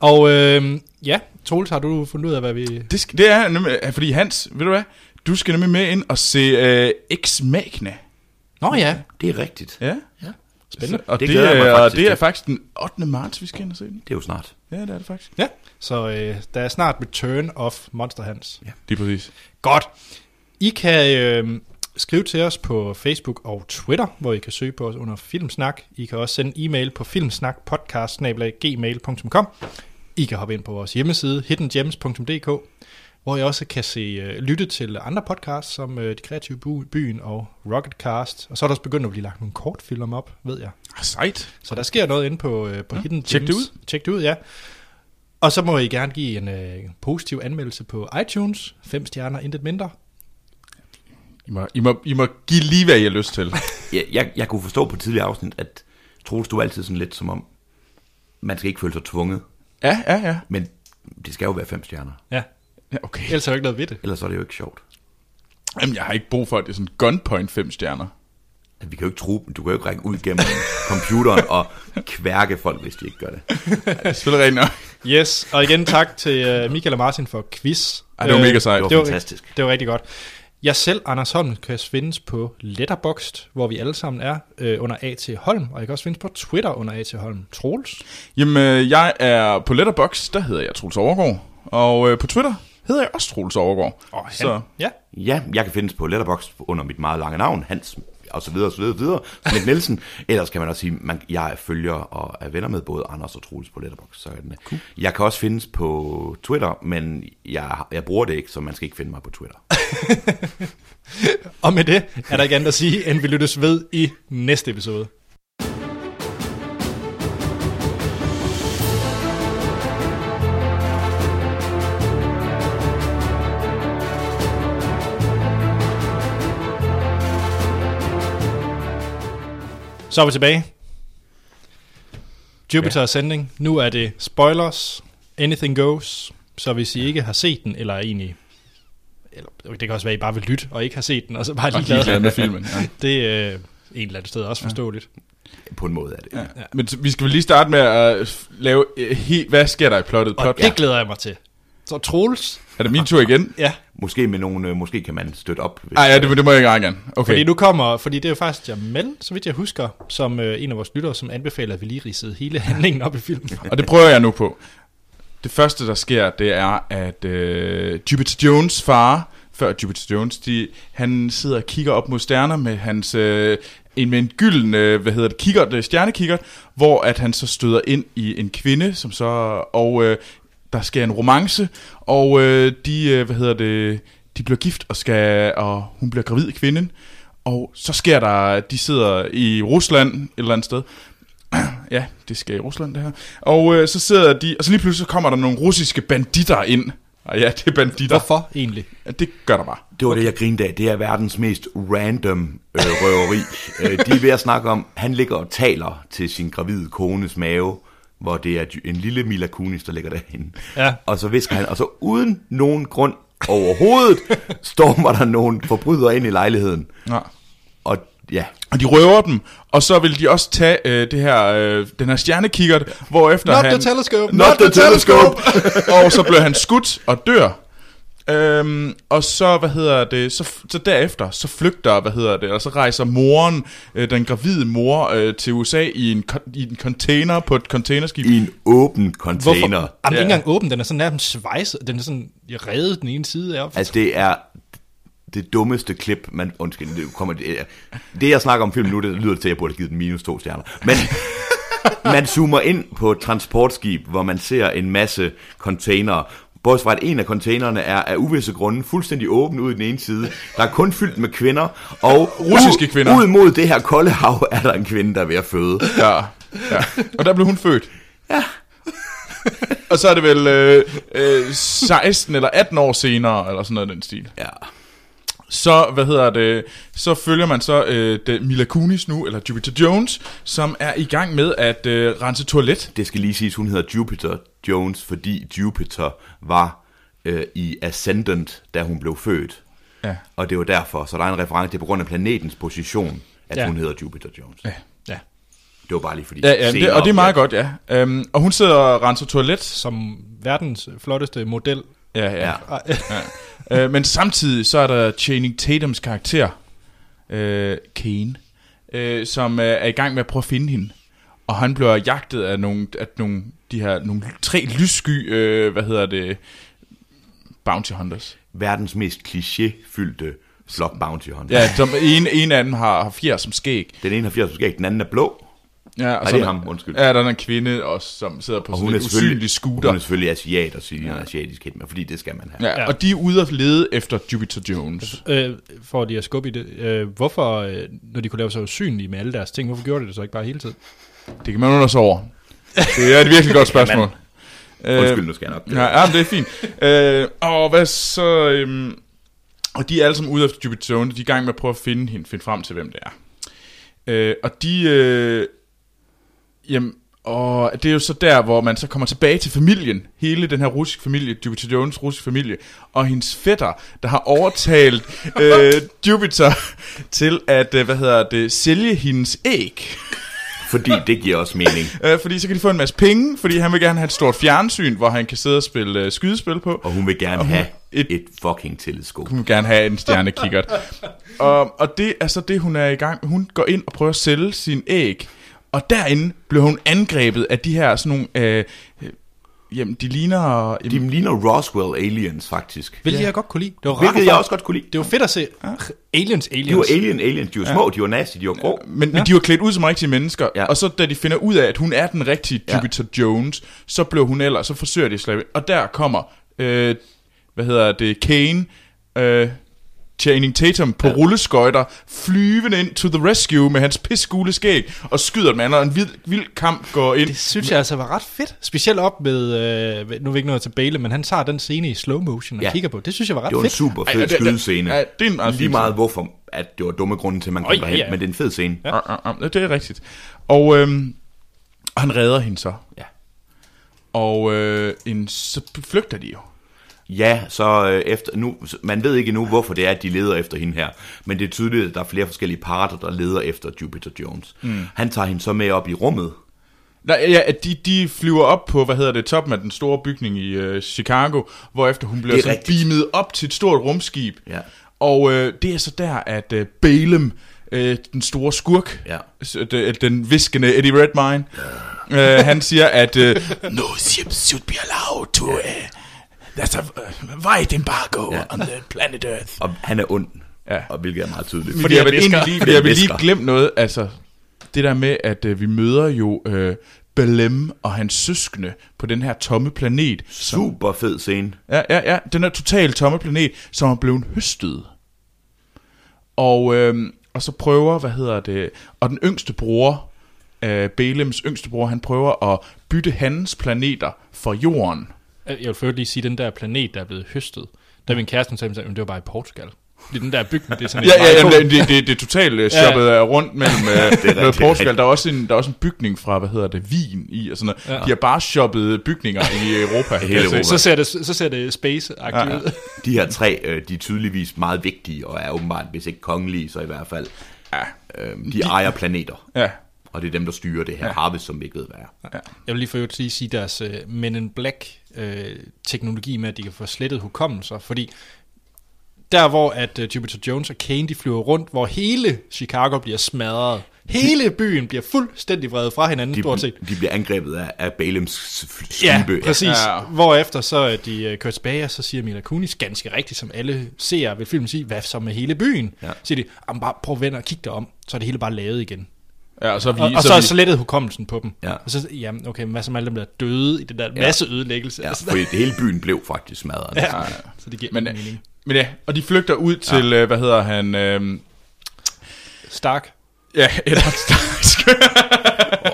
Og øh, ja, Troels, har du fundet ud af, hvad vi... Det, skal, det er nemlig, øh, fordi Hans, ved du hvad? Du skal nemlig med ind og se uh, Ex Machina. Nå ja, Det er rigtigt. Ja. Ja. spændende. Og Det det, er, og faktisk det er faktisk den 8. marts, vi skal ind og se den. Det er jo snart. Ja, det er det faktisk. Ja, så øh, der er snart return of Monster Hans. Ja. Det er præcis. Godt. I kan øh, skrive til os på Facebook og Twitter, hvor I kan søge på os under Filmsnak. I kan også sende e-mail på filmsnakpodcast.gmail.com I kan hoppe ind på vores hjemmeside hiddengems.dk, hvor I også kan se, øh, lytte til andre podcasts, som øh, De Kreative Byen og Rocketcast. Og så er der også begyndt at blive lagt nogle kortfilm op, ved jeg. Ah, sejt. Så der sker noget inde på, øh, på Hidden tjek det Gems. Tjek det ud, ja. Og så må I gerne give en øh, positiv anmeldelse på iTunes. Fem stjerner, intet mindre. I må, I, må, I må give lige, hvad I har lyst til. Jeg, jeg, jeg kunne forstå på tidligere afsnit, at Troels, du er altid sådan lidt som om, man skal ikke føle sig tvunget. Ja, ja, ja. Men det skal jo være fem stjerner. Ja, ja okay. ellers er jo ikke noget ved det. Ellers er det jo ikke sjovt. Jamen, jeg har ikke brug for, at det er sådan gunpoint 5 stjerner. Vi kan jo ikke tro, du kan jo ikke række ud gennem computeren og kværke folk, hvis de ikke gør det. Det er selvfølgelig rigtigt nok. Yes, og igen tak til uh, Michael og Martin for quiz. Ej, det var Øh, mega sejt. Det var Det var- fantastisk. Det var rigtig godt. Jeg selv, Anders Holm, kan findes på Letterboxd, hvor vi alle sammen er øh, under A.T. Holm, og jeg kan også findes på Twitter under A.T. Holm. Troels? Jamen, øh, jeg er på Letterbox, der hedder jeg Troels Overgaard. Og øh, på Twitter hedder jeg også Troels Overgaard. Og han, så Ja, Ja, jeg kan findes på Letterboxd under mit meget lange navn, Hans og så videre, og så videre, og så videre. Smith Nielsen. Ellers kan man også sige, man, jeg er følger og er venner med både Anders og Troels på Letterboxd. Så cool. Jeg kan også findes på Twitter, men jeg, jeg bruger det ikke, så man skal ikke finde mig på Twitter. og med det er der ikke andet at sige, end vi lyttes ved i næste episode. Så er vi tilbage. Jupiter. Ascending. Nu er det spoilers. Anything goes. Så hvis I ikke har set den, eller egentlig... Eller, det kan også være, at I bare vil lytte, og ikke har set den, og så bare lige glade. med filmen. Ja. Det er øh, en eller anden sted også forståeligt. På en måde er det. Ja. Men t- vi skal vel lige starte med at f- lave øh, helt... Hvad sker der i plottet? Og Plot, det glæder jeg mig til. Så Troels, Er det min tur igen? ja, Måske med nogle, øh, måske kan man støtte op. Nej, ja, det, det må jeg gerne gerne. Okay. fordi nu kommer, fordi det er jo faktisk Jamel, så vidt jeg husker, som øh, en af vores lyttere, som anbefaler, at vi lige ridsede hele handlingen op i filmen. Og det prøver jeg nu på. Det første, der sker, det er, at øh, Jupiter Jones far, før Jupiter Jones, de, han sidder og kigger op mod stjerner med hans... Øh, en med en gylden, øh, hvad hedder det, kikkert, det stjernekikkert, hvor at han så støder ind i en kvinde, som så, og øh, der sker en romance, og øh, de, øh, hvad hedder det, de bliver gift, og, skal, og hun bliver gravid, kvinden, og så sker der, de sidder i Rusland et eller andet sted, ja, det skal i Rusland det her. Og øh, så sidder de, og så lige pludselig så kommer der nogle russiske banditter ind. Og ja, det er banditter. Hvorfor egentlig? Ja, det gør der bare. Det var det, jeg grinede af. Det er verdens mest random øh, røveri. øh, de er ved at snakke om, han ligger og taler til sin gravide kones mave, hvor det er en lille Mila Kunis, der ligger derinde. Ja. Og så visker han, og så uden nogen grund overhovedet, stormer der nogle forbrydere ind i lejligheden. Ja. Og ja, Og de røver dem, og så vil de også tage øh, det her, øh, den her stjernekikkert, hvor efter Not han... the telescope! Not the telescope! og så bliver han skudt og dør. Øhm, og så, hvad hedder det, så, så derefter, så flygter, hvad hedder det, og så rejser moren, øh, den gravide mor, øh, til USA i en, i en container på et containerskib. i en åben Hvorfor? container. Jamen, den er Ja. ikke engang åben, den er sådan nærmest svejset, den er sådan revet den ene side af. Altså, det er det dummeste klip, man... Undskyld, det kommer... Det, det jeg snakker om film nu, det lyder til, at jeg burde have givet den minus to stjerner. Men man zoomer ind på et transportskib, hvor man ser en masse containere, Bortset fra, at en af containerne er af uvisse grunde fuldstændig åben ud i den ene side. Der er kun fyldt med kvinder, og Russiske kvinder. Ud mod det her kolde hav er der en kvinde, der er ved at føde. Ja, ja. Og der blev hun født. Ja. og så er det vel øh, øh, 16 eller 18 år senere, eller sådan noget den stil. Ja. Så, hvad hedder det, så følger man så øh, det Mila Kunis nu, eller Jupiter Jones, som er i gang med at øh, rense toilet. Det skal lige siges, hun hedder Jupiter Jones, fordi Jupiter var øh, i Ascendant, da hun blev født. Ja. Og det var derfor, så der er en reference, det er på grund af planetens position, at Ja. ja. hun hedder Jupiter Jones. Ja. Ja, Det var bare lige fordi... Ja, ja det, og det er meget godt, ja. Um, og hun sidder og renser toilet. som verdens flotteste model. Ja, ja. Ja. uh, men samtidig så er der Channing Tatums karakter, uh, Kane, uh, som uh, er i gang med at prøve at finde hende. Og han bliver jagtet af nogle, af nogle, de her, nogle tre lyssky, uh, hvad hedder det, bounty hunters. Verdens mest klichéfyldte flok bounty hunter. Ja, som en, en af dem har, har fjer som skæg. Den ene har 80 skæg, den anden er blå, Ja, og Nej, så det er ham, undskyld. Ja, der er en kvinde også, som sidder på og sådan en usynlig selvfølgelig, scooter. hun er selvfølgelig asiat og siger, ja. asiatisk hit med, fordi det skal man have. Ja, Ja. og de er ude at lede efter Jupiter Jones. Øh, for lige at skubbe i det. Øh, hvorfor, øh, når de kunne lave sig usynlige med alle deres ting, hvorfor gjorde de det så ikke bare hele tiden? Det kan man undre sig over. Det er et virkelig godt spørgsmål. Undskyld, nu skal jeg nok. Ja, ja men det er fint. Øh, og hvad så... Øhm, og de er alle sammen ude efter Jupiter Jones. De er i gang med at prøve at finde hende, finde frem til, hvem det er. Øh, og de... Øh, jamen, og det er jo så der, hvor man så kommer tilbage til familien. Hele den her russiske familie, Jupiter Jones russiske familie. Og hendes fætter, der har overtalt øh, Jupiter til at, øh, hvad hedder det, sælge hendes æg. Fordi det giver også mening. Øh, fordi så kan de få en masse penge, fordi han vil gerne have et stort fjernsyn, hvor han kan sidde og spille øh, skydespil på. Og hun vil gerne Og hun- have et- et, fucking teleskop. Hun vil gerne have en stjernekikkert. og, og det er så det, hun er i gang. Hun går ind og prøver at sælge sin æg. Og derinde blev hun angrebet af de her sådan nogle... Øh, øh, Jamen, de ligner... De ligner Roswell aliens, faktisk. Hvilket jeg godt kunne lide. Det var Hvilket rart jeg også godt kunne lide. Det var fedt at se aliens, aliens. De var alien aliens, de var små, de var nasty, de var grå. Men, men de var klædt ud som rigtige mennesker, Ja. ja. og så da de finder ud af, at hun er den rigtige Ja. Jupiter Jones, så blev hun ellers, så forsøger de at ind. Og der kommer, øh, hvad hedder det, Kane, øh, Channing Tatum på ja. rulleskøjter, flyvende ind to the rescue med hans pissgule skæg, og skyder dem anden, og en vild, vild kamp går ind. Det synes jeg altså var ret fedt. Specielt op med, øh, nu er vi ikke nået til Bale, men han tager den scene i slow motion og Ja. kigger på. Det synes jeg var ret Det var en fedt. super Ej, fed ja, det- skydescene. ja, det er en meget Lige meget hvorfor, at det var dumme grunde til, at man kom derhen, ja. men det er en fed scene. Ja. Ja, ja, ja, det er rigtigt. Og, øhm, han redder hende så. Ja. Og øh, en, så flygter de jo. Ja, så øh, efter nu, man ved ikke nu, hvorfor det er, at de leder efter hende her, men det er tydeligt, at der er flere forskellige parter, der leder efter Jupiter Jones. Mm. Han tager hende så med op i rummet. Nej, ja, at de, de flyver op på, hvad hedder det, toppen af den store bygning i øh, Chicago, hvorefter hun bliver er sådan rigtigt. beamet op til et stort rumskib. Ja. Og øh, det er så der, at øh, Balaam, øh, den store skurk, Ja. s- den, den viskende Eddie Redmayne, øh, han siger, at øh, no ships should be allowed to... Uh, a uh, wide embargo Ja. on the planet Earth. Og han er ond, Ja. og hvilket er meget tydeligt. Fordi jeg vil, egentlig lige, fordi jeg vil lige glemme noget, altså det der med, at øh, vi møder jo øh, Belem og hans søskende på den her tomme planet. Som, Super fed scene. ja, ja, ja, den her totalt tomme planet, som er blevet høstet. Og, øh, og så prøver, hvad hedder det, og den yngste bror, øh, Belems yngste bror, han prøver at bytte hans planeter for jorden. Jeg vil først lige sige, den der planet, der er blevet høstet. Da min kæreste sagde, at det var bare i Portugal. Det er den der bygning, det er sådan Ja, en ja, meget ja det, det, det, det er totalt uh, shoppet ja. rundt mellem uh, noget rigtigt, Portugal. rigtigt. Der er, også en, der er også en bygning fra, hvad hedder det, Wien i, og sådan noget. Ja. Ja. De har bare shoppet bygninger i Europa. jeg se. Europa. Så ser det, så ser det space-agtigt Ja, ja. ud. De her tre, øh, de er tydeligvis meget vigtige, og er åbenbart, hvis ikke kongelige, så i hvert fald, Ja. øh, de, de ejer planeter. Ja. Og det er dem, der styrer det her ja. harvest, som vi ikke ved, hvad er. Jeg vil lige for øvrigt sige deres uh, Men in Black uh, teknologi med, at de kan få slettet hukommelser, fordi der hvor at uh, Jupiter Jones og Kane de flyver rundt, hvor hele Chicago bliver smadret, hele byen bliver fuldstændig vredet fra hinanden, De, stort set. de bliver angrebet af, af Balems f- Ja, skibe. præcis. Ja. Hvorefter så er de øh, kørt tilbage, og så siger Mila Kunis ganske rigtigt, som alle ser ved filmen sige, hvad så med hele byen? Ja. Så siger de, "Jamen, bare prøv at vende og kigge dig om, så er det hele bare lavet igen. Ja, og så er vi, Og, og så, så vi, slettet hukommelsen på dem. Ja. Og så, jamen, okay, men hvad så med alle dem, der er døde i den der ja. masse ødelæggelse? Ja, Altså, fordi hele byen blev faktisk smadret. ja. Så det giver men, men, mening. men ja, og de flygter ud til, ja. hvad hedder han, øh, Stark. ja, Edward Stark,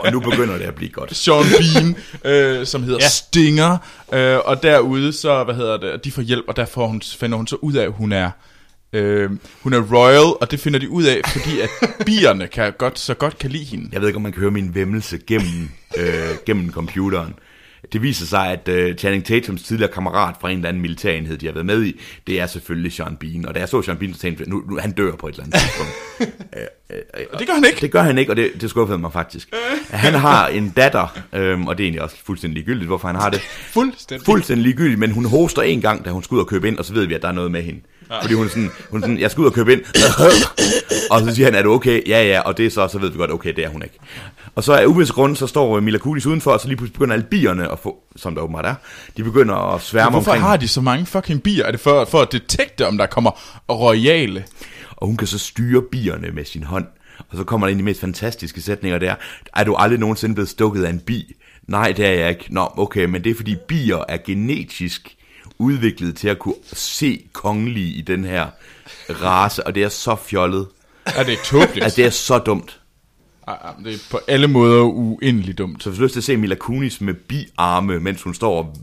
Og nu begynder det at blive godt. Sean Bean, øh, som hedder ja. Ja. Stinger, øh, og derude så, hvad hedder det, de får hjælp, og der får hun, finder hun så ud af, at hun er, øh, hun er royal, og det finder de ud af, fordi at bierne kan godt, så godt kan lide hende. Jeg ved ikke, om man kan høre min vemmelse gennem, øh, gennem computeren. Det viser sig, at øh, Channing Tatums tidligere kammerat fra en eller anden militærenhed, de har været med i, det er selvfølgelig Sean Bean. Og da jeg så Sean Bean, så tænkte jeg, nu, nu han dør på et eller andet tidspunkt. Øh, øh, øh, Og det gør han ikke. Det gør han ikke, og det, det skuffede mig faktisk. Han har en datter, øhm, og det er egentlig også fuldstændig ligegyldigt, hvorfor han har det. Fuldstændig. Fuldstændig ligegyldigt, men hun hoster en gang, da hun skal ud og købe ind, og så ved vi, at der er noget med hende. Fordi hun sådan, hun sådan jeg skal ud og købe ind. og så siger han, er du okay? Ja, ja, og det er så, så ved vi godt, okay, det er hun ikke. Og så af uvisse grund, så står Mila Kunis udenfor, og så lige pludselig begynder alle bierne, at få, som der åbenbart er, de begynder at sværme Hvorfor omkring. har de så mange fucking bier? Er det for, for at detekte, om der kommer royale? og hun kan så styre bierne med sin hånd. Og så kommer der ind de mest fantastiske sætninger der. Er du aldrig nogensinde blevet stukket af en bi? Nej, det er jeg ikke. Nå, okay, men det er fordi bier er genetisk udviklet til at kunne se kongelige i den her race, og det er så fjollet. Er det ikke tåbeligt? Altså, det er så dumt. Ej, det er på alle måder uendeligt dumt. Så hvis du har lyst til at se Mila Kunis med biarme, mens hun står og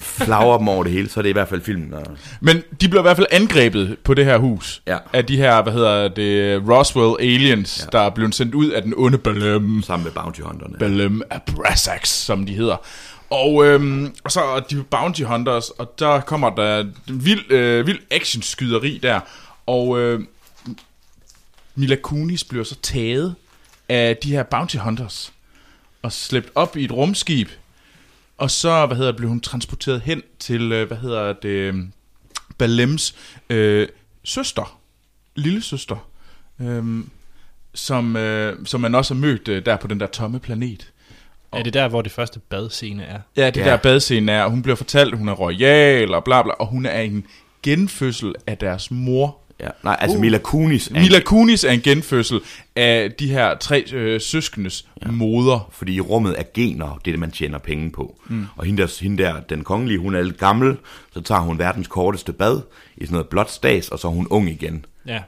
flagrer dem over det hele, så er det i hvert fald filmen. Der... Men de bliver i hvert fald angrebet på det her hus. Ja. Af de her, hvad hedder det, Roswell aliens, ja. der er blevet sendt ud af den onde Balem. Sammen med Bounty Hunterne. Balem Abrasax, som de hedder. Og, øhm, og så er de Bounty Hunters, og der kommer der vild, øh, vild actionskyderi der. Og øh, Mila Kunis bliver så taget af de her Bounty Hunters og slæbt op i et rumskib. Og så, hvad hedder blev hun transporteret hen til, øh, hvad hedder det, øh, Balems øh, søster, lille søster, øh, som, øh, som man også har mødt øh, der på den der tomme planet. Er det der, hvor det første badscene er? Ja, det Ja. der badscene er, og hun bliver fortalt, at hun er royal og bla bla, og hun er en genfødsel af deres mor. Ja. Nej, altså uh. Mila Kunis er Mila Kunis er en genfødsel af de her tre øh, søskendes ja. moder. fordi i rummet er gener, det er det, man tjener penge på. Mm. Og hende der, hende der, den kongelige, hun er lidt gammel, så tager hun verdens korteste bad i sådan noget blåt stas, og så er hun ung igen. Ja.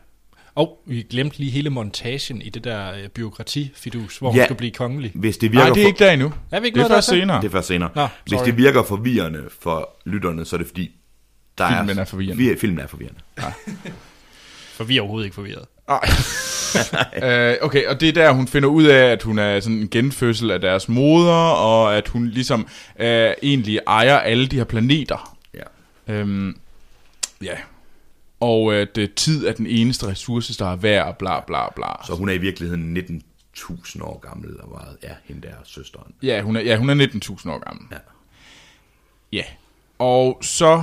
Og vi glemte lige hele montagen i det der øh, byråkrati-fidus, hvor Ja. hun skulle blive kongelig. Hvis det virker Nej, det er for, ikke der endnu. Er vi ikke det er først senere. Det er først senere. Nå, Hvis sorry. det virker forvirrende for lytterne, så er det fordi, der Filmen er, er forvirrende. Vi- Filmen er forvirrende. For vi er overhovedet ikke forvirret. Øh, okay, og det er der, hun finder ud af, at hun er sådan en genfødsel af deres moder, og at hun ligesom øh, egentlig ejer alle de her planeter. Ja. Øhm, ja. Og at øh, tid er den eneste ressource, der er værd, bla bla bla. Så hun er i virkeligheden 19.000 år gammel, og var, ja, hende der søsteren. Ja, hun er, ja, hun er 19.000 år gammel. Ja. Ja. Og så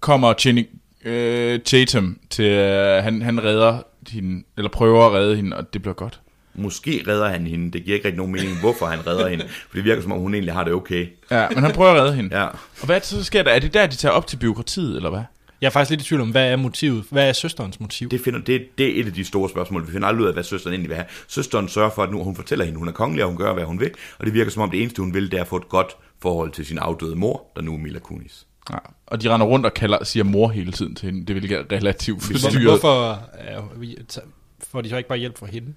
kommer Channing øh, Tatum til, øh, han, han redder hende, eller prøver at redde hende, og det bliver godt. Måske redder han hende. Det giver ikke rigtig nogen mening, hvorfor han redder hende. For det virker som om, hun egentlig har det okay. Ja, men han prøver at redde hende. Ja. Og hvad så sker der? Er det der, de tager op til byråkratiet, eller hvad? Jeg er faktisk lidt i tvivl om, hvad er motivet? Hvad er søsterens motiv? Det, finder, det, det er et af de store spørgsmål. Vi finder aldrig ud af, hvad søsteren egentlig vil have. Søsteren sørger for, at nu hun fortæller hende, hun er kongelig, og hun gør, hvad hun vil. Og det virker som om, det eneste, hun vil, det er at få et godt forhold til sin afdøde mor, der nu er Mila Kunis. Ja. Og de render rundt og kalder, siger mor hele tiden til hende. Det vil er relativt forstyrret. hvorfor ta- får de så ikke bare hjælp fra hende?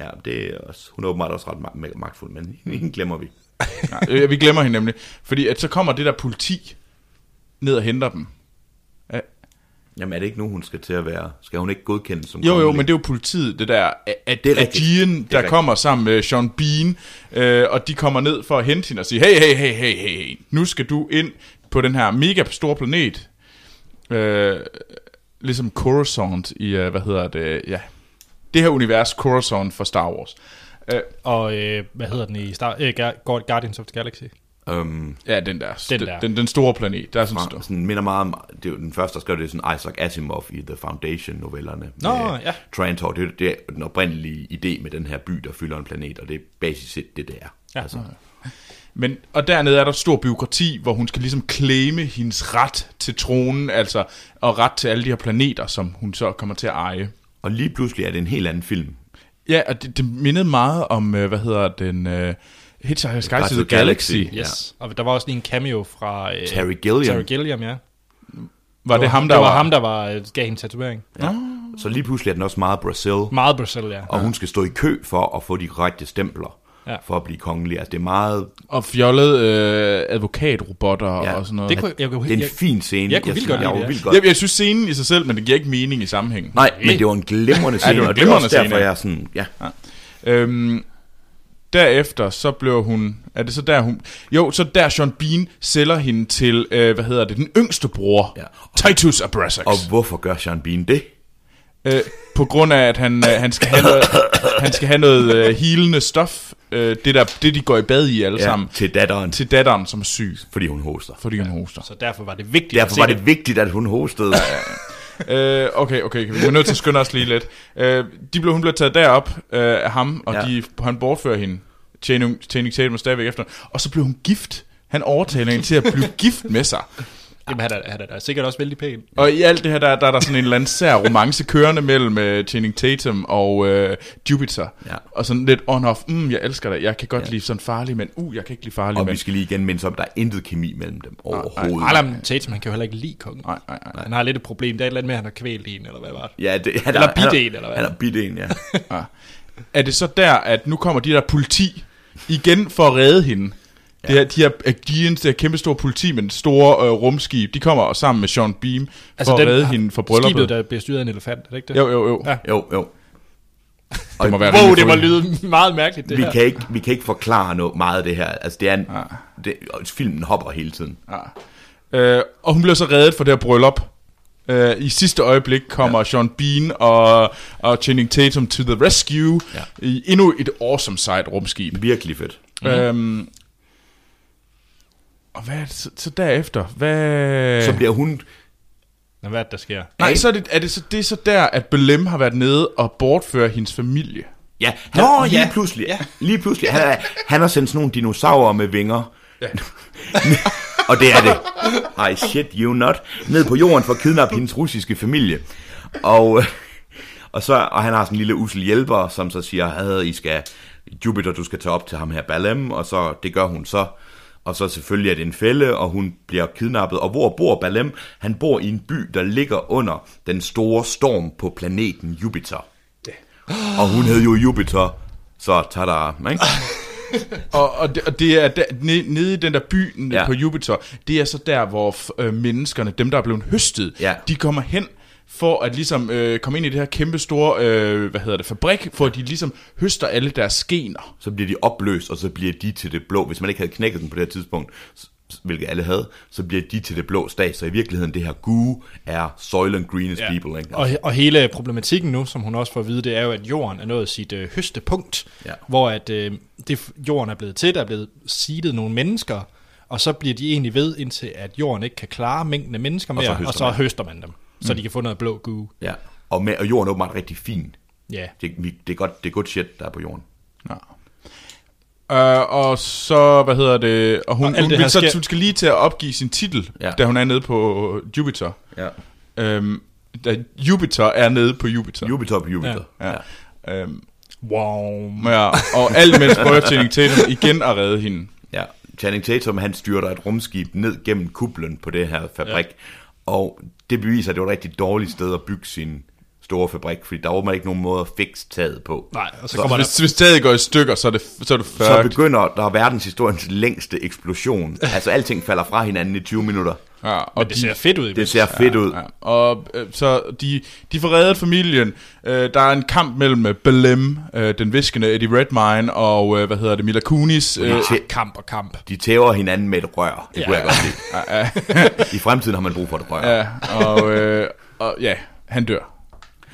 Ja, det er også, hun er åbenbart også ret ma- ma- magtfuld, men hende glemmer vi. Nej, øh, vi glemmer hende nemlig. Fordi at så kommer det der politi ned og henter dem. Ja. Jamen er det ikke nu, hun skal til at være? Skal hun ikke godkendes som Jo, jo, kongelig? men det er jo politiet, det der, at, Det er at er der rigtigt. kommer sammen med Sean Bean, øh, og de kommer ned for at hente hende og sige, hey, hey, hey, hey, hey, hey, nu skal du ind på den her mega store planet, øh, ligesom Coruscant i, øh, hvad hedder det, ja, det her univers Coruscant for Star Wars. Øh, Og øh, hvad hedder den i Star, øh, Guardians of the Galaxy? Øhm, ja, den der, Den den, der. Den, den store planet, der er sådan fra, sådan minder meget om, det er jo den første, der skrev det, er sådan Isaac Asimov i The Foundation-novellerne. Nå, med ja. Trantor, det er, det er den oprindelige idé med den her by, der fylder en planet, og det er basisk set det, det er. Ja. Altså, Men, og dernede er der stor byråkrati, hvor hun skal ligesom claime hendes ret til tronen, altså, og ret til alle de her planeter, som hun så kommer til at eje. og lige pludselig er det en helt anden film. Ja, og det, det mindede meget om, øh, hvad hedder den, uh, Hitchhiker's Guide to the Galaxy. Ja. Yes. Og der var også lige en cameo fra... Øh, Terry Gilliam. Terry Gilliam, ja. Var det ham, der det var, var... ham, der var, øh, gav hende tatovering. Ja. Så lige pludselig er den også meget Brazil, Meget Brazil, ja. og hun skal stå i kø for at få de korrekte stempler, Ja. for at blive kongelig. Altså det er meget, Og fjollet øh, advokatrobotter Ja. ja. og sådan noget. Det kunne, jeg, kunne, det er en jeg, fin scene. jeg kunne vildt godt jeg, lide jeg, det, vildt ja. godt. jeg, jeg synes scenen i sig selv, men det giver ikke mening i sammenhængen. Nej, men det var en glimrende scene, det var en og det er glimrende også derfor, scene, ja. jeg er sådan, ja. Øhm, derefter så blev hun... Er det så der hun... Jo, så der Sean Bean sælger hende til, øh, hvad hedder det, den yngste bror, Ja. Titus Abrasax. Og hvorfor gør Sean Bean det? Øh, på grund af, at han, øh, han skal have noget, han skal have noget øh, healende stof. Øh, det, der, det, de går i bad i alle ja. sammen. til datteren, til, datteren, som er syg, fordi hun hoster. fordi hun hoster. så derfor var det vigtigt at Derfor se var det vigtigt, at hun hostede. Øh, okay, okay, vi er nødt til at skynde os lige lidt. Øh, de blev, hun blev taget derop øh, af ham, og Ja. de, han bortfører hende. Channing, Tatum er stadigvæk efter. Og så blev hun gift. Han overtaler hende til at blive gift med sig. Jamen, han er, han er da sikkert også vældig pæn. Og i alt det her, der, der er der sådan en eller anden sær romance kørende mellem uh, Channing Tatum og uh, Jupiter. Ja. Og sådan lidt on-off. Mm, jeg elsker dig. Jeg kan godt Ja. ja. lide sådan farlig, men uh, jeg kan ikke lide farlig, og men... vi skal lige igen mindes om, der er intet kemi mellem dem overhovedet. Alam Tatum, han kan jo heller ikke lide kongen. Nej, nej, nej. Han har lidt et problem. Der er et eller andet med, at han har kvælt en, eller hvad var det? Ja, det, han Eller er- er- bidt en, eller hvad? Han er bidt en, ja. Er det så der, at nu kommer de der politi igen for at redde hende? Ja. Det her, de her Aegeans, det her kæmpe store politi med den store øh, rumskib, de kommer sammen med Sean Beam for altså, at redde hende fra brylluppet. Skibet, der bliver styret af en elefant, er det ikke det? Jo, jo, jo. Ja. Ja. Jo, jo. Det må være Wow, det må forvirrende. lyde meget mærkeligt, det Vi her. kan, ikke, vi kan ikke forklare noget meget af det her. Altså, det er en, det, filmen hopper hele tiden. Øh, og hun bliver så reddet for det her bryllup. Øh, I sidste øjeblik kommer ja. Sean Bean og, og Channing Tatum to the rescue Ja. i endnu et awesome sejt rumskib. Virkelig fedt. Mm. Øhm, og hvad er det så, så derefter? Hvad... Så bliver hun... Nå, hvad er det, der sker? Nej, så er det, er det, så, det er så der, at Belem har været nede og bortfører hendes familie. Ja, han, Nå, lige ja. pludselig. Ja. Lige pludselig. Han, er, han har sendt sådan nogle dinosaurer med vinger. Ja. og det er det. I shit you not. Ned på jorden for at kidnappe hendes russiske familie. Og, og, så, og han har sådan en lille usel hjælper, som så siger, at I skal, Jupiter, du skal tage op til ham her Balem, og så det gør hun så. Og så selvfølgelig er det en fælde, og hun bliver kidnappet. Og hvor bor Balem? Han bor i en by, der ligger under den store storm på planeten Jupiter. Og hun hed jo Jupiter, så tada, ikke? Og, og, det, og det er der, nede, i den der by Ja. ja. på Jupiter, det er så der, hvor øh, menneskerne, dem der er blevet høstet, Ja. de kommer hen for at ligesom øh, komme ind i det her kæmpe store, øh, hvad hedder det, fabrik, for at de ligesom høster alle deres skener. Så bliver de opløst, og så bliver de til det blå. Hvis man ikke havde knækket den på det her tidspunkt, hvilket alle havde, så bliver de til det blå stat. Så i virkeligheden, det her goo er Soylent Greenest ja. people. Ikke? Og, og hele problematikken nu, som hun også får at vide, det er jo, at jorden er nået sit øh, høstepunkt, Ja. hvor at øh, det, jorden er blevet til, der er blevet seedet nogle mennesker, og så bliver de egentlig ved, indtil at jorden ikke kan klare mængden af mennesker Og så mere, høster og så man. høster man dem, så de kan få noget blå goo. Ja. Og, med, og jorden er åbenbart rigtig fin. Ja. Det, vi- det, er godt, det er godt shit, der er på jorden. Ja. Uh, og så, hvad hedder det, og hun, Og hun, det vil så, sker- hun skal lige til at opgive sin titel, Ja. ja. da hun er nede på Jupiter. Ja. Um, da Jupiter er nede på Jupiter. Jupiter på Jupiter. Ja. ja. Um, Wow. ja, og alt mens prøver Channing Tatum igen at redde hende. Ja, Channing Tatum, han styrter et rumskib ned gennem kublen på det her fabrik, ja og det beviser, at det var et rigtig dårligt sted at bygge sin store fabrik, fordi der var åbenbart ikke nogen måde at fikse taget på. Nej, og så Så kommer der... Hvis, hvis taget går i stykker, så er det, så er det Så fucked. begynder der verdenshistoriens længste eksplosion. Altså alting falder fra hinanden i 20 minutter. Ja, og Men det ser fedt ud. Det ser fedt ud. Ja, og øh, så de, de får reddet familien. Øh, der er en kamp mellem øh, Belem, øh, den viskende Eddie Redmayne, og øh, hvad hedder det, Mila Kunis. Øh, Til- Kamp og kamp. De tæver hinanden med et rør. Det Ja. kunne jeg godt lide. I fremtiden har man brug for et rør. ja, og, øh, og ja, han dør.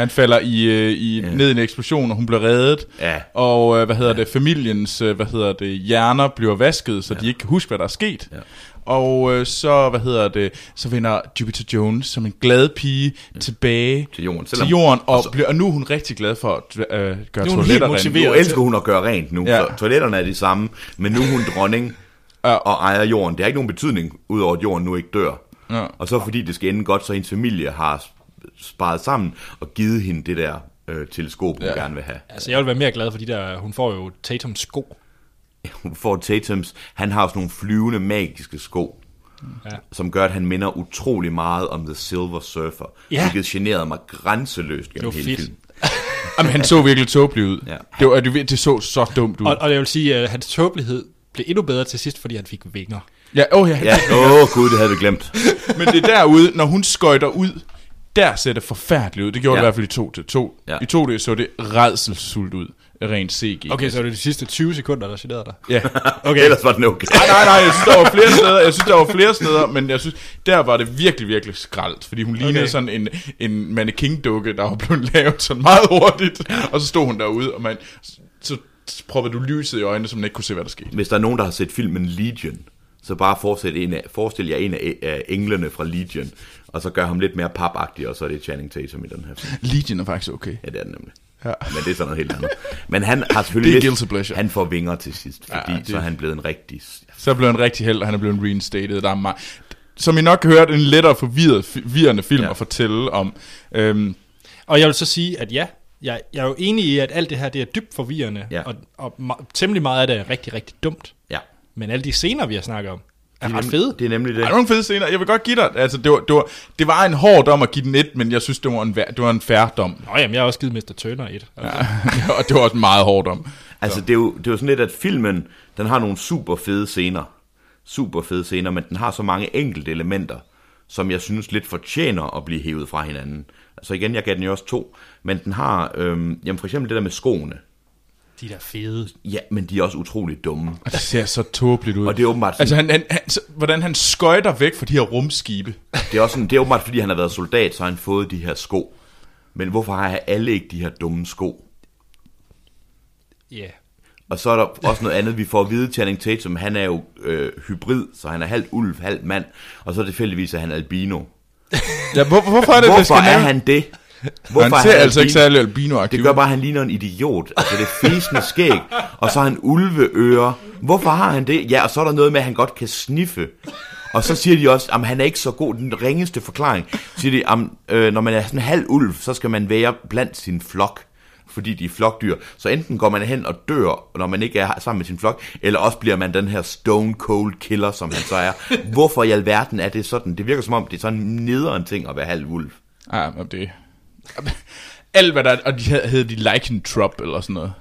Han falder i, øh, i ned i en eksplosion, og hun bliver reddet. Ja. Og øh, hvad hedder det, familiens øh, hvad hedder det, hjerner bliver vasket, så de ikke kan huske, hvad der er sket. Ja. Og øh, så, hvad hedder det, så vender Jupiter Jones som en glad pige tilbage Til jorden. til Selvom- jorden, og, og så- bliver, og nu er hun rigtig glad for at øh, gøre er toiletter motiveret. Nu elsker hun at gøre rent nu. Ja. Så toiletterne er de samme, men nu er hun dronning Ja. og ejer jorden. Det har ikke nogen betydning, udover at jorden nu ikke dør. Ja. Og så fordi det skal ende godt, så hendes familie har sparet sammen og givet hende det der øh, teleskop, hun Ja. gerne vil have. Altså, jeg vil være mere glad for de der... Hun får jo Tatums sko. Hun får Tatums, han har sådan nogle flyvende magiske sko, Ja. som gør, at han minder utrolig meget om The Silver Surfer, Ja. hvilket generede mig grænseløst gennem hele filmen. Jamen, han så virkelig tåbelig ud. Ja. Det, var, det, det så så dumt ud. Og, og jeg vil sige, at hans tåbelighed blev endnu bedre til sidst, fordi han fik vinger. ja, oh, ja, Ja, åh oh, gud, det havde vi glemt. Men det er derude, når hun skøjter ud, der ser det forfærdeligt ud. Det gjorde Ja. det i hvert fald i to til to. Ja. I to det så det redselsfuldt ud. Rent CG. Okay, så er det de sidste 20 sekunder, der generede dig. Ja. Okay, Ellers var den okay. Nej, nej, nej, jeg synes, der var flere steder, jeg synes, der var flere steder, men jeg synes, der var det virkelig, virkelig skraldt, fordi hun lignede Okay. sådan en, en mannequin-dukke, der var blevet lavet sådan meget hurtigt, og så stod hun derude, og man, så proppede du lyset i øjnene, så man ikke kunne se, hvad der skete. Hvis der er nogen, der har set filmen Legion, så bare forestil, en af, forestil jer en af, af englene fra Legion, og så gør ham lidt mere papagtig, og så er det Channing Tatum i den her film. Legion er faktisk okay. Ja, det er den nemlig. Ja. Men det er sådan noget helt andet. Men han har selvfølgelig Det er pleasure. han får vinger til sidst, fordi Ja, ja, det- så er han blevet en rigtig... Så blev han rigtig held, og han er blevet reinstated. Der er meget, som I nok har hørt, en lettere forvirret, forvirrende film Ja. at fortælle om. Øhm, og jeg vil så sige, at ja, jeg, jeg er jo enig i, at alt det her, det er dybt forvirrende, Ja. og, og ma- temmelig meget af det er rigtig, rigtig dumt. Ja, Men alle de scener, vi har snakket om, er det ret fede. Det er nemlig det. Der er nogle fede scener. Jeg vil godt give dig. Altså, det, var, det, var, det var en hård dom at give den et, men jeg synes, det var en, det var en færre dom. Nå jamen, jeg har også givet Mr. Turner et. Altså. Ja, og det var også en meget hård dom. Altså, det er, jo, det er jo sådan lidt, at filmen, den har nogle super fede scener. Super fede scener, men den har så mange enkelte elementer, som jeg synes lidt fortjener at blive hævet fra hinanden. Altså igen, jeg gav den jo også to, men den har, øhm, jamen for eksempel det der med skoene. De der fede. Ja, men de er også utroligt dumme. Og det ser så tåbeligt ud. Og det er åbenbart sådan, Altså, han, han, han, så, hvordan han skøjter væk fra de her rumskibe. det er også sådan, det er åbenbart, fordi han har været soldat, så har han fået de her sko. Men hvorfor har alle ikke de her dumme sko? Ja. Yeah. Og så er der også noget andet, vi får at vide, Channing Tatum, han er jo øh, hybrid, så han er halvt ulv, halvt mand, og så tilfældigvis er han albino. Ja, hvor, hvorfor er det, det Hvorfor skal er han det? Han er ser altså ikke albino? særlig albinoagtig Det gør bare, at han ligner en idiot. Altså, det er fæsende skæg, og så har han ulveører. Hvorfor har han det? Ja, og så er der noget med, at han godt kan sniffe. Og så siger de også, at han er ikke så god. Den ringeste forklaring, siger de, at øh, når man er sådan halv ulv, så skal man være blandt sin flok fordi de er flokdyr. Så enten går man hen og dør, når man ikke er sammen med sin flok, eller også bliver man den her stone cold killer, som han så er. Hvorfor i alverden er det sådan? Det virker som om, det er sådan en nederen ting at være halv ulv. Ja, men det... Alt hvad der er, og de hed- de Lycanthrope eller sådan noget.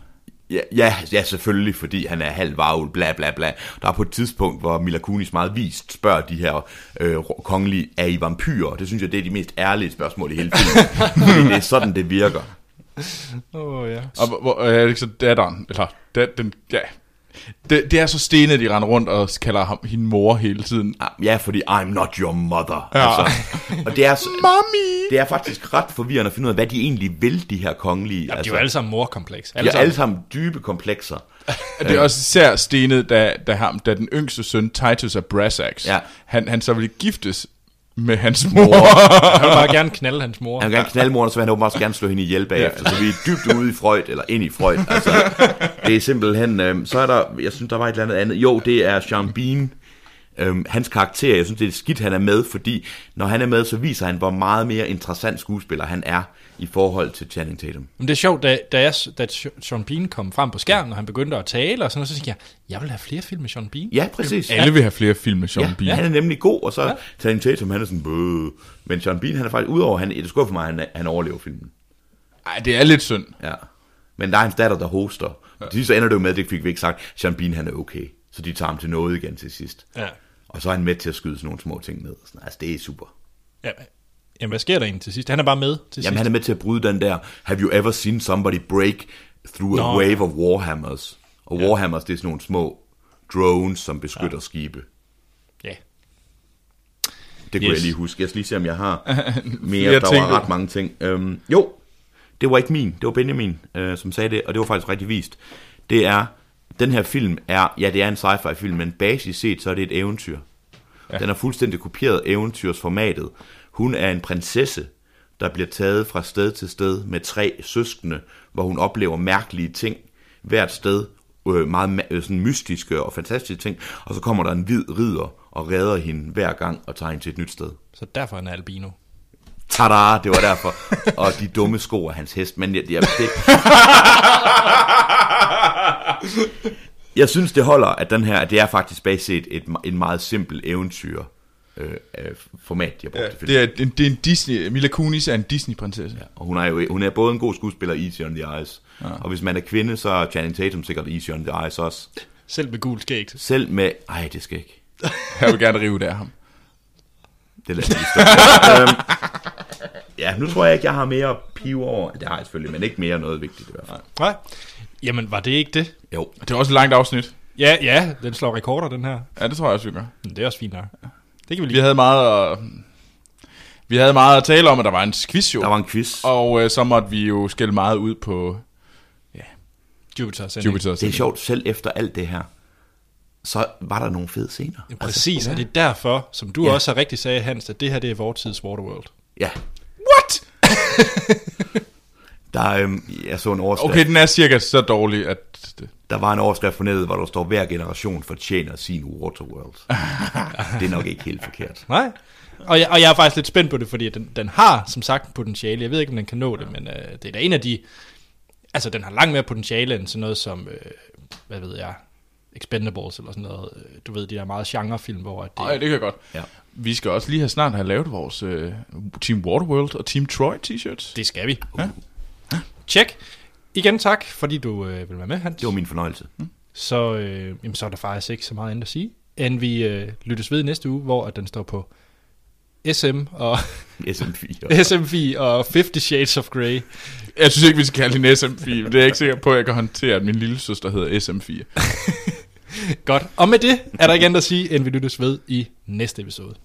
Ja, ja, ja, selvfølgelig, fordi han er halv varvel, bla bla bla. Der er på et tidspunkt, hvor Mila Kunis meget vist spørger de her øh, kongelige, er I vampyrer? Det synes jeg, det er de mest ærlige spørgsmål i hele filmen. fordi det er sådan, det virker. Åh, oh, ja. Og hvor, hvor, øh, så datteren, eller da, den, ja. Det, det er så stenet, de render rundt og kalder ham hende mor hele tiden. Ah, Ja, fordi I'm not your mother. Ja. Altså, og det er, så- Mommy! det er faktisk ret forvirrende at finde ud af, hvad de egentlig vil, de her kongelige. Jamen, de er jo alle sammen morkompleks. de er alle sammen dybe komplekser. Det er også især stenet, da, da, ham, da den yngste søn, Titus af Brassax, Ja. han, han så ville giftes med hans mor. Han vil bare gerne knalde hans mor. Han vil gerne knalde moren, så vil han åbenbart også gerne slå hende ihjel bagefter. Så vi er dybt ude i Freud, eller ind i Freud. Altså, det er simpelthen... Øh, så er der... Jeg synes, der var et eller andet andet. Jo, det er Sean Bean. Øhm, hans karakter, jeg synes, det er skidt, han er med, fordi når han er med, så viser han, hvor meget mere interessant skuespiller han er i forhold til Channing Tatum. Men det er sjovt, da, da, jeg, da Sean Bean kom frem på skærmen, og han begyndte at tale og sådan noget, så tænkte jeg, jeg vil have flere film med Sean Bean. Ja, præcis. Alle vil have flere film med Sean Ja, Bean. han er nemlig god, og så ja. Channing Tatum, han er sådan, Bøh. men Sean Bean, han er faktisk, udover han, det skuffer mig, han, han overlever filmen. Ej, det er lidt synd. Ja. Men der er hans datter, der hoster. Ja. Til sidst så ender det jo med, det fik vi ikke sagt, Sean Bean, han er okay. Så de tager ham til noget igen til sidst. Ja. Og så er han med til at skyde sådan nogle små ting ned. Sådan, altså, det er super. ja. Jamen, hvad sker der egentlig til sidst? Han er bare med til Jamen, sidst. han er med til at bryde den der, have you ever seen somebody break through a Nå, wave ja. of warhammers? Og warhammers, det er sådan nogle små drones, som beskytter ja. skibe. Ja. Det kunne Yes. jeg lige huske. Jeg skal lige se, om jeg har mere. Flere der ting, var ret mange ting. Øhm, jo, det var ikke min. Det var Benjamin, øh, som sagde det, og det var faktisk rigtig vist. Det er, den her film er, ja, det er en sci-fi film, men basis set, så er det et eventyr. Ja. Den er fuldstændig kopieret eventyrsformatet. Hun er en prinsesse, der bliver taget fra sted til sted med tre søskende, hvor hun oplever mærkelige ting hvert sted, øh, meget øh, sådan mystiske og fantastiske ting, og så kommer der en hvid ridder og redder hende hver gang og tager hende til et nyt sted. Så derfor er han albino. Tada, det var derfor. og de dumme sko af hans hest, men jeg, jeg, det... jeg synes, det holder, at den her, at det er faktisk bag set et, en meget simpel eventyr øh, øh, format, de har brugt Ja, det, er, en- det er en Disney... Mila Kunis er en Disney-prinsesse. Ja. Og hun er jo hun er både en god skuespiller, Easy on the Eyes. Ja. Og hvis man er kvinde, så er Channing Tatum sikkert Easy on the Eyes også. Selv med gul skæg. Selv med... Ej, det skal ikke. Jeg vil gerne rive det af ham. Det lader jeg øhm, ja, nu tror jeg ikke, jeg har mere pive over. Det har jeg selvfølgelig, men ikke mere noget vigtigt i hvert fald. Nej. Jamen, var det ikke det? Jo. Det er også et langt afsnit. Ja, ja, den slår rekorder, den her. Ja, det tror jeg også, vi gør. Men det er også fint nok. Det kan vi Vi lige. havde meget at, vi havde meget at tale om, at der var en quiz jo. Der var en quiz. Og øh, så måtte vi jo skælde meget ud på Jupiter sending. Jupiter. Det er sjovt, selv efter alt det her, så var der nogle fede scener. Ja, præcis, og det er derfor, som du Ja. ja. også har rigtig sagde, Hans, at det her det er vores tids Waterworld. Ja, What? der, øhm, jeg så en overskrift. Okay, den er cirka så dårlig, at... Det, Der var en overskrift på nettet, hvor der står, hver generation fortjener sin Waterworld. det er nok ikke helt forkert. Nej. Og jeg, og jeg er faktisk lidt spændt på det, fordi den, den har som sagt potentiale. Jeg ved ikke, om den kan nå det, men øh, det er da en af de... Altså, den har langt mere potentiale end sådan noget som, øh, hvad ved jeg, Expendables eller sådan noget. Øh, Du ved, de der meget genrefilm, hvor at det, Ej, det kan jeg godt. Ja. Vi skal også lige have snart have lavet vores øh, Team Waterworld og Team Troy t-shirts. det skal vi. Ja. Tjek. Igen tak, fordi du øh, vil være med, Hans. Det var min fornøjelse. Så, øh, jamen, så er der faktisk ikke så meget andet at sige, end vi øh, lyttes ved næste uge, hvor at den står på SM og SM4. SM4 og 50 Shades of Grey. Jeg synes ikke, vi skal kalde hende SM4. Det er jeg ikke sikker på, at jeg kan håndtere, at min lille søster hedder SM4. Godt. Og med det er der ikke andet at sige, end vi lyttes ved i næste episode.